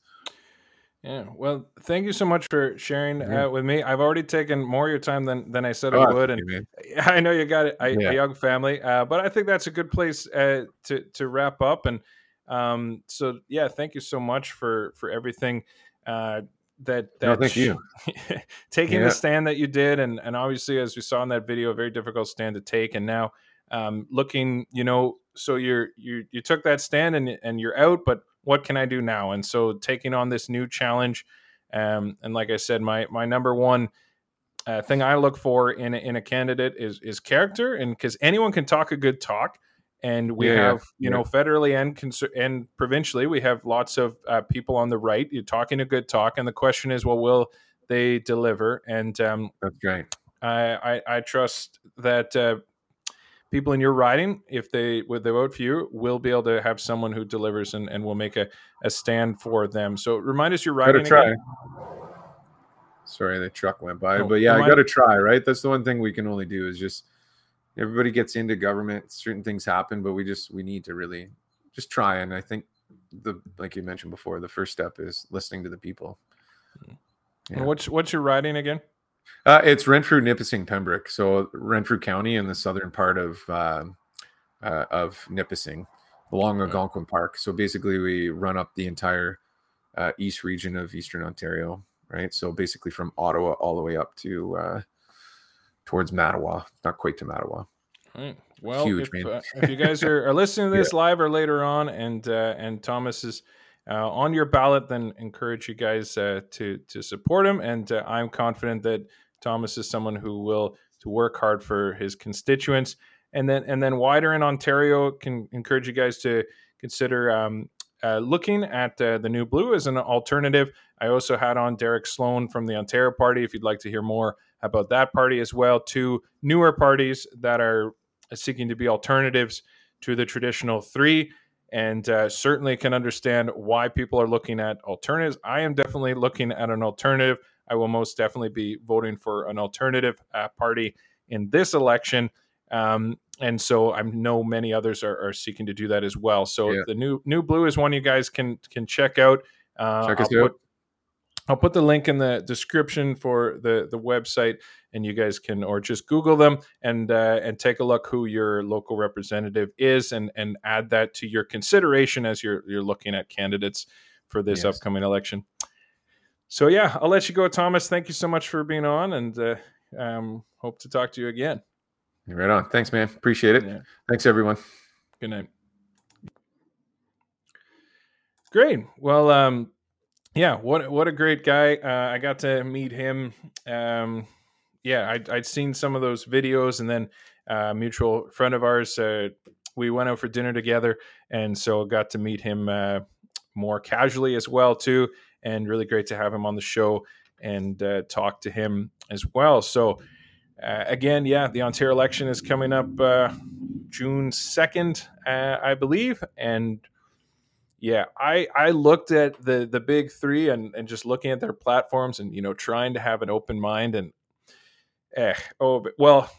Yeah. Well, thank you so much for sharing uh, with me. I've already taken more of your time than than I said oh, I would, and you, I know you got a, a, yeah. a young family, uh, but I think that's a good place uh, to to wrap up. And um, so, yeah, thank you so much for for everything. Uh, that that no, thank you taking yeah. the stand that you did, and and obviously, as we saw in that video, a very difficult stand to take, and now um, looking, you know, so you're you you took that stand and and you're out, but what can I do now? And so taking on this new challenge, um, and like I said, my my number one uh, thing I look for in a, in a candidate is is character, and because anyone can talk a good talk, and we Yeah, have you yeah. know federally and cons- and provincially we have lots of uh, people on the right. You're talking a good talk, and the question is, well, will they deliver? And um, That's right. I, I I trust that uh, people in your riding, if they would they vote for you, will be able to have someone who delivers and, and will make a, a stand for them. So remind us your Gotta riding. try. again. Sorry, the truck went by, Oh, but yeah, I got to try. Right, that's the one thing we can only do is just everybody gets into government. Certain things happen, but we just we need to really just try. And I think the like you mentioned before, the first step is listening to the people. Hmm. And what's what's your riding again? Uh, it's Renfrew, Nipissing, Pembroke. So Renfrew County in the southern part of uh, uh, of Nipissing, along Mm. Algonquin Park. So basically, we run up the entire uh, east region of Eastern Ontario, right? So basically, from Ottawa all the way up to uh, towards Mattawa, not quite to Mattawa. All right. Well, Huge, if, uh, if you guys are, are listening to this live or later on, and uh, and Thomas is uh, on your ballot, then encourage you guys uh, to to support him. And uh, I'm confident that Thomas is someone who will to work hard for his constituents. And then and then wider in Ontario, can encourage you guys to consider um, uh, looking at uh, the new blue as an alternative. I also had on Derek Sloan from the Ontario Party. If you'd like to hear more about that party as well, two newer parties that are seeking to be alternatives to the traditional three and uh, certainly can understand why people are looking at alternatives. I am definitely looking at an alternative. I will most definitely be voting for an alternative uh, party in this election. Um, and so I know many others are, are seeking to do that as well. So Yeah. the new new blue is one you guys can can check out. Uh, Check us I'll out. put- I'll put the link in the description for the the website, and you guys can or just Google them and uh, and take a look who your local representative is, and and add that to your consideration as you're you're looking at candidates for this Yes. upcoming election. So yeah, I'll let you go, Thomas. Thank you so much for being on, and uh, um, hope to talk to you again. Right on. Thanks, man. Appreciate it. Yeah. Thanks, everyone. Good night. Great. Well, um, yeah. What what a great guy. Uh, I got to meet him. Um, yeah, I'd, I'd seen some of those videos, and then uh, a mutual friend of ours. Uh, we went out for dinner together, and so got to meet him uh, more casually as well too. And really great to have him on the show and uh, talk to him as well. So. Uh, again, yeah, the Ontario election is coming up uh, June second, I believe, and yeah, I I looked at the the big three and and just looking at their platforms and you know trying to have an open mind and eh oh well,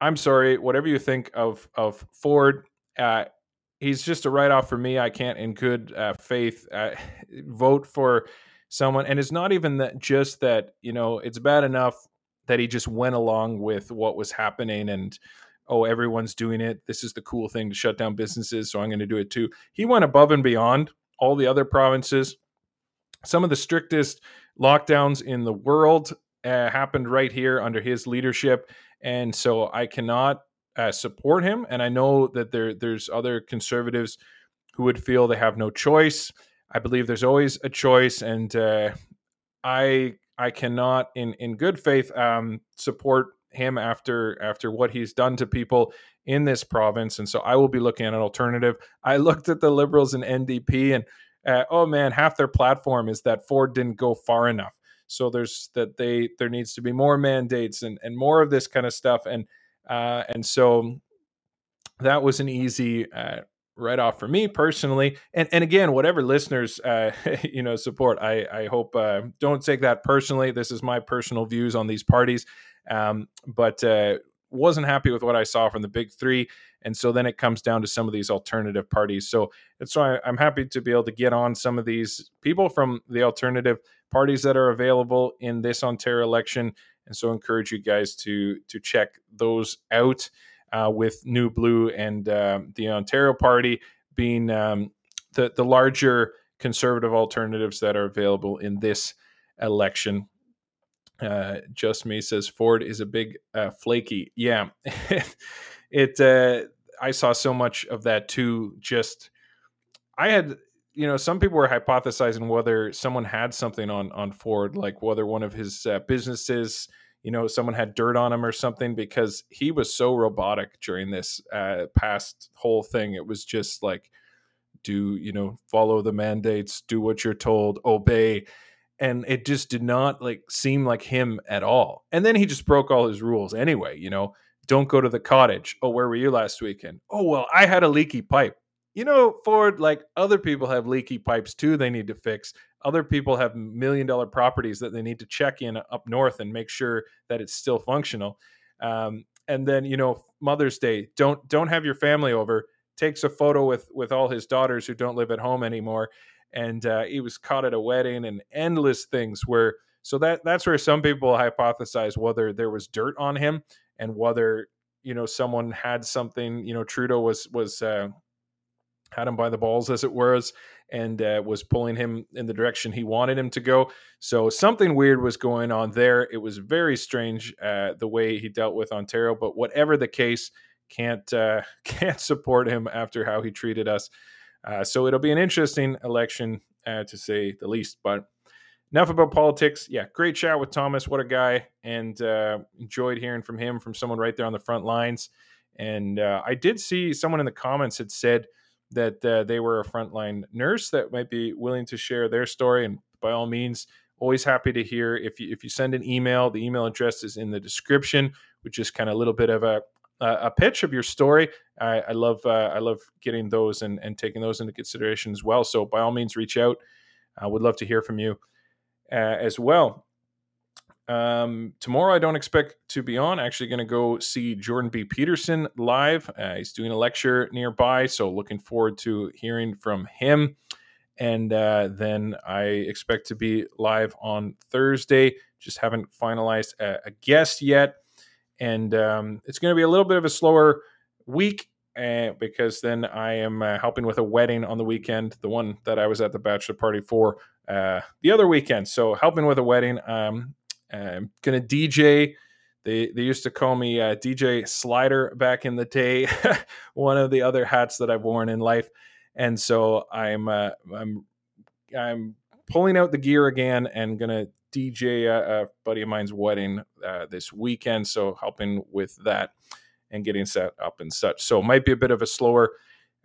I'm sorry, whatever you think of of Ford, uh, he's just a write off for me. I can't in good uh, faith uh, vote for someone, and it's not even that just that you know it's bad enough that he just went along with what was happening and oh everyone's doing it this is the cool thing to shut down businesses so i'm going to do it too he went above and beyond all the other provinces some of the strictest lockdowns in the world uh, happened right here under his leadership. And so i cannot uh, support him. And i know that there there's other conservatives who would feel they have no choice. I believe there's always a choice. And uh, i I cannot, in in good faith, um, support him after after what he's done to people in this province, and so I will be looking at an alternative. I looked at the Liberals and NDP, and uh, oh man, half their platform is that Ford didn't go far enough. So there's that they there needs to be more mandates and and more of this kind of stuff, and uh, and so that was an easy uh, write off for me personally and and again whatever listeners uh you know support i i hope uh don't take that personally this is my personal views on these parties um but uh wasn't happy with what i saw from the big three and so then it comes down to some of these alternative parties so that's why i'm happy to be able to get on some of these people from the alternative parties that are available in this ontario election and so I encourage you guys to to check those out uh, with New Blue and uh, the Ontario Party being um, the the larger conservative alternatives that are available in this election. Uh, Just me says Ford is a big uh, flaky. Yeah, it. Uh, I saw so much of that too. Just I had you know some people were hypothesizing whether someone had something on on Ford, like whether one of his uh, businesses you know someone had dirt on him or something because he was so robotic during this uh, past whole thing. It was just like do you know follow the mandates, do what you're told, obey and it just did not like seem like him at all. And then he just broke all his rules anyway, you know. Don't go to the cottage. Oh, where were you last weekend? Oh, well, I had a leaky pipe. You know, Ford, like other people have leaky pipes too, they need to fix. Other people have million dollar properties that they need to check in up north and make sure that it's still functional. Um, and then, you know, Mother's Day, don't don't have your family over. Takes a photo with with all his daughters who don't live at home anymore and uh, he was caught at a wedding and endless things where so that that's where some people hypothesize whether there was dirt on him and whether you know someone had something you know trudeau was was uh, had him by the balls as it was and uh, was pulling him in the direction he wanted him to go so something weird was going on there it was very strange uh, the way he dealt with ontario but whatever the case can't uh, can't support him after how he treated us uh, so it'll be an interesting election, uh, to say the least. But enough about politics. Yeah, great chat with Thomas. What a guy. And uh, enjoyed hearing from him, from someone right there on the front lines. And uh, I did see someone in the comments had said that uh, they were a frontline nurse that might be willing to share their story. And by all means, always happy to hear if you if you send an email the email address is in the description which is kind of a little bit of a a pitch of your story. I, I love uh, I love getting those and, and taking those into consideration as well. So by all means, reach out. I would love to hear from you as well. Um, tomorrow, I don't expect to be on. Actually, going to go see Jordan B. Peterson live. Uh, he's doing a lecture nearby, so looking forward to hearing from him. And uh, then I expect to be live on Thursday. Just haven't finalized a, a guest yet and um, it's going to be a little bit of a slower week uh, because then I am uh, helping with a wedding on the weekend, the one that I was at the bachelor party for uh, the other weekend. So helping with a wedding, um, I'm gonna DJ. They they used to call me uh, DJ Slider back in the day, one of the other hats that I've worn in life, and so I'm uh, I'm I'm pulling out the gear again and gonna DJ a, a buddy of mine's wedding uh, this weekend, so helping with that and getting set up and such. So it might be a bit of a slower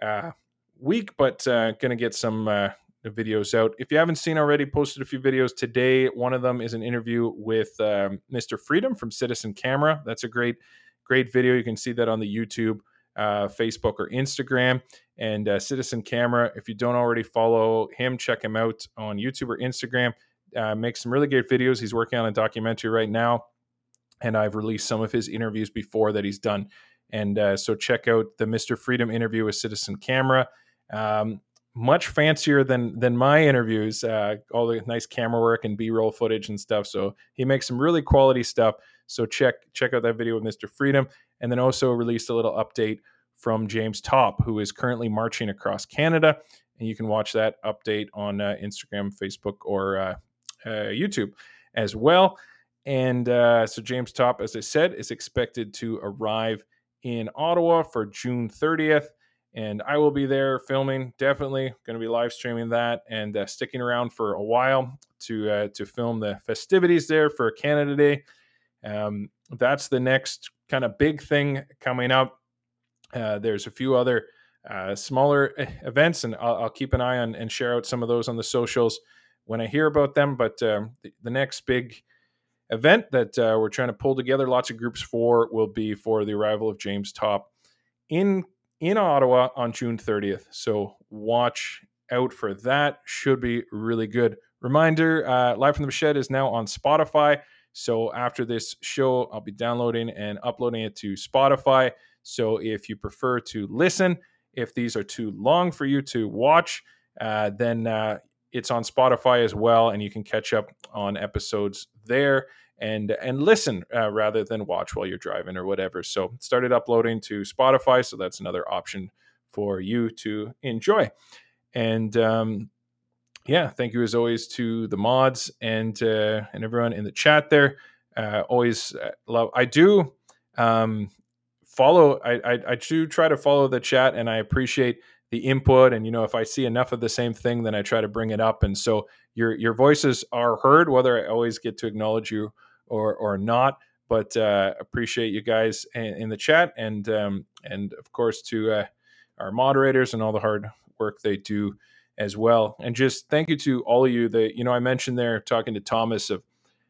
uh, week, but uh, going to get some uh, videos out. If you haven't seen already, posted a few videos today. One of them is an interview with um, Mr. Freedom from Citizen Camera. That's a great, great video. You can see that on the YouTube. Uh, Facebook or Instagram, and uh, Citizen Camera. If you don't already follow him, check him out on YouTube or Instagram uh, makes some really great videos. He's working on a documentary right now, and I've released some of his interviews before that he's done. And uh, so check out the Mr. Freedom interview with Citizen Camera. Um, much fancier than than my interviews. Uh, all the nice camera work and B roll footage and stuff. So he makes some really quality stuff. So check check out that video with Mr. Freedom, and then also released a little update from James Topp, who is currently marching across Canada. And you can watch that update on uh, Instagram, Facebook, or uh, uh, YouTube as well. And uh, so James Topp, as I said, is expected to arrive in Ottawa for June 30th. And I will be there filming, definitely going to be live streaming that and uh, sticking around for a while to uh, to film the festivities there for Canada Day. Um, that's the next kind of big thing coming up. Uh, there's a few other uh, smaller eh, events, and I'll, I'll, keep an eye on and share out some of those on the socials when I hear about them. But um, the, the, next big event that uh, we're trying to pull together lots of groups for will be for the arrival of James Topp in in Ottawa on June 30th. So watch out for that. Should be really good. Reminder: uh, Live from the Shed is now on Spotify. So after this show, I'll be downloading and uploading it to Spotify. So if you prefer to listen, if these are too long for you to watch, uh, then uh, it's on Spotify as well, and you can catch up on episodes there and and listen uh, rather than watch while you're driving or whatever. So started uploading to Spotify, so that's another option for you to enjoy. And um, yeah, thank you as always to the mods and uh, and everyone in the chat there. Uh, always uh, love. I do um, follow. I, I I do try to follow the chat, and I appreciate the input and you know if i see enough of the same thing then i try to bring it up and so your your voices are heard whether i always get to acknowledge you or or not But uh, appreciate you guys in, in the chat, and um, and of course to uh, our moderators and all the hard work they do as well. And just thank you to all of you that you know I mentioned there talking to Thomas of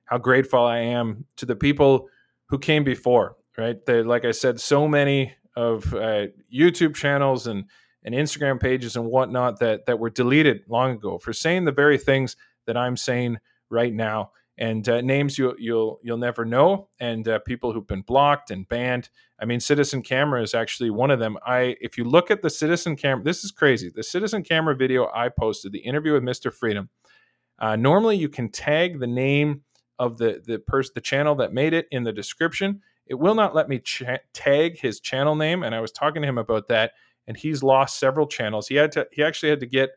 how grateful I am to the people who came before. Right, they, like I said, so many of uh, YouTube channels and and Instagram pages and whatnot that that were deleted long ago for saying the very things that I'm saying right now. And uh, names you, you'll you'll never know, and uh, people who've been blocked and banned. I mean, Citizen Camera is actually one of them. I, if you look at the Citizen Camera, this is crazy. The Citizen Camera video I posted, the interview with Mr. Freedom. Uh, normally, you can tag the name of the the person, the channel that made it in the description. It will not let me ch- tag his channel name, and I was talking to him about that and he's lost several channels. He had to he actually had to get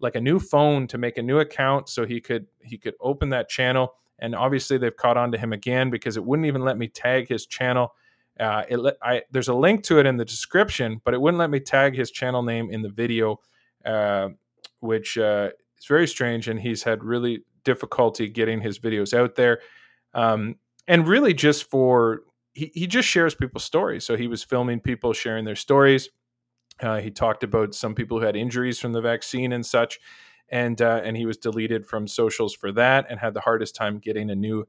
like a new phone to make a new account so he could he could open that channel. And obviously they've caught on to him again because it wouldn't even let me tag his channel. Uh, it let, I, there's a link to it in the description, but it wouldn't let me tag his channel name in the video, uh, which uh, is very strange. And he's had really difficulty getting his videos out there. Um, and really just for he, he just shares people's stories. So he was filming people sharing their stories uh, he talked about some people who had injuries from the vaccine and such, and uh, and he was deleted from socials for that and had the hardest time getting a new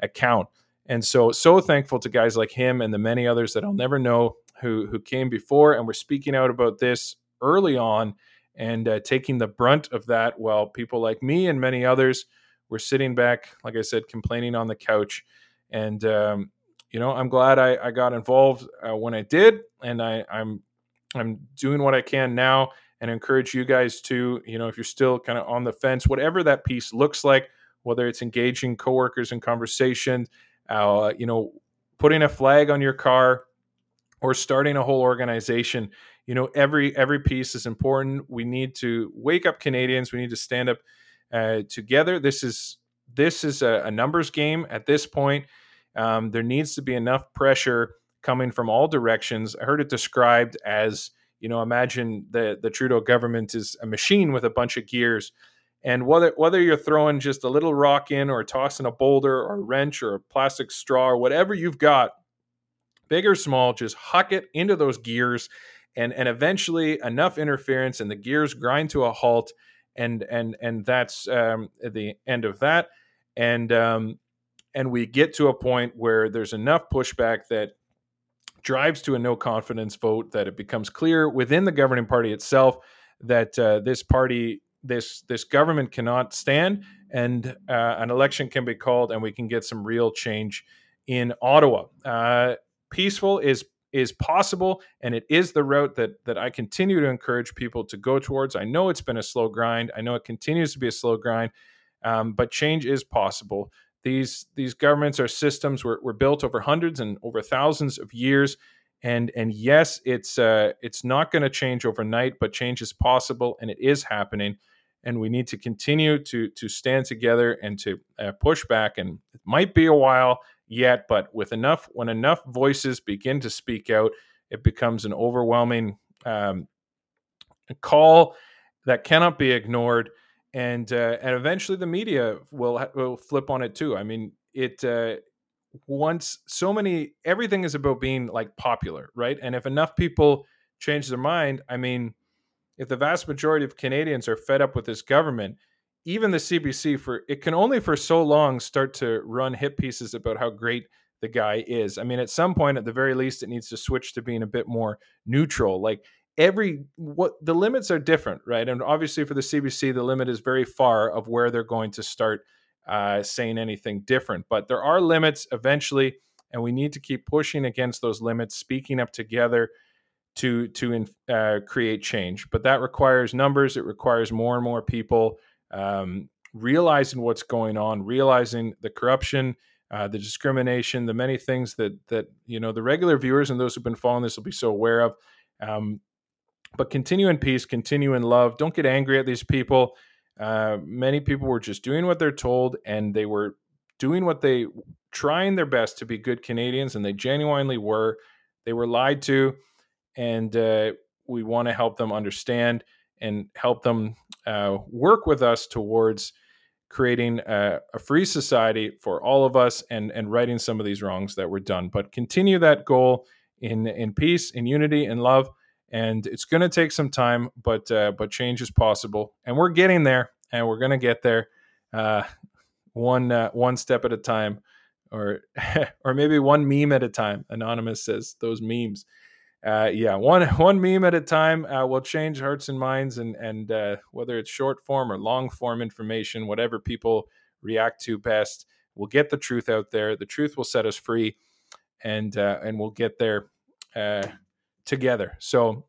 account. And so so thankful to guys like him and the many others that I'll never know who who came before and were speaking out about this early on and uh, taking the brunt of that while people like me and many others were sitting back, like I said, complaining on the couch. And um, you know, I'm glad I, I got involved uh, when I did, and I, I'm I'm doing what I can now and encourage you guys to, you know, if you're still kind of on the fence, whatever that piece looks like, whether it's engaging coworkers in conversation, uh, you know, putting a flag on your car or starting a whole organization, you know, every every piece is important. We need to wake up Canadians. We need to stand up uh, together. This is this is a, a numbers game at this point. Um, there needs to be enough pressure coming from all directions. I heard it described as, you know, imagine the the Trudeau government is a machine with a bunch of gears. And whether whether you're throwing just a little rock in or tossing a boulder or a wrench or a plastic straw or whatever you've got, big or small, just huck it into those gears and and eventually enough interference and the gears grind to a halt and and and that's um, the end of that and um, and we get to a point where there's enough pushback that drives to a no confidence vote, that it becomes clear within the governing party itself that uh, this party, this this government cannot stand, and uh, an election can be called, and we can get some real change in Ottawa. Uh, peaceful is is possible, and it is the route that that I continue to encourage people to go towards. I know it's been a slow grind. I know it continues to be a slow grind, um, but change is possible. These these governments are systems were, were built over hundreds and over thousands of years, and and yes, it's uh, it's not going to change overnight, but change is possible and it is happening, and we need to continue to to stand together and to uh, push back. And it might be a while yet, but with enough when enough voices begin to speak out, it becomes an overwhelming um, call that cannot be ignored and uh, and eventually the media will will flip on it too. I mean, it uh, once so many everything is about being like popular, right? And if enough people change their mind, I mean, if the vast majority of Canadians are fed up with this government, even the CBC for it can only for so long start to run hit pieces about how great the guy is. I mean, at some point, at the very least, it needs to switch to being a bit more neutral. Like every what the limits are different, right? And obviously for the CBC, the limit is very far of where they're going to start uh, saying anything different. But there are limits eventually, and we need to keep pushing against those limits, speaking up together to to uh, create change. But that requires numbers. It requires more and more people um, realizing what's going on, realizing the corruption. Uh, the discrimination, the many things that that you know the regular viewers and those who've been following this will be so aware of. Um, but continue in peace, continue in love. Don't get angry at these people. Uh, many people were just doing what they're told, and they were doing what they trying their best to be good Canadians, and they genuinely were. They were lied to, and uh, we want to help them understand and help them uh, work with us towards creating a, a, free society for all of us and and righting some of these wrongs that were done. But continue that goal in in peace, in unity, in love. And it's going to take some time, but uh, but change is possible, and we're getting there, and we're going to get there, uh, one uh, one step at a time, or or maybe one meme at a time. Anonymous says those memes uh, yeah, one one meme at a time uh, will change hearts and minds, and and uh, whether it's short form or long form information, whatever people react to best, we'll get the truth out there. The truth will set us free, and and we'll get there together. So,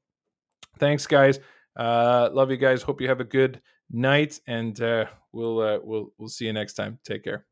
thanks, guys. Uh, love you guys. Hope you have a good night, and uh, we'll we'll we'll see you next time. Take care.